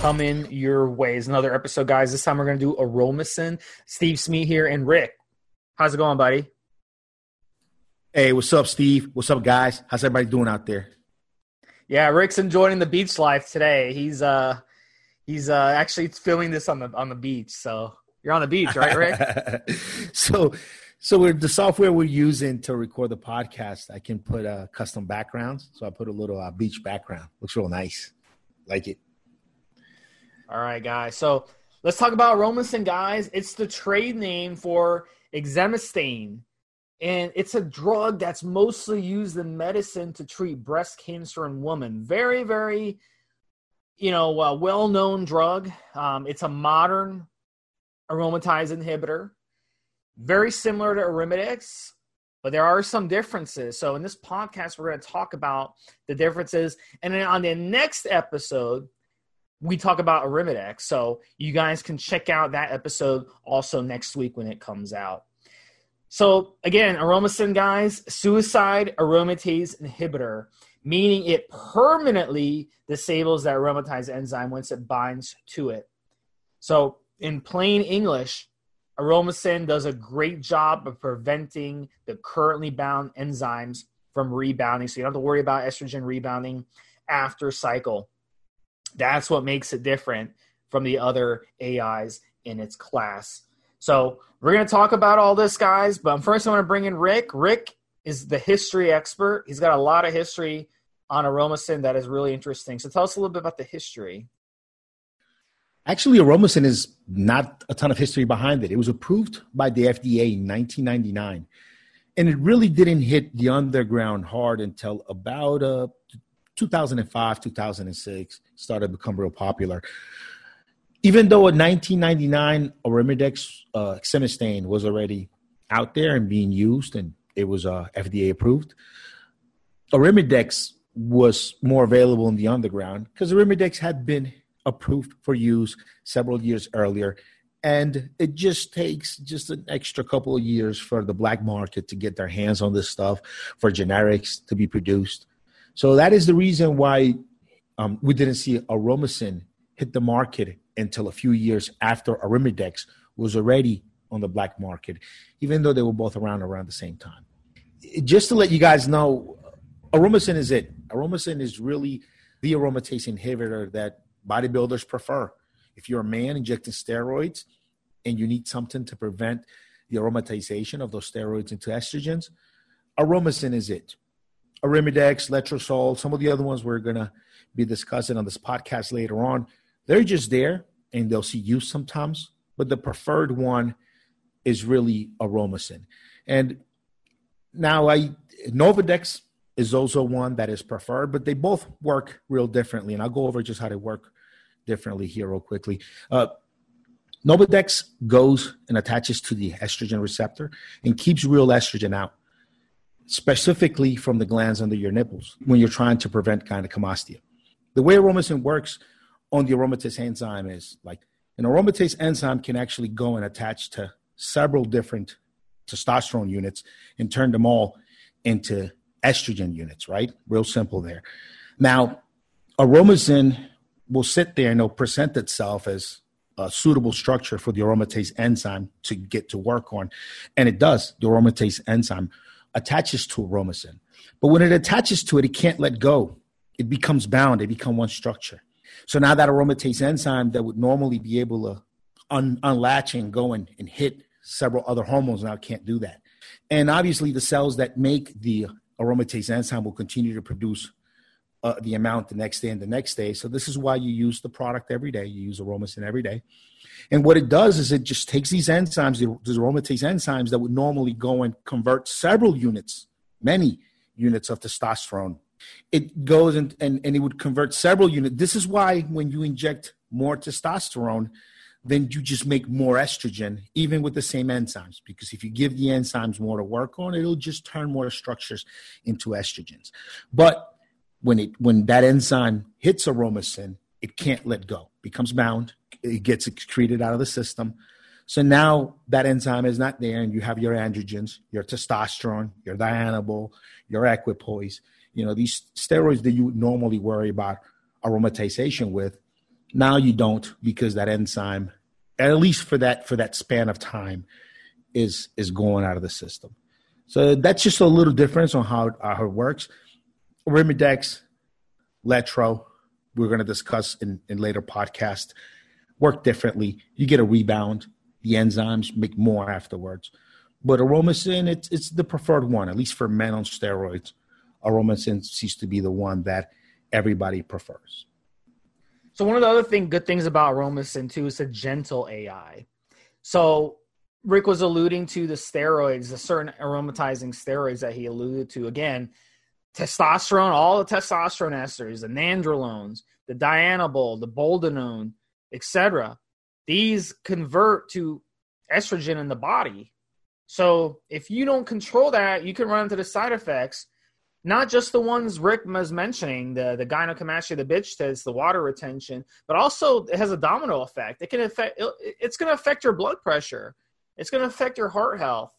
coming your way is another episode, guys. This time we're going to do Aromasin. Steve Smee here and Rick. How's it going, buddy? Hey, what's up, Steve? What's up, guys? How's everybody doing out there? Yeah, Rick's enjoying the beach life today. He's uh he's uh actually filming this on the on the beach. So you're on the beach, right, Rick? so so with the software we're using to record the podcast, I can put uh, custom backgrounds. So I put a little uh, beach background. Looks real nice. Like it. All right, guys. So let's talk about Aromasin, guys. It's the trade name for exemestane, and it's a drug that's mostly used in medicine to treat breast cancer in women. Very, very, you know, uh, well-known drug. Um, it's a modern aromatase inhibitor, very similar to Arimidex. but there are some differences. So in this podcast, we're going to talk about the differences, and then on the next episode, we talk about Arimidex. So you guys can check out that episode also next week when it comes out. So again, Aromasin, guys, suicide aromatase inhibitor, meaning it permanently disables that aromatase enzyme once it binds to it. So in plain English, Aromasin does a great job of preventing the currently bound enzymes from rebounding. So you don't have to worry about estrogen rebounding after cycle. That's what makes it different from the other AIs in its class. So we're going to talk about all this, guys. But first, I want to bring in Rick. Rick is the history expert. He's got a lot of history on aromasin that is really interesting. So tell us a little bit about the history. Actually, aromasin is not a ton of history behind it. It was approved by the FDA in 1999, and it really didn't hit the underground hard until about uh, 2005, 2006. Started to become real popular. Even though in 1999, Arimidex uh, was already out there and being used, and it was uh, FDA approved, Arimidex was more available in the underground because Arimidex had been approved for use several years earlier. And it just takes just an extra couple of years for the black market to get their hands on this stuff, for generics to be produced. So that is the reason why um, we didn't see Aromasin hit the market until a few years after Arimidex was already on the black market, even though they were both around around the same time. Just to let you guys know, Aromasin is it. Aromasin is really the aromatase inhibitor that bodybuilders prefer. If you're a man injecting steroids and you need something to prevent the aromatization of those steroids into estrogens, aromasin is it. Arimidex, letrozole, some of the other ones we're going to be discussing on this podcast later on, they're just there and they'll see use sometimes, but the preferred one is really aromasin. And now I Nolvadex is also one that is preferred, but they both work real differently. And I'll go over just how they work differently here real quickly. Uh, Nolvadex goes and attaches to the estrogen receptor and keeps real estrogen out, specifically from the glands under your nipples when you're trying to prevent gynecomastia. The way aromasin works on the aromatase enzyme is like an aromatase enzyme can actually go and attach to several different testosterone units and turn them all into estrogen units, right? Real simple there. Now, aromasin will sit there and it'll present itself as a suitable structure for the aromatase enzyme to get to work on. And it does. The aromatase enzyme attaches to aromasin. But when it attaches to it, it can't let go. It becomes bound. It becomes one structure. So now that aromatase enzyme that would normally be able to un- unlatch and go and, and hit several other hormones now can't do that. And obviously, the cells that make the aromatase enzyme will continue to produce uh, the amount the next day and the next day. So this is why you use the product every day. You use aromasin every day. And what it does is it just takes these enzymes, these aromatase enzymes that would normally go and convert several units, many units of testosterone. It goes and, and, and it would convert several units. This is why when you inject more testosterone, then you just make more estrogen, even with the same enzymes. Because if you give the enzymes more to work on, it'll just turn more structures into estrogens. But when it when that enzyme hits aromasin, it can't let go, becomes bound, it gets excreted out of the system. So now that enzyme is not there, and you have your androgens, your testosterone, your dianabol, your equipoise. You know these steroids that you would normally worry about aromatization with now you don't because that enzyme, at least for that for that span of time, is is going out of the system. So that's just a little difference on how, uh, how it works. Arimidex, Letro, we're going to discuss in, in later podcast, work differently. You get a rebound. The enzymes make more afterwards. But aromasin, it's, it's the preferred one, at least for men on steroids. Aromasin seems to be the one that everybody prefers. So one of the other thing, good things about Aromasin too is a gentle AI. So Rick was alluding to the steroids, the certain aromatizing steroids that he alluded to. Again, testosterone, all the testosterone esters, the nandrolones, the dianabol, the boldenone, etc. These convert to estrogen in the body So if you don't control that, you can run into the side effects, not just the ones Rick was mentioning, the the gynecomastia, the bitch test, the water retention, but also it has a domino effect. It can affect. It's going to affect your blood pressure. It's going to affect your heart health.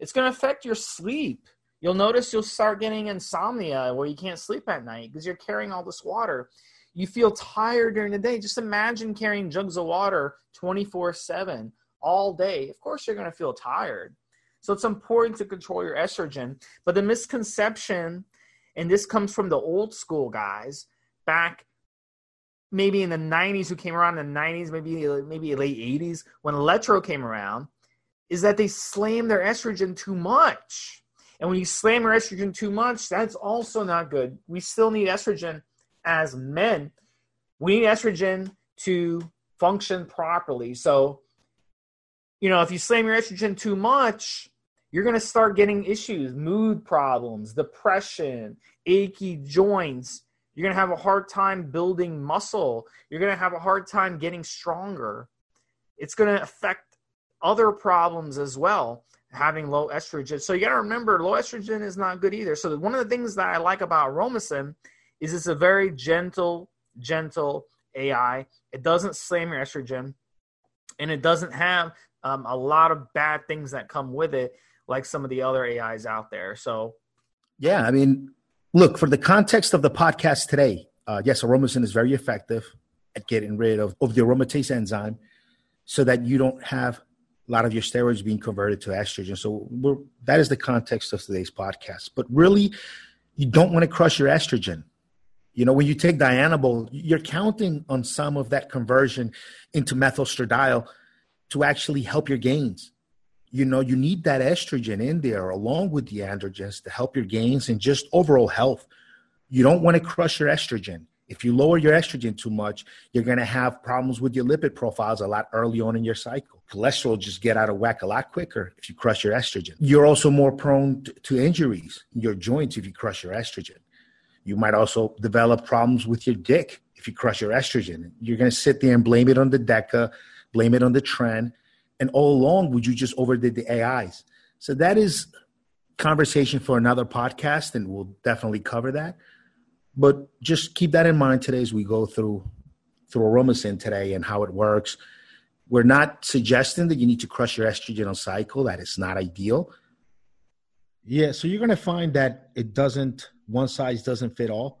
It's going to affect your sleep. You'll notice you'll start getting insomnia where you can't sleep at night because you're carrying all this water. You feel tired during the day. Just imagine carrying jugs of water 24 7 all day. Of course, you're going to feel tired. So it's important to control your estrogen. But the misconception, and this comes from the old school guys back maybe in the 90s who came around in the 90s, maybe maybe late 80s when Letro came around, is that they slam their estrogen too much. And when you slam your estrogen too much, that's also not good. We still need estrogen as men. We need estrogen to function properly. So, you know, if you slam your estrogen too much, you're going to start getting issues, mood problems, depression, achy joints. You're going to have a hard time building muscle. You're going to have a hard time getting stronger. It's going to affect other problems as well, having low estrogen. So you got to remember, low estrogen is not good either. So one of the things that I like about Aromasin is it's a very gentle, gentle AI. It doesn't slam your estrogen, and it doesn't have um, a lot of bad things that come with it like some of the other AIs out there. So, yeah, I mean, look for the context of the podcast today. Uh, yes, aromasin is very effective at getting rid of, of the aromatase enzyme, so that you don't have a lot of your steroids being converted to estrogen. So that is the context of today's podcast. But really, you don't want to crush your estrogen. You know, when you take Dianabol, you're counting on some of that conversion into methyl to actually help your gains you know you need that estrogen in there along with the androgens to help your gains and just overall health. You don't want to crush your estrogen. If you lower your estrogen too much you're going to have problems with your lipid profiles a lot early on in your cycle. Cholesterol just get out of whack a lot quicker if you crush your estrogen. You're also more prone to injuries in your joints if you crush your estrogen. You might also develop problems with your dick if you crush your estrogen. You're going to sit there and blame it on the deca blame it on the tren and all along would you just overdid the ais so that is conversation for another podcast and we'll definitely cover that. But just keep that in mind today as we go through through aromasin today and how it works. We're not suggesting that you need to crush your estrogen cycle. That is not ideal. Yeah so you're going to find that it doesn't one size doesn't fit all.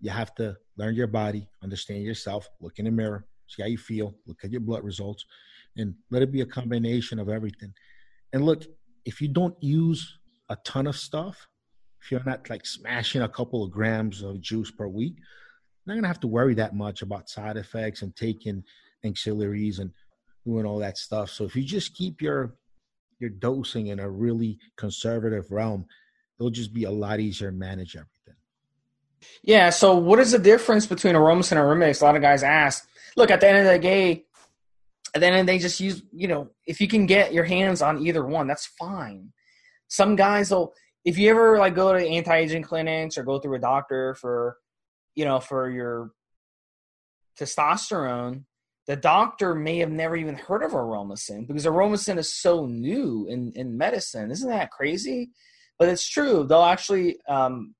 You have to learn your body understand yourself look in the mirror see how you feel look at your blood results and let it be a combination of everything. And look, if you don't use a ton of stuff, if you're not like smashing a couple of grams of juice per week, you're not gonna have to worry that much about side effects and taking auxiliaries and doing all that stuff. So if you just keep your your dosing in a really conservative realm, it'll just be a lot easier to manage everything. Yeah. So what is the difference between Aromasin and Arimidex? A lot of guys ask. Look, at the end of the day, and then they just use you know if you can get your hands on either one that's fine. Some guys will if you ever like go to anti-aging clinics or go through a doctor for you know for your testosterone the doctor may have never even heard of aromasin because aromasin is so new in, in medicine. Isn't that crazy? But it's true. They'll actually um,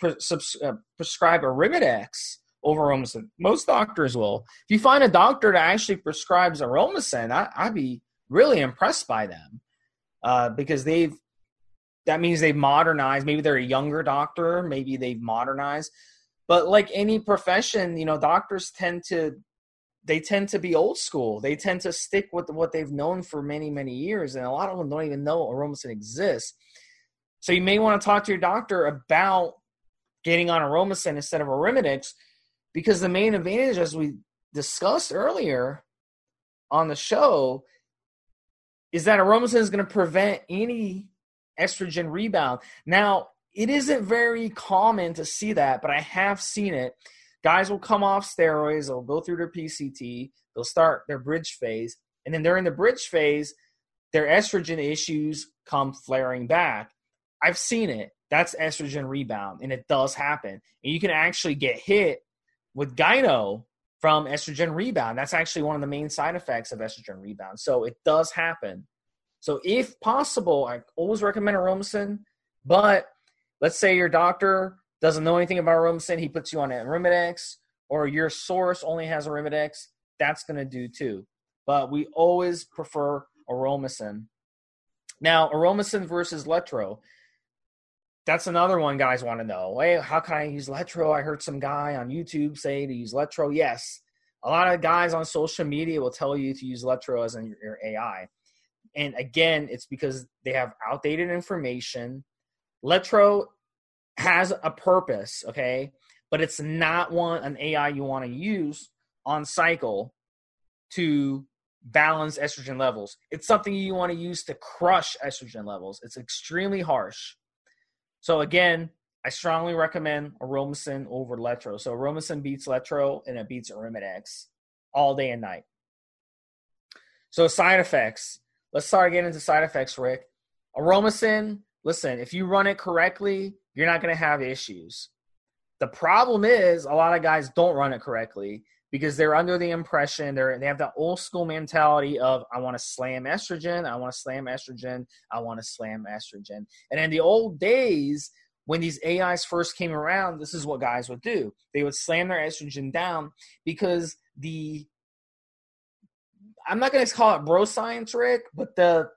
pre- uh, prescribe arimidex over aromasin. Most doctors will. If you find a doctor that actually prescribes aromasin, I, would be really impressed by them uh, because they've that means they've modernized. Maybe they're a younger doctor. Maybe they've modernized. But like any profession, you know, doctors tend to they tend to be old school. They tend to stick with what they've known for many, many years, and a lot of them don't even know aromasin exists. So you may want to talk to your doctor about getting on aromasin instead of arimidex because the main advantage, as we discussed earlier on the show, is that aromasin is going to prevent any estrogen rebound. Now, it isn't very common to see that, but I have seen it. Guys will come off steroids, they'll go through their PCT, they'll start their bridge phase, and then during the bridge phase, their estrogen issues come flaring back. I've seen it. That's estrogen rebound, and it does happen. And you can actually get hit with gyno from estrogen rebound. That's actually one of the main side effects of estrogen rebound. So it does happen. So if possible, I always recommend Aromasin. But let's say your doctor doesn't know anything about Aromasin, he puts you on Arimidex, or your source only has Arimidex, that's going to do too. But we always prefer Aromasin. Now, Aromasin versus Letro. That's another one guys want to know. Hey, how can I use Letro? I heard some guy on YouTube say to use Letro. Yes, a lot of guys on social media will tell you to use Letro as in your, your AI. And again, it's because they have outdated information. Letro has a purpose, okay? But it's not one an AI you want to use on cycle to balance estrogen levels. It's something you want to use to crush estrogen levels. It's extremely harsh. So again, I strongly recommend Aromasin over Letro. So Aromasin beats Letro and it beats Arimidex all day and night. So side effects. Let's start getting into side effects, Rick. Aromasin, listen, if you run it correctly, you're not going to have issues. The problem is a lot of guys don't run it correctly because they're under the impression they're they have that old school mentality of I want to slam estrogen, I want to slam estrogen, I want to slam estrogen. And in the old days, when these AIs first came around, this is what guys would do. They would slam their estrogen down because the I'm not going to call it bro science, Rick, but the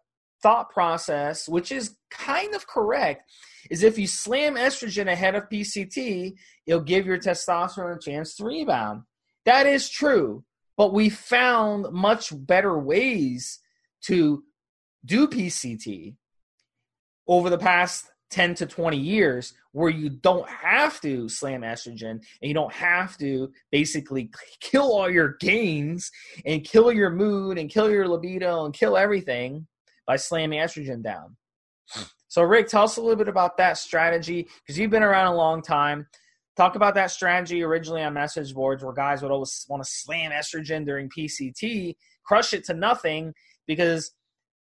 thought process, which is kind of correct, is if you slam estrogen ahead of PCT, it'll give your testosterone a chance to rebound. That is true, but we found much better ways to do PCT over the past 10 to 20 years where you don't have to slam estrogen and you don't have to basically kill all your gains and kill your mood and kill your libido and kill everything by slamming estrogen down. So, Rick, tell us a little bit about that strategy because you've been around a long time. Talk about that strategy originally on message boards where guys would always want to slam estrogen during PCT, crush it to nothing because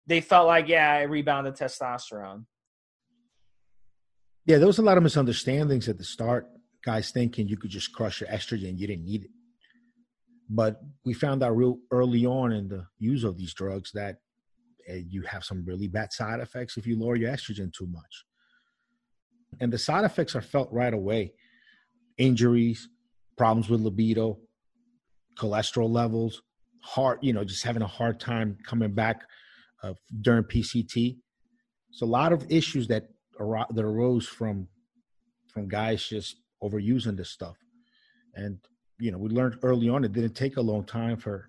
they felt like, yeah, it rebounded testosterone. Yeah, there was a lot of misunderstandings at the start. Guys thinking you could just crush your estrogen, you didn't need it. But we found out real early on in the use of these drugs that uh, you have some really bad side effects if you lower your estrogen too much. And the side effects are felt right away injuries, problems with libido, cholesterol levels, heart, you know, just having a hard time coming back uh, during PCT. So a lot of issues that that arose from from guys just overusing this stuff. And you know, we learned early on it didn't take a long time for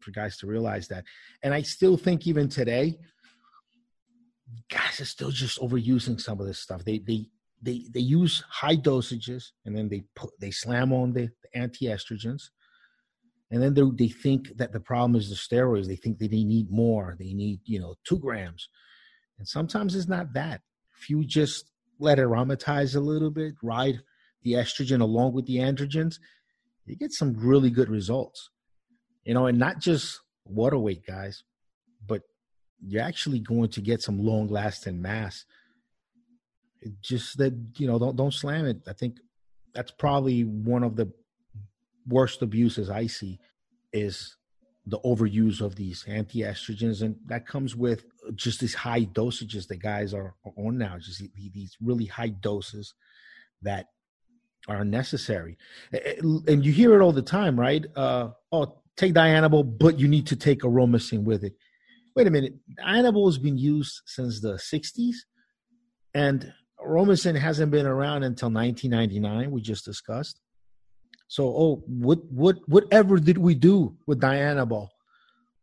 for guys to realize that. And I still think even today, guys are still just overusing some of this stuff. They they they they use high dosages and then they put they slam on the, the anti-estrogens. And then they, they think that the problem is the steroids. They think that they need more. They need, you know, two grams. And sometimes it's not that if you just let it aromatize a little bit, ride the estrogen along with the androgens, you get some really good results. You know, and not just water weight, guys, but you're actually going to get some long lasting mass. Just that, you know, don't don't slam it. I think that's probably one of the worst abuses I see is the overuse of these anti-estrogens. And that comes with just these high dosages that guys are on now just these really high doses that are necessary. And you hear it all the time right? Uh, oh take dianabol but you need to take aromasin with it. Wait a minute. Dianabol has been used since the 60s and aromasin hasn't been around until 1999 we just discussed so, oh, what what whatever did we do with Dianabol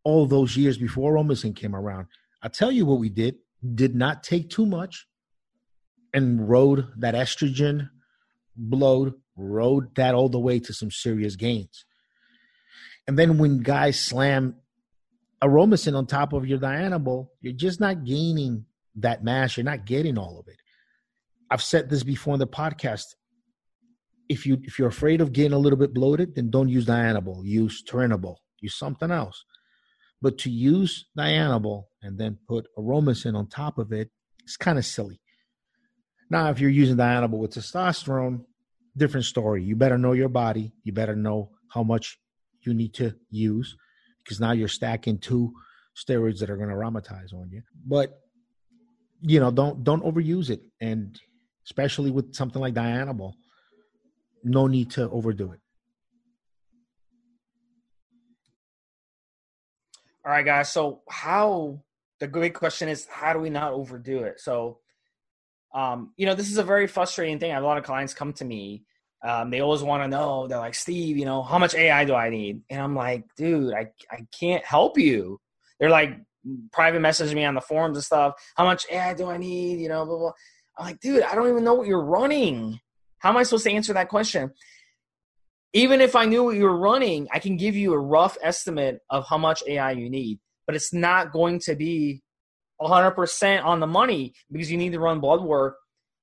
all those years before Aromasin came around? I tell you what we did. Did not take too much and rode that estrogen bloat, rode that all the way to some serious gains. And then when guys slam Aromasin on top of your Dianabol, you're just not gaining that mass. You're not getting all of it. I've said this before in the podcast if you if you're afraid of getting a little bit bloated, then don't use Dianabol. Use Turinabol. Use something else. But to use Dianabol and then put Aromasin on top of it, it's kind of silly. Now, if you're using Dianabol with testosterone, different story. You better know your body. You better know how much you need to use because now you're stacking two steroids that are going to aromatize on you. But you know, don't don't overuse it, and especially with something like Dianabol, no need to overdo it. All right, guys. So how the great question is how do we not overdo it? So um, you know, this is a very frustrating thing. I have a lot of clients come to me. Um, they always want to know. They're like, Steve, you know, how much AI do I need? And I'm like, dude, I I can't help you. They're like private messaging me on the forums and stuff. How much AI do I need? You know, blah blah. I'm like, dude, I don't even know what you're running. How am I supposed to answer that question? Even if I knew what you were running, I can give you a rough estimate of how much AI you need, but it's not going to be 100% on the money because you need to run blood work.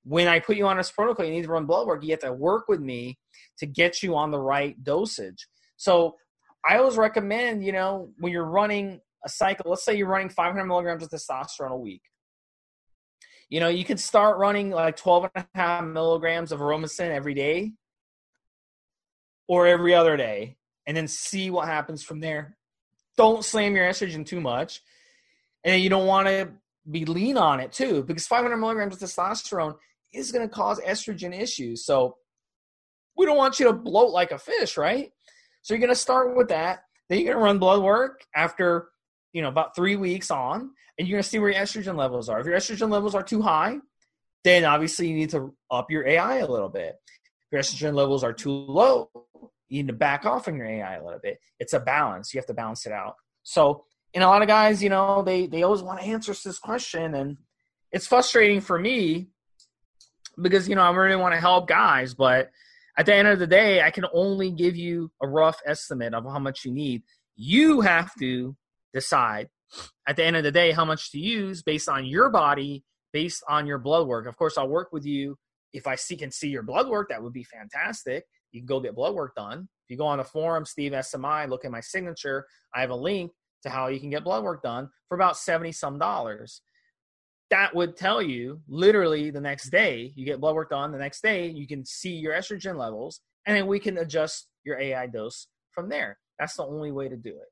When I put you on this protocol, you need to run blood work. You have to work with me to get you on the right dosage. So I always recommend, you know, when you're running a cycle, let's say you're running 500 milligrams of testosterone a week. You know, you can start running like 12 and a half milligrams of aromasin every day or every other day and then see what happens from there. Don't slam your estrogen too much. And you don't want to be lean on it too because 500 milligrams of testosterone is going to cause estrogen issues. So we don't want you to bloat like a fish right? So you're going to start with that. Then you're going to run blood work after you know about three weeks on and you're going to see where your estrogen levels are. If your estrogen levels are too high then obviously you need to up your ai a little bit. If your estrogen levels are too low you need to back off on your ai a little bit. It's a balance. You have to balance it out. So and a lot of guys, you know, they they always want to answer this question, and it's frustrating for me because you know I really want to help guys, but at the end of the day, I can only give you a rough estimate of how much you need. You have to decide at the end of the day how much to use based on your body, based on your blood work. Of course, I'll work with you if I see can see your blood work. That would be fantastic. You can go get blood work done. If you go on the forum, Steve SMI, look at my signature. I have a link to how you can get blood work done for about 70 some dollars. That would tell you literally the next day, you get blood work done, the next day, you can see your estrogen levels, and then we can adjust your AI dose from there. That's the only way to do it.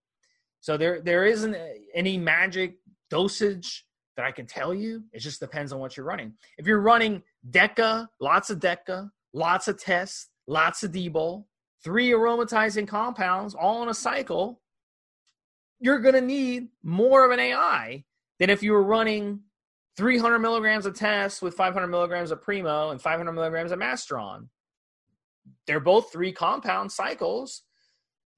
So there there isn't any magic dosage that I can tell you. It just depends on what you're running. If you're running DECA, lots of DECA, lots of tests, lots of Debol, three aromatizing compounds all in a cycle, you're going to need more of an AI than if you were running 300 milligrams of test with 500 milligrams of Primo and 500 milligrams of Masteron. They're both three compound cycles,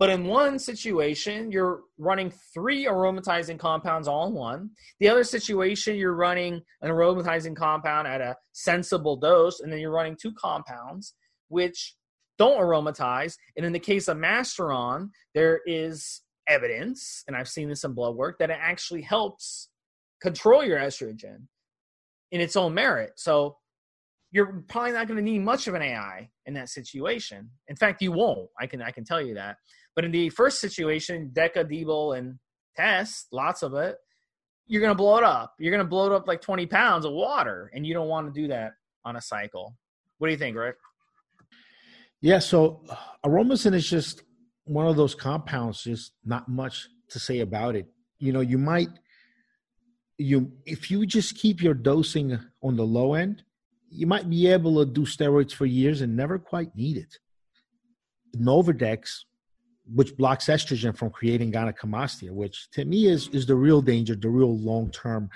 but in one situation, you're running three aromatizing compounds all in one. The other situation, you're running an aromatizing compound at a sensible dose, and then you're running two compounds, which don't aromatize. And in the case of Masteron, there is evidence, and I've seen this in blood work, that it actually helps control your estrogen in its own merit. So you're probably not going to need much of an AI in that situation. In fact, you won't. I can I can tell you that. But in the first situation, Deca, Debol, and Test, lots of it, you're going to blow it up. You're going to blow it up like 20 pounds of water, and you don't want to do that on a cycle. What do you think, Rick? Yeah, so uh, aromasin is just one of those compounds, just not much to say about it. You know, you might you if you just keep your dosing on the low end, you might be able to do steroids for years and never quite need it. Nolvadex, which blocks estrogen from creating gynecomastia, which to me is is the real danger, the real long term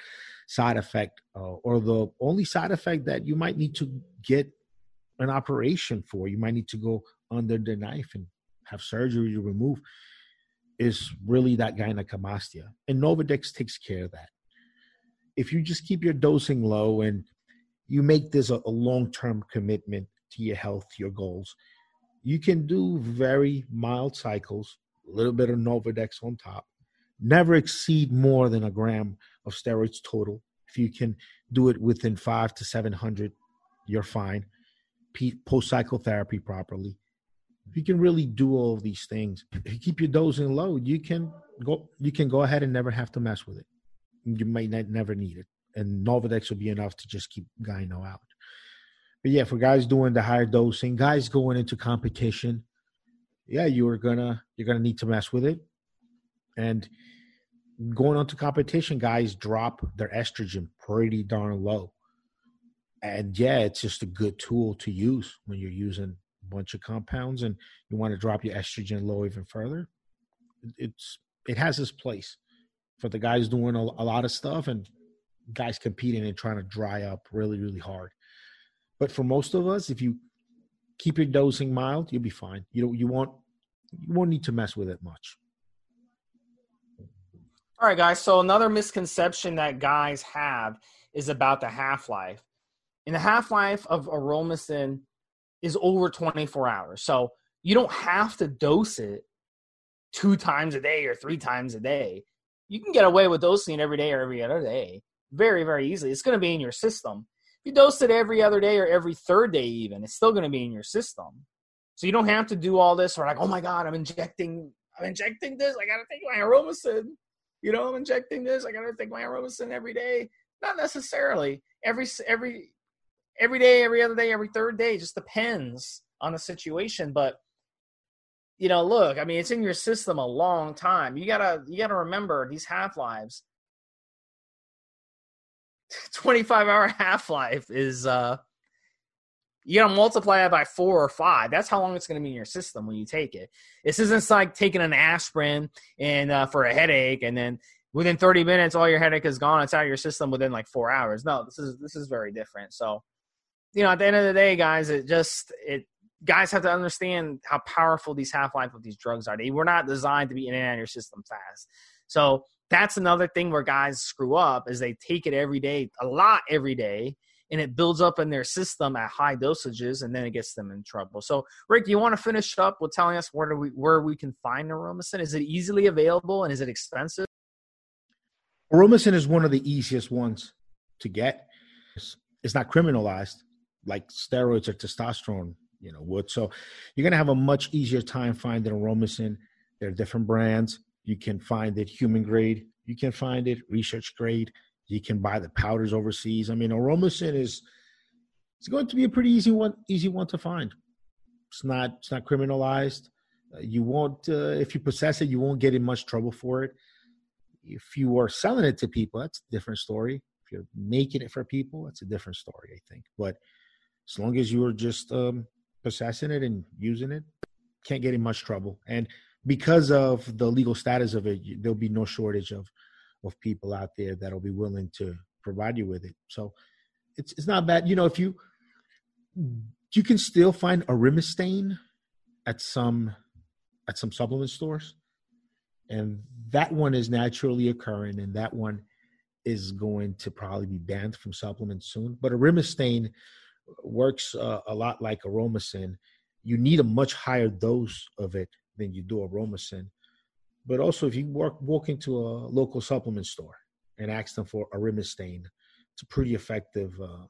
side effect, uh, or the only side effect that you might need to get an operation for. You might need to go under the knife and have surgery to remove is really that gynecomastia. And Nolvadex takes care of that. If you just keep your dosing low and you make this a, a long term commitment to your health, your goals, you can do very mild cycles, a little bit of Nolvadex on top, never exceed more than a gram of steroids total. If you can do it within five to 700, you're fine. Post cycle properly if you can really do all of these things, if you keep your dosing low, you can go you can go ahead and never have to mess with it. You might not, never need it, and Nolvadex will be enough to just keep gyno out. But yeah, for guys doing the higher dosing, guys going into competition, yeah, you are gonna you're gonna need to mess with it, and going on to competition, guys drop their estrogen pretty darn low. And yeah, it's just a good tool to use when you're using a bunch of compounds and you want to drop your estrogen low even further. It's it has its place for the guys doing a, a lot of stuff and guys competing and trying to dry up really, really hard. But for most of us, if you keep your dosing mild, you'll be fine. You don't you won't you won't need to mess with it much. All right, guys. So another misconception that guys have is about the half life. And the half life of aromasin is over 24 hours. So you don't have to dose it two times a day or three times a day. You can get away with dosing it every day or every other day very, very easily. It's going to be in your system. You dose it every other day or every third day, even, it's still going to be in your system. So you don't have to do all this or like, oh my God, I'm injecting, I'm injecting this. I got to take my aromasin. You know, I'm injecting this. I got to take my aromasin every day. Not necessarily. Every every every day, every other day, every third day. Just depends on the situation. But you know, look, I mean, it's in your system a long time. You gotta you gotta remember these half lives. 25 hour half life is uh you gotta multiply it by four or five. That's how long it's gonna be in your system when you take it. This isn't like taking an aspirin and uh, for a headache, and then within 30 minutes all your headache is gone. It's out of your system within like four hours. No, this is this is very different. So, you know, at the end of the day, guys, it just it guys have to understand how powerful these half life of these drugs are. They were not designed to be in and out of your system fast. So that's another thing where guys screw up is they take it every day, a lot every day, and it builds up in their system at high dosages, and then it gets them in trouble. So, Rick, you want to finish up with telling us where do we where we can find aromasin? Is it easily available and is it expensive? Aromasin is one of the easiest ones to get. It's not criminalized like steroids or testosterone, you know, would. So you're gonna have a much easier time finding aromasin. There are different brands. You can find it human grade. You can find it research grade. You can buy the powders overseas. I mean, aromasin is it's going to be a pretty easy one, easy one to find. It's not it's not criminalized. Uh, you won't uh, if you possess it, you won't get in much trouble for it. If you are selling it to people, that's a different story. If you're making it for people, that's a different story, I think. But as long as you're just um, possessing it and using it, can't get in much trouble. And because of the legal status of it, there'll be no shortage of of people out there that'll be willing to provide you with it. So it's it's not bad. You know, if you you can still find aromatase at some at some supplement stores, and that one is naturally occurring, and that one is going to probably be banned from supplements soon. But aromatase works uh, a lot like aromasin. You need a much higher dose of it than you do aromasin. But also, if you walk walk into a local supplement store and ask them for aromatase, it's a pretty effective uh,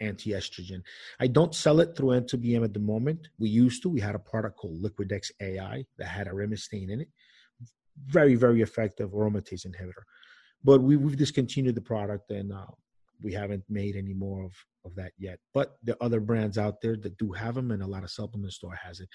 anti-estrogen. I don't sell it through N2BM at the moment. We used to. We had a product called Liquidex AI that had aromatase in it. Very, very effective aromatase inhibitor. But we, have discontinued the product and uh, we haven't made any more of, of that yet. But are other brands out there that do have them, and a lot of supplement store has it.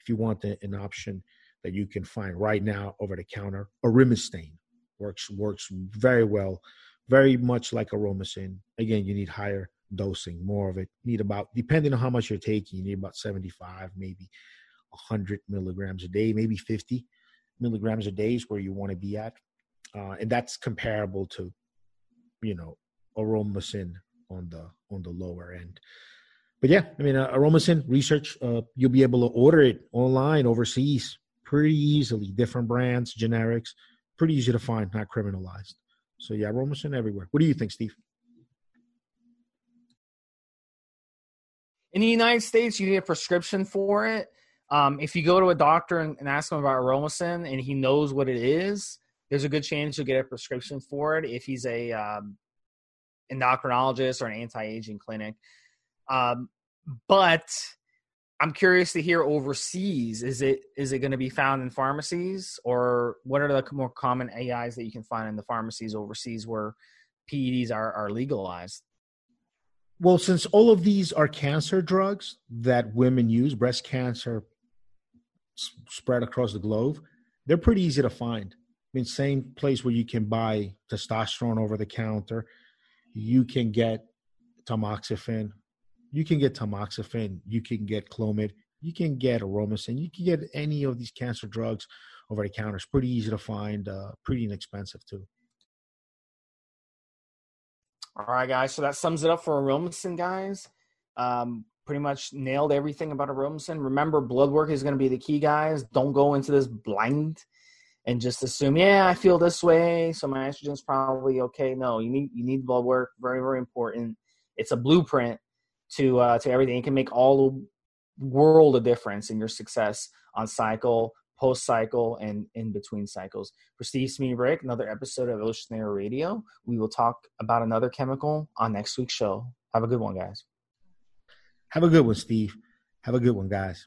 If you want the, an option that you can find right now over the counter, aromatase works works very well, very much like aromasin. Again, you need higher dosing, more of it. You need about depending on how much you're taking, you need about 75, maybe 100 milligrams a day, maybe 50 milligrams a day is where you want to be at, uh, and that's comparable to, you know, aromasin on the on the lower end. But yeah, I mean, uh, aromasin research, uh, you'll be able to order it online overseas pretty easily. Different brands, generics, pretty easy to find, not criminalized. So yeah, aromasin everywhere. What do you think, Steve? In the United States, you need a prescription for it. Um, if you go to a doctor and, and ask him about aromasin and he knows what it is, there's a good chance you'll get a prescription for it. If he's a um, endocrinologist or an anti-aging clinic. Um, but I'm curious to hear overseas. Is it is it going to be found in pharmacies, or what are the more common AIs that you can find in the pharmacies overseas where PEDs are are legalized? Well, since all of these are cancer drugs that women use, breast cancer spread across the globe, they're pretty easy to find. mean, same place where you can buy testosterone over the counter, you can get tamoxifen, you can get tamoxifen, you can get Clomid, you can get Aromasin, you can get any of these cancer drugs over the counter. It's pretty easy to find, uh, pretty inexpensive too. All right, guys. So that sums it up for Aromasin, guys. Um, pretty much nailed everything about Aromasin. Remember, blood work is going to be the key, guys. Don't go into this blind and just assume, yeah, I feel this way, so my estrogen's probably okay. No, you need you need blood work. Very very important. It's a blueprint to uh, to everything. It can make all the world a difference in your success on cycle, post cycle, and in between cycles. For Steve Smee Rick, another episode of Evolutionary Radio. We will talk about another chemical on next week's show. Have a good one, guys. Have a good one, Steve. Have a good one, guys.